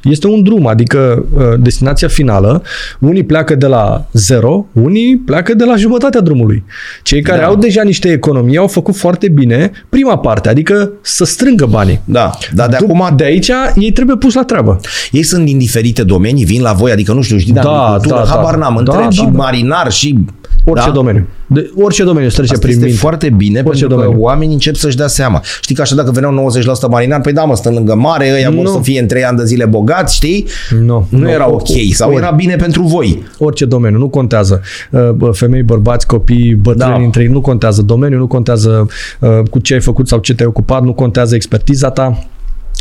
[SPEAKER 2] Este un drum, adică uh, destinația finală, unii pleacă de la zero, unii pleacă de la jumătatea drumului. Cei care
[SPEAKER 1] Da.
[SPEAKER 2] au deja niște economii au făcut foarte bine prima parte, adică să strângă banii.
[SPEAKER 1] Da, dar de
[SPEAKER 2] Du-
[SPEAKER 1] acum
[SPEAKER 2] de aici ei trebuie pus la treabă.
[SPEAKER 1] Ei sunt din diferite domenii, vin la voi, adică nu știu, știi, de
[SPEAKER 2] Da,
[SPEAKER 1] agricultură,
[SPEAKER 2] da, da.
[SPEAKER 1] habar n-am,
[SPEAKER 2] Da,
[SPEAKER 1] întreb
[SPEAKER 2] da,
[SPEAKER 1] și
[SPEAKER 2] da.
[SPEAKER 1] marinar și...
[SPEAKER 2] Orice
[SPEAKER 1] da?
[SPEAKER 2] domeniu. De, orice domeniu îți trece
[SPEAKER 1] Asta
[SPEAKER 2] prin
[SPEAKER 1] este
[SPEAKER 2] minte.
[SPEAKER 1] foarte bine
[SPEAKER 2] Orice
[SPEAKER 1] pentru că
[SPEAKER 2] domeniu.
[SPEAKER 1] oamenii încep să-și dea seama. Știi că așa dacă veneau 90% marinari, păi da mă, stăm lângă mare, ăia vor
[SPEAKER 2] Nu.
[SPEAKER 1] să fie în 3 ani de zile bogați, știi?
[SPEAKER 2] Nu,
[SPEAKER 1] Nu
[SPEAKER 2] nu.
[SPEAKER 1] era ok sau
[SPEAKER 2] Ori.
[SPEAKER 1] era bine pentru voi.
[SPEAKER 2] Orice domeniu, nu contează. Uh, bă, Femei, bărbați, copii, bătrâni
[SPEAKER 1] Da.
[SPEAKER 2] între ei, nu contează domeniul, nu contează uh, cu ce ai făcut sau ce te-ai ocupat, nu contează expertiza ta.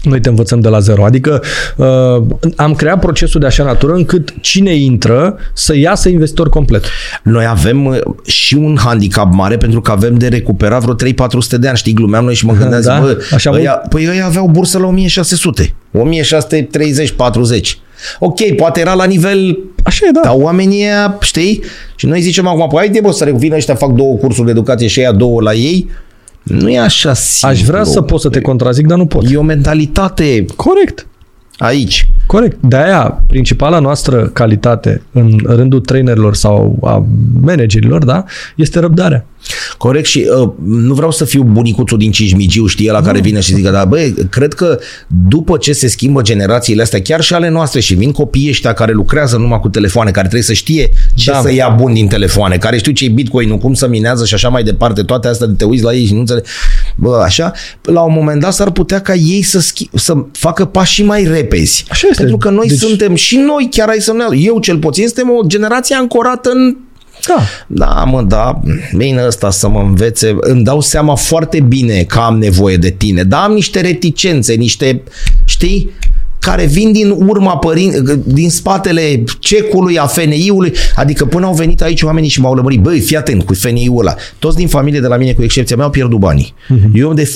[SPEAKER 2] Noi te învățăm de la zero. Adică uh, am creat procesul de așa natură încât cine intră să iasă investitor complet.
[SPEAKER 1] Noi avem uh, și un handicap mare pentru că avem de recuperat vreo 3-400 de ani. Știi, glumeam noi și mă <laughs> gândeam,
[SPEAKER 2] Da?
[SPEAKER 1] da? bă,
[SPEAKER 2] Așa
[SPEAKER 1] ăia, păi ăia aveau bursă la 1600, 1630-40. Ok, poate era la nivel
[SPEAKER 2] Așa e, da.
[SPEAKER 1] Dar oamenii ăia, știi? Și noi zicem acum, păi haide bă să revină ăștia, fac două cursuri de educație și ăia două la ei. Nu e așa simplu.
[SPEAKER 2] Aș vrea să pot să te contrazic, dar nu pot.
[SPEAKER 1] E o mentalitate
[SPEAKER 2] Corect.
[SPEAKER 1] aici.
[SPEAKER 2] Corect. De aia, principala noastră calitate în rândul trainerilor sau a managerilor, da, este răbdarea.
[SPEAKER 1] Corect și uh, nu vreau să fiu bunicuțul din Cismigiu, știi, la care vine și zică, dar băi, cred că după ce se schimbă generațiile astea, chiar și ale noastre și vin copiii ăștia care lucrează numai cu telefoane, care trebuie să știe ce
[SPEAKER 2] Da.
[SPEAKER 1] să ia bun din telefoane, care știu ce e bitcoin cum să minează și așa mai departe, toate astea de te uiți la ei și nu înțeleg, bă, așa, la un moment dat s-ar putea ca ei să, schi- să facă pași mai repezi.
[SPEAKER 2] Așa este.
[SPEAKER 1] Pentru că noi
[SPEAKER 2] Deci-
[SPEAKER 1] suntem, și noi chiar ai semnal, eu cel puțin, suntem o generație ancorată în
[SPEAKER 2] Da.
[SPEAKER 1] da, mă, da, vine ăsta să mă învețe. Îmi dau seama foarte bine că am nevoie de tine, dar am niște reticențe, niște, știi, care vin din urma părin, din spatele cecului, a FNI-ului, adică până au venit aici oamenii și m-au lămurit, băi, fii atent cu FNI-ul ăla. Toți din familie de la mine, cu excepția mea, au pierdut banii. Uh-huh. Eu de,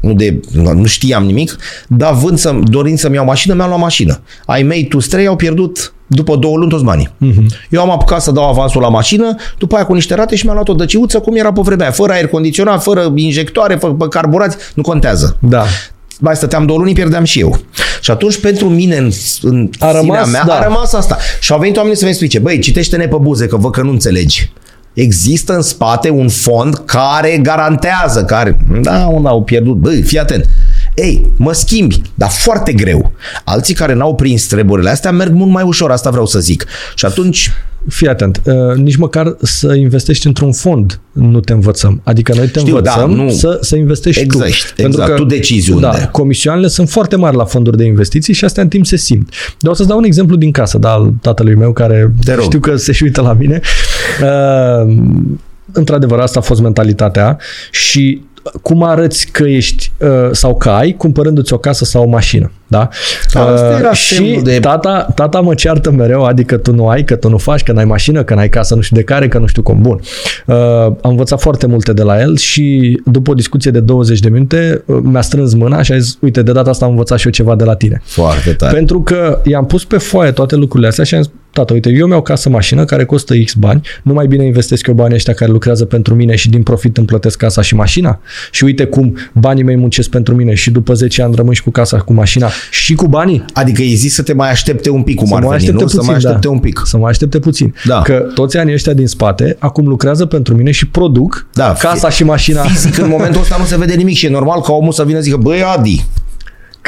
[SPEAKER 1] nu, de, nu știam nimic, dar vând să, dorind să-mi iau mașină, mi-am luat mașină. Ai mei, tu străi, au pierdut după două luni toți banii. Uh-huh. Eu am apucat să dau avansul la mașină, după aia cu niște rate și mi-am luat o dăciuță cum era pe vremea aia, fără aer condiționat, fără injectoare, fără carburați, nu contează.
[SPEAKER 2] Da.
[SPEAKER 1] Mai stăteam două luni, pierdeam și eu. Și atunci, pentru mine, în, în
[SPEAKER 2] A
[SPEAKER 1] sinea
[SPEAKER 2] rămas,
[SPEAKER 1] mea,
[SPEAKER 2] da.
[SPEAKER 1] a rămas asta. Și au venit oamenii să-mi explice, băi, citește-ne pe buze, că văd că nu înțelegi. Există în spate un fond care garantează, care, da, un au pierdut, băi, fii atent. Ei, mă schimbi, dar foarte greu. Alții care n-au prins treburile astea merg mult mai ușor, asta vreau să zic. Și atunci,
[SPEAKER 2] Fii atent, uh, nici măcar să investești într-un fond nu te învățăm. Adică noi te
[SPEAKER 1] Știu,
[SPEAKER 2] învățăm
[SPEAKER 1] da, nu.
[SPEAKER 2] să, să investești
[SPEAKER 1] Exact,
[SPEAKER 2] tu.
[SPEAKER 1] exact, tu decizi unde.
[SPEAKER 2] Da, comisioanele sunt foarte mari la fonduri de investiții și astea în timp se simt. Dar o să-ți dau un exemplu din casă, da, al tatălui meu care
[SPEAKER 1] Te rog.
[SPEAKER 2] știu că se și uită la mine. Uh, într-adevăr, asta a fost mentalitatea și cum arăți că ești uh, sau că ai cumpărându-ți o casă sau o mașină. Da?
[SPEAKER 1] Da, asta era
[SPEAKER 2] și
[SPEAKER 1] semnul de-
[SPEAKER 2] tata, tata mă ceartă mereu, adică tu nu ai, că tu nu faci, că n-ai mașină, că n-ai casă nu știu de care, că nu știu cum. Bun. Uh, am învățat foarte multe de la el și după o discuție de 20 de minute uh, mi-a strâns mâna și a zis, uite, de data asta am învățat și eu ceva de la tine.
[SPEAKER 1] foarte tare.
[SPEAKER 2] Pentru că i-am pus pe foaie toate lucrurile astea și am zis, tată, uite, eu mi-au casă mașină care costă X bani, nu mai bine investesc eu banii ăștia care lucrează pentru mine și din profit îmi plătesc casa și mașina? Și uite cum banii mei muncesc pentru mine și după 10 ani rămân și cu casa, cu mașina și cu banii.
[SPEAKER 1] Adică îi zici să te mai aștepte un pic, cum
[SPEAKER 2] Să
[SPEAKER 1] ar
[SPEAKER 2] mă
[SPEAKER 1] veni,
[SPEAKER 2] aștepte
[SPEAKER 1] nu?
[SPEAKER 2] puțin,
[SPEAKER 1] să mai aștepte
[SPEAKER 2] da.
[SPEAKER 1] un pic.
[SPEAKER 2] Să mă aștepte puțin.
[SPEAKER 1] Da.
[SPEAKER 2] Că toți anii ăștia din spate acum lucrează pentru mine și produc
[SPEAKER 1] Da,
[SPEAKER 2] casa
[SPEAKER 1] fi-
[SPEAKER 2] și mașina.
[SPEAKER 1] Fizic, în momentul ăsta nu se vede nimic și e normal ca omul să vină să zică, băi, Adi,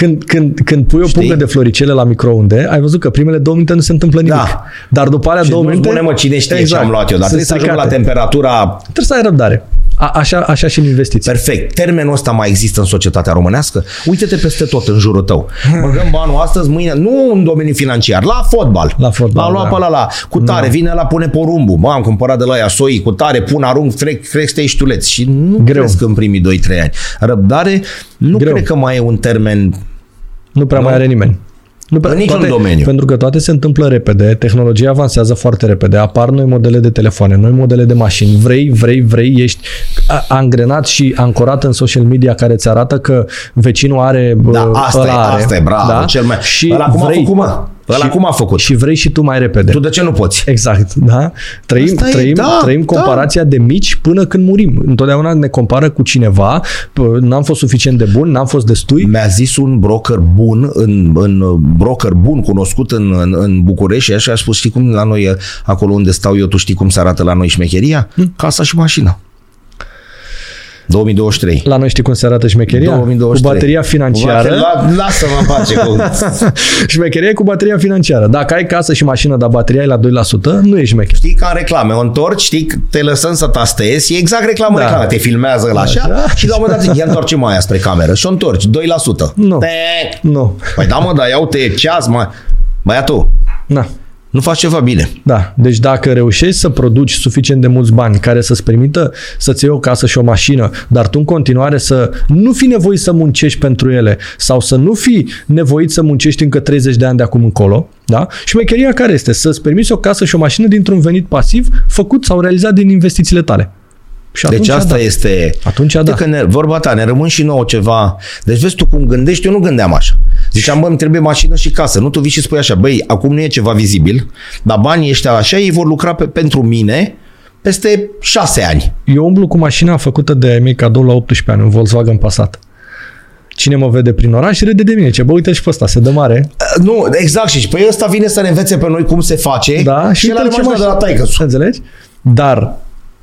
[SPEAKER 2] Când, când, când pui o
[SPEAKER 1] Știi?
[SPEAKER 2] pungă de floricele la microunde, ai văzut că primele două minute nu se întâmplă nimic.
[SPEAKER 1] Da.
[SPEAKER 2] Dar după alea
[SPEAKER 1] și
[SPEAKER 2] două
[SPEAKER 1] nu
[SPEAKER 2] minute...
[SPEAKER 1] spune, mă, cine știe ce
[SPEAKER 2] Exact.
[SPEAKER 1] am luat eu, dar
[SPEAKER 2] Sunt
[SPEAKER 1] trebuie să ajung la
[SPEAKER 2] stricate.
[SPEAKER 1] temperatura
[SPEAKER 2] Trebuie să ai răbdare. A, așa, așa și în investiții.
[SPEAKER 1] Perfect. Termenul ăsta mai există în societatea românească? Uite-te peste tot în jurul tău. Băgăm banul astăzi, mâine, nu în domeniul financiar, la fotbal.
[SPEAKER 2] La fotbal,
[SPEAKER 1] L-am luat
[SPEAKER 2] da.
[SPEAKER 1] pe ăla la, cu tare, vine la pune porumbul. Bă, am cumpărat de la ea soi, cu tare, pun, arunc, trec, crește știuleți. Și nu
[SPEAKER 2] Greu.
[SPEAKER 1] cresc în primii 2-3 ani. Răbdare, nu
[SPEAKER 2] Greu.
[SPEAKER 1] cred că mai e un termen
[SPEAKER 2] Nu prea
[SPEAKER 1] Nu?
[SPEAKER 2] mai are nimeni. Nu prea,
[SPEAKER 1] În niciun
[SPEAKER 2] toate,
[SPEAKER 1] domeniu.
[SPEAKER 2] Pentru că toate se întâmplă repede, tehnologia avansează foarte repede, apar noi modele de telefoane, noi modele de mașini. Vrei, vrei, vrei, ești a- angrenat și ancorat în social media care îți arată că vecinul are, bă,
[SPEAKER 1] Da, asta
[SPEAKER 2] ăla
[SPEAKER 1] e,
[SPEAKER 2] are.
[SPEAKER 1] asta e, bravo,
[SPEAKER 2] da?
[SPEAKER 1] cel mai...
[SPEAKER 2] Și
[SPEAKER 1] ăla cum
[SPEAKER 2] vrei,
[SPEAKER 1] a făcut, mă? Ăla
[SPEAKER 2] și-
[SPEAKER 1] cum a făcut?
[SPEAKER 2] Și vrei și tu mai repede.
[SPEAKER 1] Tu de ce nu poți?
[SPEAKER 2] Exact, da? Trăim,
[SPEAKER 1] Asta e,
[SPEAKER 2] trăim,
[SPEAKER 1] da,
[SPEAKER 2] trăim
[SPEAKER 1] da.
[SPEAKER 2] comparația de mici până când murim. Întotdeauna ne compară cu cineva, pă, n-am fost suficient de bun, n-am fost destui.
[SPEAKER 1] Mi-a zis un broker bun, în, în broker bun, cunoscut în, în, în București și așa a spus, știi cum la noi, acolo unde stau eu, tu știi cum se arată la noi șmecheria? Casa și mașina. 2023.
[SPEAKER 2] La noi știi cum se arată șmecheria?
[SPEAKER 1] 2023.
[SPEAKER 2] Cu bateria financiară.
[SPEAKER 1] La, lasă-mă în pace cu... <laughs>
[SPEAKER 2] Șmecheria e cu bateria financiară. Dacă ai casă și mașină, dar bateria e la 2%, nu e șmecher.
[SPEAKER 1] Știi ca în reclame, o întorci, știi, te lăsăm să tastezi, e exact reclamă
[SPEAKER 2] Da.
[SPEAKER 1] da. reclamă, te filmează la așa,
[SPEAKER 2] Așa.
[SPEAKER 1] și la un moment dat zic, ia întorce mai aia spre cameră și o întorci, 2%.
[SPEAKER 2] Nu.
[SPEAKER 1] Te...
[SPEAKER 2] Nu.
[SPEAKER 1] Păi da mă, dar ia uite ceas, mă. Băiatul,
[SPEAKER 2] Na.
[SPEAKER 1] Nu faci ceva bine.
[SPEAKER 2] Da. Deci dacă reușești să produci suficient de mulți bani care să-ți permită să-ți iei o casă și o mașină, dar tu în continuare să nu fii nevoit să muncești pentru ele sau să nu fii nevoit să muncești încă 30 de ani de acum încolo, da? Și șmecheria care este? Să-ți permiți o casă și o mașină dintr-un venit pasiv făcut sau realizat din investițiile tale. Și
[SPEAKER 1] Deci
[SPEAKER 2] atunci,
[SPEAKER 1] asta
[SPEAKER 2] da.
[SPEAKER 1] este...
[SPEAKER 2] Atunci,
[SPEAKER 1] Uite
[SPEAKER 2] da.
[SPEAKER 1] că ne, vorba ta, ne rămân și nouă ceva. Deci vezi tu cum gândești, eu nu gândeam așa. Ziceam, bă, îmi trebuie mașină și casă. Nu tu vii și spui așa, băi, acum nu e ceva vizibil, dar banii ăștia așa, ei vor lucra pe, pentru mine peste șase ani.
[SPEAKER 2] Eu umblu cu mașina făcută de ai mei cadou la 18 ani, un Volkswagen Passat. cine mă vede prin oraș râde de mine. Ce bă, uite și pe ăsta, se dă mare.
[SPEAKER 1] Uh, Nu, exact. Și pe ăsta vine să ne învețe pe noi cum se face.
[SPEAKER 2] Da,
[SPEAKER 1] și el are
[SPEAKER 2] trece
[SPEAKER 1] mașina de la taică
[SPEAKER 2] Înțelegi? Dar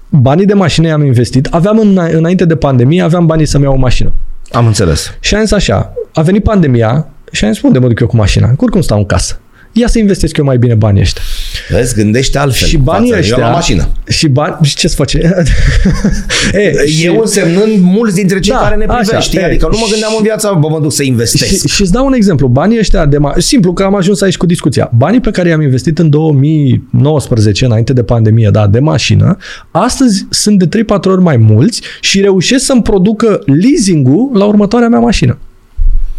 [SPEAKER 2] banii de mașină i-am investit. Aveam în, înainte de pandemie, aveam banii să-mi iau o mașină.
[SPEAKER 1] Am înțeles.
[SPEAKER 2] Și am zis așa, a venit pandemia și am zis, unde mă duc eu cu mașina? Oricum stau în casă. Ia să investesc eu mai bine banii ăștia.
[SPEAKER 1] Vezi, gândește altfel.
[SPEAKER 2] Și banii
[SPEAKER 1] față.
[SPEAKER 2] ăștia...
[SPEAKER 1] Eu la mașină.
[SPEAKER 2] Și bani... Și ce-ți face? <laughs> e, și,
[SPEAKER 1] Eu însemnând mulți dintre cei
[SPEAKER 2] Da,
[SPEAKER 1] care ne
[SPEAKER 2] așa,
[SPEAKER 1] privesc, știi?
[SPEAKER 2] e,
[SPEAKER 1] Adică nu mă
[SPEAKER 2] și-
[SPEAKER 1] gândeam în viața, bă, mă duc să investesc.
[SPEAKER 2] și, și îți dau un exemplu. Banii ăștia de... Ma- simplu că am ajuns aici cu discuția. Banii pe care i-am investit în 2019, înainte de pandemie, da, de mașină, astăzi sunt de 3-4 ori mai mulți și reușesc să-mi producă leasing-ul la următoarea mea mașină.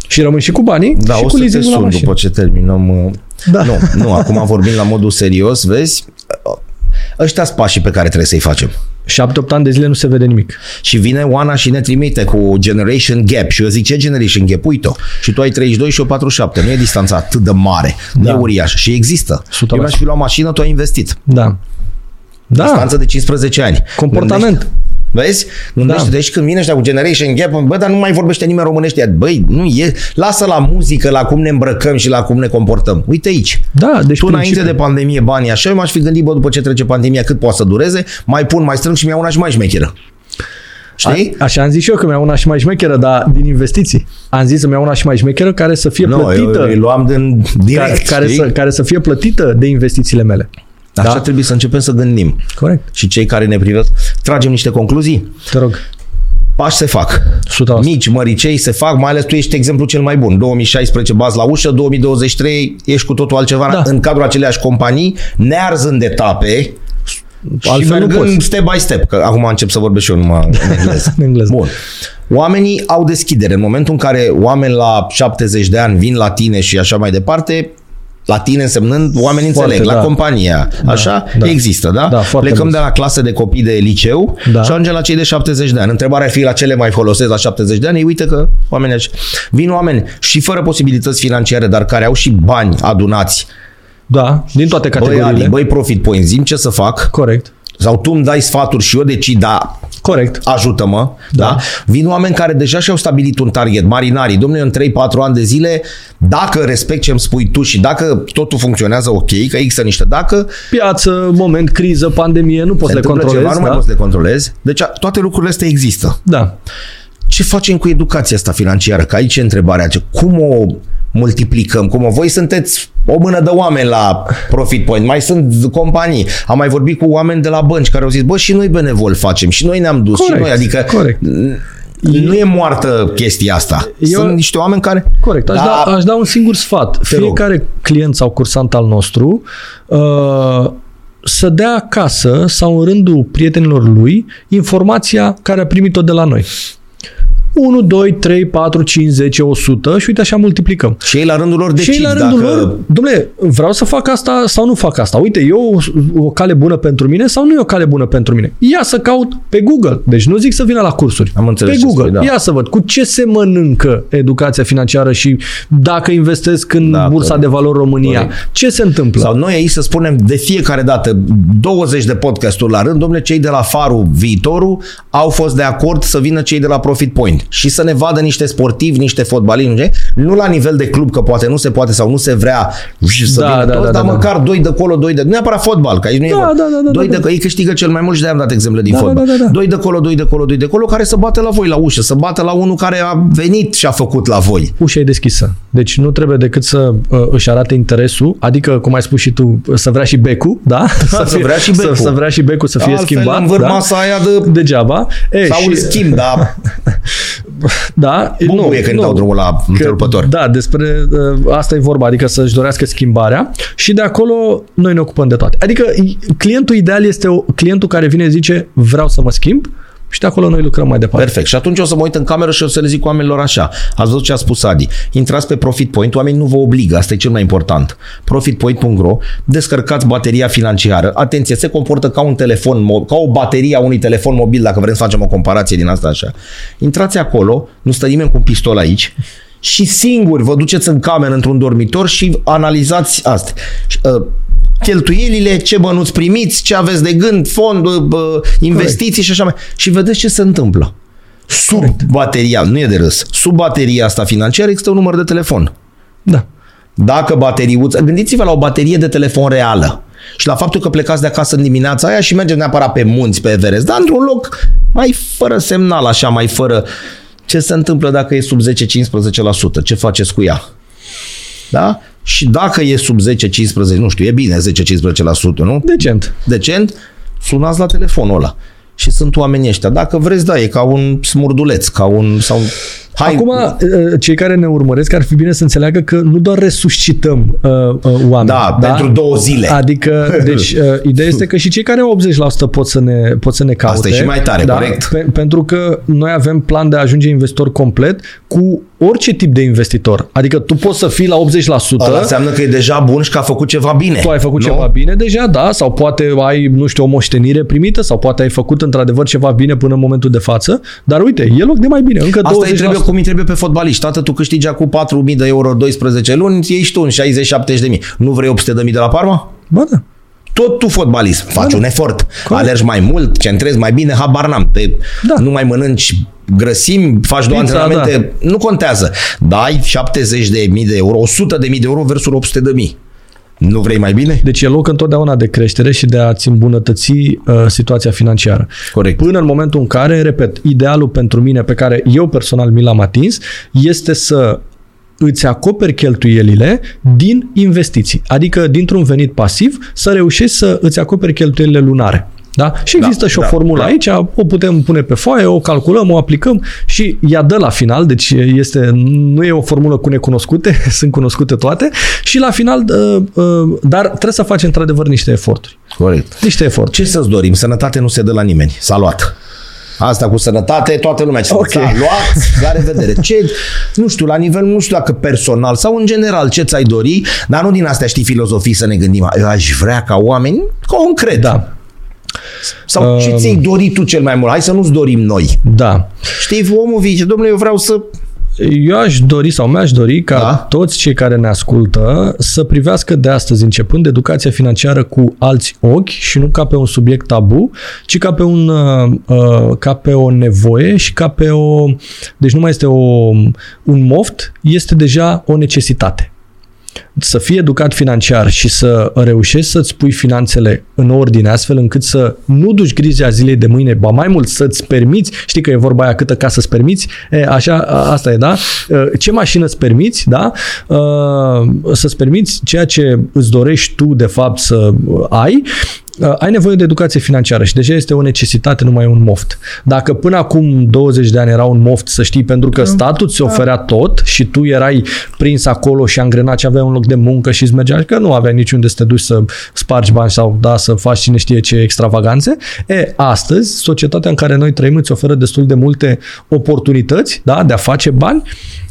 [SPEAKER 2] Și rămân și cu banii
[SPEAKER 1] Da,
[SPEAKER 2] și
[SPEAKER 1] o
[SPEAKER 2] cu
[SPEAKER 1] să te
[SPEAKER 2] leasing-ul la
[SPEAKER 1] sun
[SPEAKER 2] mașină.
[SPEAKER 1] după ce terminăm. Uh,
[SPEAKER 2] Da.
[SPEAKER 1] Nu, nu, acum vorbim la modul serios, vezi? Ăștia sunt pașii pe care trebuie să-i facem.
[SPEAKER 2] 7-8 ani de zile nu se vede nimic.
[SPEAKER 1] Și vine Oana și ne trimite cu Generation Gap și eu zic ce Generation Gap? Uite-o. Și tu ai 32 și eu 47. Nu e distanța atât de mare, da.
[SPEAKER 2] Da.
[SPEAKER 1] e uriașă și există.
[SPEAKER 2] 100%.
[SPEAKER 1] Eu mi-aș fi luat mașină, tu ai investit.
[SPEAKER 2] Da. Da.
[SPEAKER 1] Distanță de 15 ani.
[SPEAKER 2] Comportament.
[SPEAKER 1] Gândește- Vezi? Gândește,
[SPEAKER 2] Da.
[SPEAKER 1] deci când vine ăștia cu Generation Gap, bă, dar nu mai vorbește nimeni românește. Băi, nu e, lasă la muzică, la cum ne îmbrăcăm și la cum ne comportăm. Uite aici.
[SPEAKER 2] Da, deci
[SPEAKER 1] Tu înainte
[SPEAKER 2] principiul-
[SPEAKER 1] de pandemie banii așa, eu m-aș fi gândit, bă, după ce trece pandemia, cât poate să dureze, mai pun, mai strâng și mi-au una și mai șmecheră. Știi?
[SPEAKER 2] A, așa am zis și eu că mi-au una și mai șmecheră, dar din investiții. Am zis să mi-au una și mai șmecheră care să fie
[SPEAKER 1] Nu,
[SPEAKER 2] plătită.
[SPEAKER 1] eu îi luam din direct,
[SPEAKER 2] care, care,
[SPEAKER 1] știi?
[SPEAKER 2] să, care să fie plătită de investițiile mele.
[SPEAKER 1] Așa
[SPEAKER 2] Da.
[SPEAKER 1] trebuie să începem să gândim.
[SPEAKER 2] Corect.
[SPEAKER 1] Și cei care ne privesc, tragem niște concluzii.
[SPEAKER 2] Te rog.
[SPEAKER 1] Pași se fac.
[SPEAKER 2] 100%.
[SPEAKER 1] Mici, măricei se fac, mai ales tu ești exemplu cel mai bun. 2016 bazi la ușă, 2023 ești cu totul altceva
[SPEAKER 2] Da.
[SPEAKER 1] în cadrul aceleași companii, nearzând etape și
[SPEAKER 2] Altfel nu
[SPEAKER 1] mergând
[SPEAKER 2] poți.
[SPEAKER 1] step by step, că acum încep să vorbesc și eu numai în <laughs> engleză.
[SPEAKER 2] În engleză.
[SPEAKER 1] Bun. Oamenii au deschidere. În momentul în care oameni la 70 de ani vin la tine și așa mai departe, la tine însemnând oamenii
[SPEAKER 2] Foarte,
[SPEAKER 1] înțeleg, la
[SPEAKER 2] da.
[SPEAKER 1] compania, așa,
[SPEAKER 2] da.
[SPEAKER 1] există, da?
[SPEAKER 2] Da, foarte
[SPEAKER 1] Plecăm
[SPEAKER 2] mult.
[SPEAKER 1] de la clase de copii de liceu
[SPEAKER 2] Da.
[SPEAKER 1] și ajungem la cei de 70 de ani. Întrebarea ar fi la cele mai folosesc la 70 de ani, ei uite că oamenii așa. Vin oameni și fără posibilități financiare, dar care au și bani adunați.
[SPEAKER 2] Da, din toate
[SPEAKER 1] Băi,
[SPEAKER 2] categoriile.
[SPEAKER 1] Adi, băi, profit point, zim ce să fac,
[SPEAKER 2] Corect.
[SPEAKER 1] Sau tu îmi dai sfaturi și eu decid, da,
[SPEAKER 2] Corect.
[SPEAKER 1] ajută-mă, da.
[SPEAKER 2] Da.
[SPEAKER 1] da? Vin oameni care deja și-au stabilit un target, marinarii, domnule, în 3-4 ani de zile, dacă respect ce îmi spui tu și dacă totul funcționează ok, că există niște dacă,
[SPEAKER 2] Piață, moment, criză, pandemie, nu poți
[SPEAKER 1] se
[SPEAKER 2] le
[SPEAKER 1] întâmplă
[SPEAKER 2] controlezi.
[SPEAKER 1] ceva, nu mai
[SPEAKER 2] da?
[SPEAKER 1] poți să le controlezi. Deci a- toate lucrurile astea există.
[SPEAKER 2] da.
[SPEAKER 1] Ce facem cu educația asta financiară? Că aici e întrebarea. Ce- Cum o multiplicăm? Cum o... Voi sunteți o mână de oameni la Profit Point, mai sunt companii. Am mai vorbit cu oameni de la bănci care au zis, bă, și noi benevol facem, și noi ne-am dus,
[SPEAKER 2] Corect,
[SPEAKER 1] și noi, adică
[SPEAKER 2] corect.
[SPEAKER 1] nu e moartă chestia asta.
[SPEAKER 2] Eu-
[SPEAKER 1] Sunt niște oameni care...
[SPEAKER 2] Corect. Aș, da, aș da un singur sfat.
[SPEAKER 1] rog.
[SPEAKER 2] Fiecare client sau cursant al nostru uh, să dea acasă sau în rândul prietenilor lui informația care a primit-o de la noi. 1, 2, 3, 4, 5, 10, 100 și uite așa multiplicăm.
[SPEAKER 1] Și ei la rândul lor
[SPEAKER 2] și ei
[SPEAKER 1] decid
[SPEAKER 2] la rândul
[SPEAKER 1] dacă...
[SPEAKER 2] lor, domnule, vreau să fac asta sau nu fac asta. Uite, e o, o cale bună pentru mine sau nu e o cale bună pentru mine. Ia să caut pe Google. Deci nu zic să vină la cursuri.
[SPEAKER 1] Am înțeles
[SPEAKER 2] Pe
[SPEAKER 1] ce
[SPEAKER 2] Google.
[SPEAKER 1] spui, da.
[SPEAKER 2] Ia să văd cu ce se mănâncă educația financiară și dacă investesc în
[SPEAKER 1] Da,
[SPEAKER 2] Bursa
[SPEAKER 1] corect.
[SPEAKER 2] de Valori România.
[SPEAKER 1] Corect.
[SPEAKER 2] Ce se întâmplă?
[SPEAKER 1] Sau noi aici să spunem de fiecare dată 20 de podcasturi la rând, domnule, cei de la Farul Viitorul au fost de acord să vină cei de la Profit Point și să ne vadă niște sportivi, niște fotbaliști, nu știu, nu la nivel de club, că poate nu se poate sau nu se vrea să
[SPEAKER 2] Da,
[SPEAKER 1] vină
[SPEAKER 2] da,
[SPEAKER 1] toți,
[SPEAKER 2] da,
[SPEAKER 1] dar
[SPEAKER 2] da, da.
[SPEAKER 1] măcar doi de acolo, doi de... Nu neapărat fotbal, că aici nu e
[SPEAKER 2] Da,
[SPEAKER 1] vorba.
[SPEAKER 2] da, da, da,
[SPEAKER 1] doi
[SPEAKER 2] da,
[SPEAKER 1] de,
[SPEAKER 2] da.
[SPEAKER 1] că ei câștigă cel mai mult și de-aia am dat exemple din
[SPEAKER 2] Da,
[SPEAKER 1] fotbal.
[SPEAKER 2] da, da, da.
[SPEAKER 1] Doi de acolo, doi de acolo, doi de acolo, care să bată la voi la ușă, să bată la unul care a venit și a făcut la voi.
[SPEAKER 2] Ușa e deschisă. Deci nu trebuie decât să uh, își arate interesul, adică, cum ai spus și tu, să vrea și becul, da? <laughs>
[SPEAKER 1] să vrea și becul.
[SPEAKER 2] Să, să vrea și becul să fie
[SPEAKER 1] Altfel,
[SPEAKER 2] schimbat.
[SPEAKER 1] învârt
[SPEAKER 2] da?
[SPEAKER 1] masa aia de...
[SPEAKER 2] Degeaba. E,
[SPEAKER 1] Sau îl
[SPEAKER 2] și,
[SPEAKER 1] schimb, dar <laughs>
[SPEAKER 2] da,
[SPEAKER 1] Bumbuie când dau drumul la întrerupător.
[SPEAKER 2] Da, despre uh, asta e vorba, adică să-și dorească schimbarea și de acolo noi ne ocupăm de toate. Adică i- clientul ideal este o, clientul care vine zice vreau să mă schimb și de acolo noi lucrăm mai departe.
[SPEAKER 1] Perfect. Și atunci o să mă uit în cameră și o să le zic oamenilor așa. Ați văzut ce a spus Adi. Intrați pe Profit Point, oamenii nu vă obligă, asta e cel mai important. Profitpoint.ro, descărcați bateria financiară. Atenție, se comportă ca un telefon, mo- ca o baterie a unui telefon mobil, dacă vrem să facem o comparație din asta așa. Intrați acolo, nu stă nimeni cu un pistol aici, și singuri vă duceți în cameră într-un dormitor și analizați asta. Și, uh, cheltuielile, ce bănuți primiți, ce aveți de gând, fond, uh, uh, investiții și așa mai. Și vedeți ce se întâmplă. Sub bateria, nu e de râs, sub bateria asta financiară există un număr de telefon.
[SPEAKER 2] Da.
[SPEAKER 1] Dacă bateriuța, gândiți-vă la o baterie de telefon reală și la faptul că plecați de acasă în dimineața aia și mergeți neapărat pe munți, pe Everest, dar într-un loc mai fără semnal, așa, mai fără... Ce se întâmplă dacă e sub 10-15%? Ce faceți cu ea? Da? Și dacă e sub 10-15%, nu știu, e bine 10-15%, nu?
[SPEAKER 2] Decent.
[SPEAKER 1] Decent, sunați la telefonul ăla. Și sunt oamenii ăștia. Dacă vreți, da, e ca un smurduleț, ca un... Sau,
[SPEAKER 2] hai, Acum, uh, cei care ne urmăresc ar fi bine să înțeleagă că nu doar resuscităm uh, uh, oameni.
[SPEAKER 1] Da, da, pentru două zile.
[SPEAKER 2] Adică, deci, uh, ideea este că și cei care au 80% pot să ne, pot să ne caute.
[SPEAKER 1] Asta e și mai tare,
[SPEAKER 2] da,
[SPEAKER 1] corect.
[SPEAKER 2] Pe, pentru că noi avem plan de a ajunge investitor complet cu orice tip de investitor. Adică tu poți să fii la 80%.
[SPEAKER 1] Asta înseamnă că e deja bun și că a făcut ceva bine.
[SPEAKER 2] Tu ai făcut nu? ceva bine deja, da, sau poate ai, nu știu, o moștenire primită, sau poate ai făcut într-adevăr ceva bine până în momentul de față, dar uite, e loc de mai bine, încă
[SPEAKER 1] Asta
[SPEAKER 2] 20%.
[SPEAKER 1] trebuie cum îi trebuie pe fotbaliști. Tată, tu câștigi acum 4.000 de euro 12 luni, ești tu în 60-70 de mii. Nu vrei 800 de mii de la Parma?
[SPEAKER 2] Bă, da.
[SPEAKER 1] Tot tu fotbalist, faci da, un efort, corect. alergi mai mult, centrezi mai bine, habar n-am, pe,
[SPEAKER 2] Da.
[SPEAKER 1] nu mai mănânci grăsimi, faci două
[SPEAKER 2] Pizza,
[SPEAKER 1] antrenamente, nu contează. Dai 70 de mii de euro, 100 de mii de euro versus 800 de mii. Nu vrei mai bine?
[SPEAKER 2] Deci e loc întotdeauna de creștere și de a-ți îmbunătăți uh, situația financiară.
[SPEAKER 1] Corect.
[SPEAKER 2] Până în momentul în care, repet, idealul pentru mine pe care eu personal mi l-am atins este să îți acoperi cheltuielile din investiții. Adică dintr-un venit pasiv să reușești să îți acoperi cheltuielile lunare. Da? Și există
[SPEAKER 1] Da,
[SPEAKER 2] și o
[SPEAKER 1] da,
[SPEAKER 2] formulă
[SPEAKER 1] da.
[SPEAKER 2] aici, o putem pune pe foaie, o calculăm, o aplicăm și ea dă la final, deci este, nu e o formulă cu necunoscute, <laughs> sunt cunoscute toate și la final, uh, uh, dar trebuie să faci într-adevăr niște eforturi.
[SPEAKER 1] Corect.
[SPEAKER 2] Niște eforturi.
[SPEAKER 1] Ce să-ți dorim? Sănătate nu se dă la nimeni. S-a luat. Asta cu sănătate, toată lumea ce
[SPEAKER 2] Ok.
[SPEAKER 1] okay. s-a luat, <laughs> la revedere. Ce, nu știu, la nivel, nu știu dacă personal sau în general, ce ți-ai dori, dar nu din astea știi filozofii să ne gândim. Eu aș vrea ca oameni, concret.
[SPEAKER 2] Da,
[SPEAKER 1] Sau ce ți-ai dori tu cel mai mult? Hai să nu-ți dorim noi.
[SPEAKER 2] da.
[SPEAKER 1] Știi, omul zice, domnule, eu vreau să...
[SPEAKER 2] Eu aș dori sau mi-aș dori ca
[SPEAKER 1] Da.
[SPEAKER 2] toți cei care ne ascultă să privească de astăzi începând educația financiară cu alți ochi și nu ca pe un subiect tabu, ci ca pe, un, uh, uh, ca pe o nevoie și ca pe o... Deci nu mai este o, un moft, este deja o necesitate. Să fii educat financiar și să reușești să-ți pui finanțele în ordine astfel încât să nu duci grija zilei de mâine, ba mai mult să-ți permiți, știi că e vorba aia câtă casă îți permiți, e, așa, a- asta e, da? E, Ce mașină îți permiți, da? E, Să-ți permiți ceea ce îți dorești tu de fapt să ai, Uh, ai nevoie de educație financiară și deja este o necesitate, nu mai e un moft. Dacă până acum 20 de ani era un moft, să știi, pentru că statul ți oferea tot și tu erai prins acolo și angrenat și aveai un loc de muncă și îți mergea, că nu aveai niciunde să te duci să spargi bani sau da, să faci cine știe ce extravaganțe. E, astăzi, societatea în care noi trăim îți oferă destul de multe oportunități da, de a face bani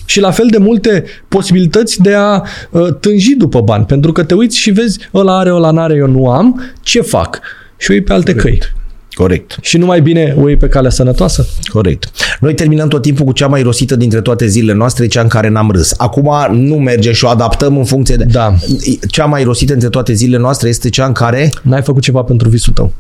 [SPEAKER 2] și la fel de multe posibilități de a uh, tânji după bani. Pentru că te uiți și vezi, ăla are, ăla n-are, eu nu am, ce fac? Și o iei pe alte căi.
[SPEAKER 1] Corect.
[SPEAKER 2] Și nu mai bine o iei pe calea sănătoasă?
[SPEAKER 1] Corect. Noi terminăm tot timpul cu cea mai rosită dintre toate zilele noastre, cea în care n-am râs. Acum nu merge și o adaptăm în funcție de...
[SPEAKER 2] Da.
[SPEAKER 1] Cea mai rosită dintre toate zilele noastre este cea în care...
[SPEAKER 2] N-ai făcut ceva pentru visul tău.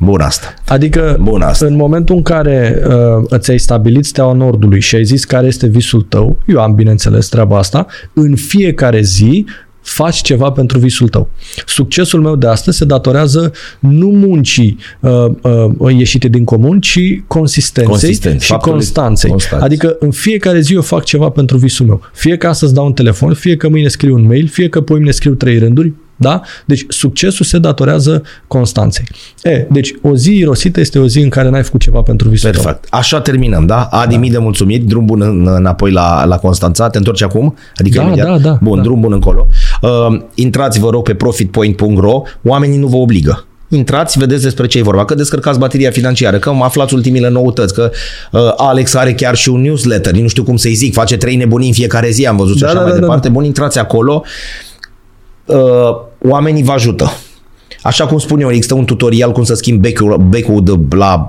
[SPEAKER 1] Bun asta.
[SPEAKER 2] Adică
[SPEAKER 1] Bun asta.
[SPEAKER 2] în momentul în care uh, ți-ai stabilit steaua Nordului și ai zis care este visul tău, eu am bineînțeles treaba asta, în fiecare zi faci ceva pentru visul tău. Succesul meu de astăzi se datorează nu muncii uh, uh, ieșite din comun, ci consistenței
[SPEAKER 1] Consistent.
[SPEAKER 2] și
[SPEAKER 1] Faptului-
[SPEAKER 2] constanței.
[SPEAKER 1] constanți.
[SPEAKER 2] Adică în fiecare zi eu fac ceva pentru visul meu. Fie că astăzi dau un telefon, fie că mâine scriu un mail, fie că poimine scriu trei rânduri, da? Deci succesul se datorează constanței. E, deci o zi irosită este o zi în care n-ai făcut ceva pentru visul tău.
[SPEAKER 1] Perfect. Așa terminăm, da? Adi, da. mii de mulțumiri. Drum bun în, înapoi la, la Constanța. Te întorci acum? Adică
[SPEAKER 2] Da,
[SPEAKER 1] imediat?
[SPEAKER 2] da, da,
[SPEAKER 1] Bun,
[SPEAKER 2] da.
[SPEAKER 1] drum bun încolo. Uh, intrați, vă rog, pe profitpoint.ro. Oamenii nu vă obligă. Intrați, vedeți despre ce e vorba, că descărcați bateria financiară, că aflați ultimile noutăți, că uh, Alex are chiar și un newsletter, nu știu cum să-i zic, face trei nebunii în fiecare zi, am văzut și
[SPEAKER 2] Da,
[SPEAKER 1] așa
[SPEAKER 2] da,
[SPEAKER 1] mai
[SPEAKER 2] da, da.
[SPEAKER 1] departe. Bun, intrați acolo. Uh, oamenii vă ajută. Așa cum spun eu, există un tutorial cum să schimbi becul, becul de la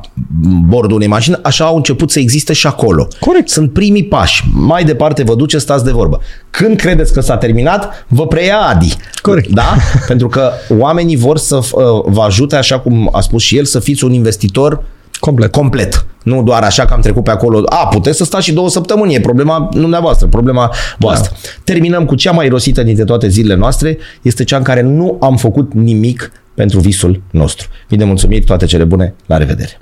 [SPEAKER 1] bordul unei mașini, așa au început să existe și acolo.
[SPEAKER 2] Corect.
[SPEAKER 1] Sunt primii pași. Mai departe vă duce, stați de vorbă. Când credeți că s-a terminat, vă preia Adi.
[SPEAKER 2] Corect.
[SPEAKER 1] Da? <laughs> Pentru că oamenii vor să uh, vă ajute, așa cum a spus și el, să fiți un investitor
[SPEAKER 2] Complet.
[SPEAKER 1] Complet. Nu doar așa că am trecut pe acolo. A, puteți să stați și două săptămâni. E problema dumneavoastră, problema voastră. Da. Terminăm cu cea mai rosită dintre toate zilele noastre. Este cea în care nu am făcut nimic pentru visul nostru. Mii de mulțumiri, toate cele bune, la revedere!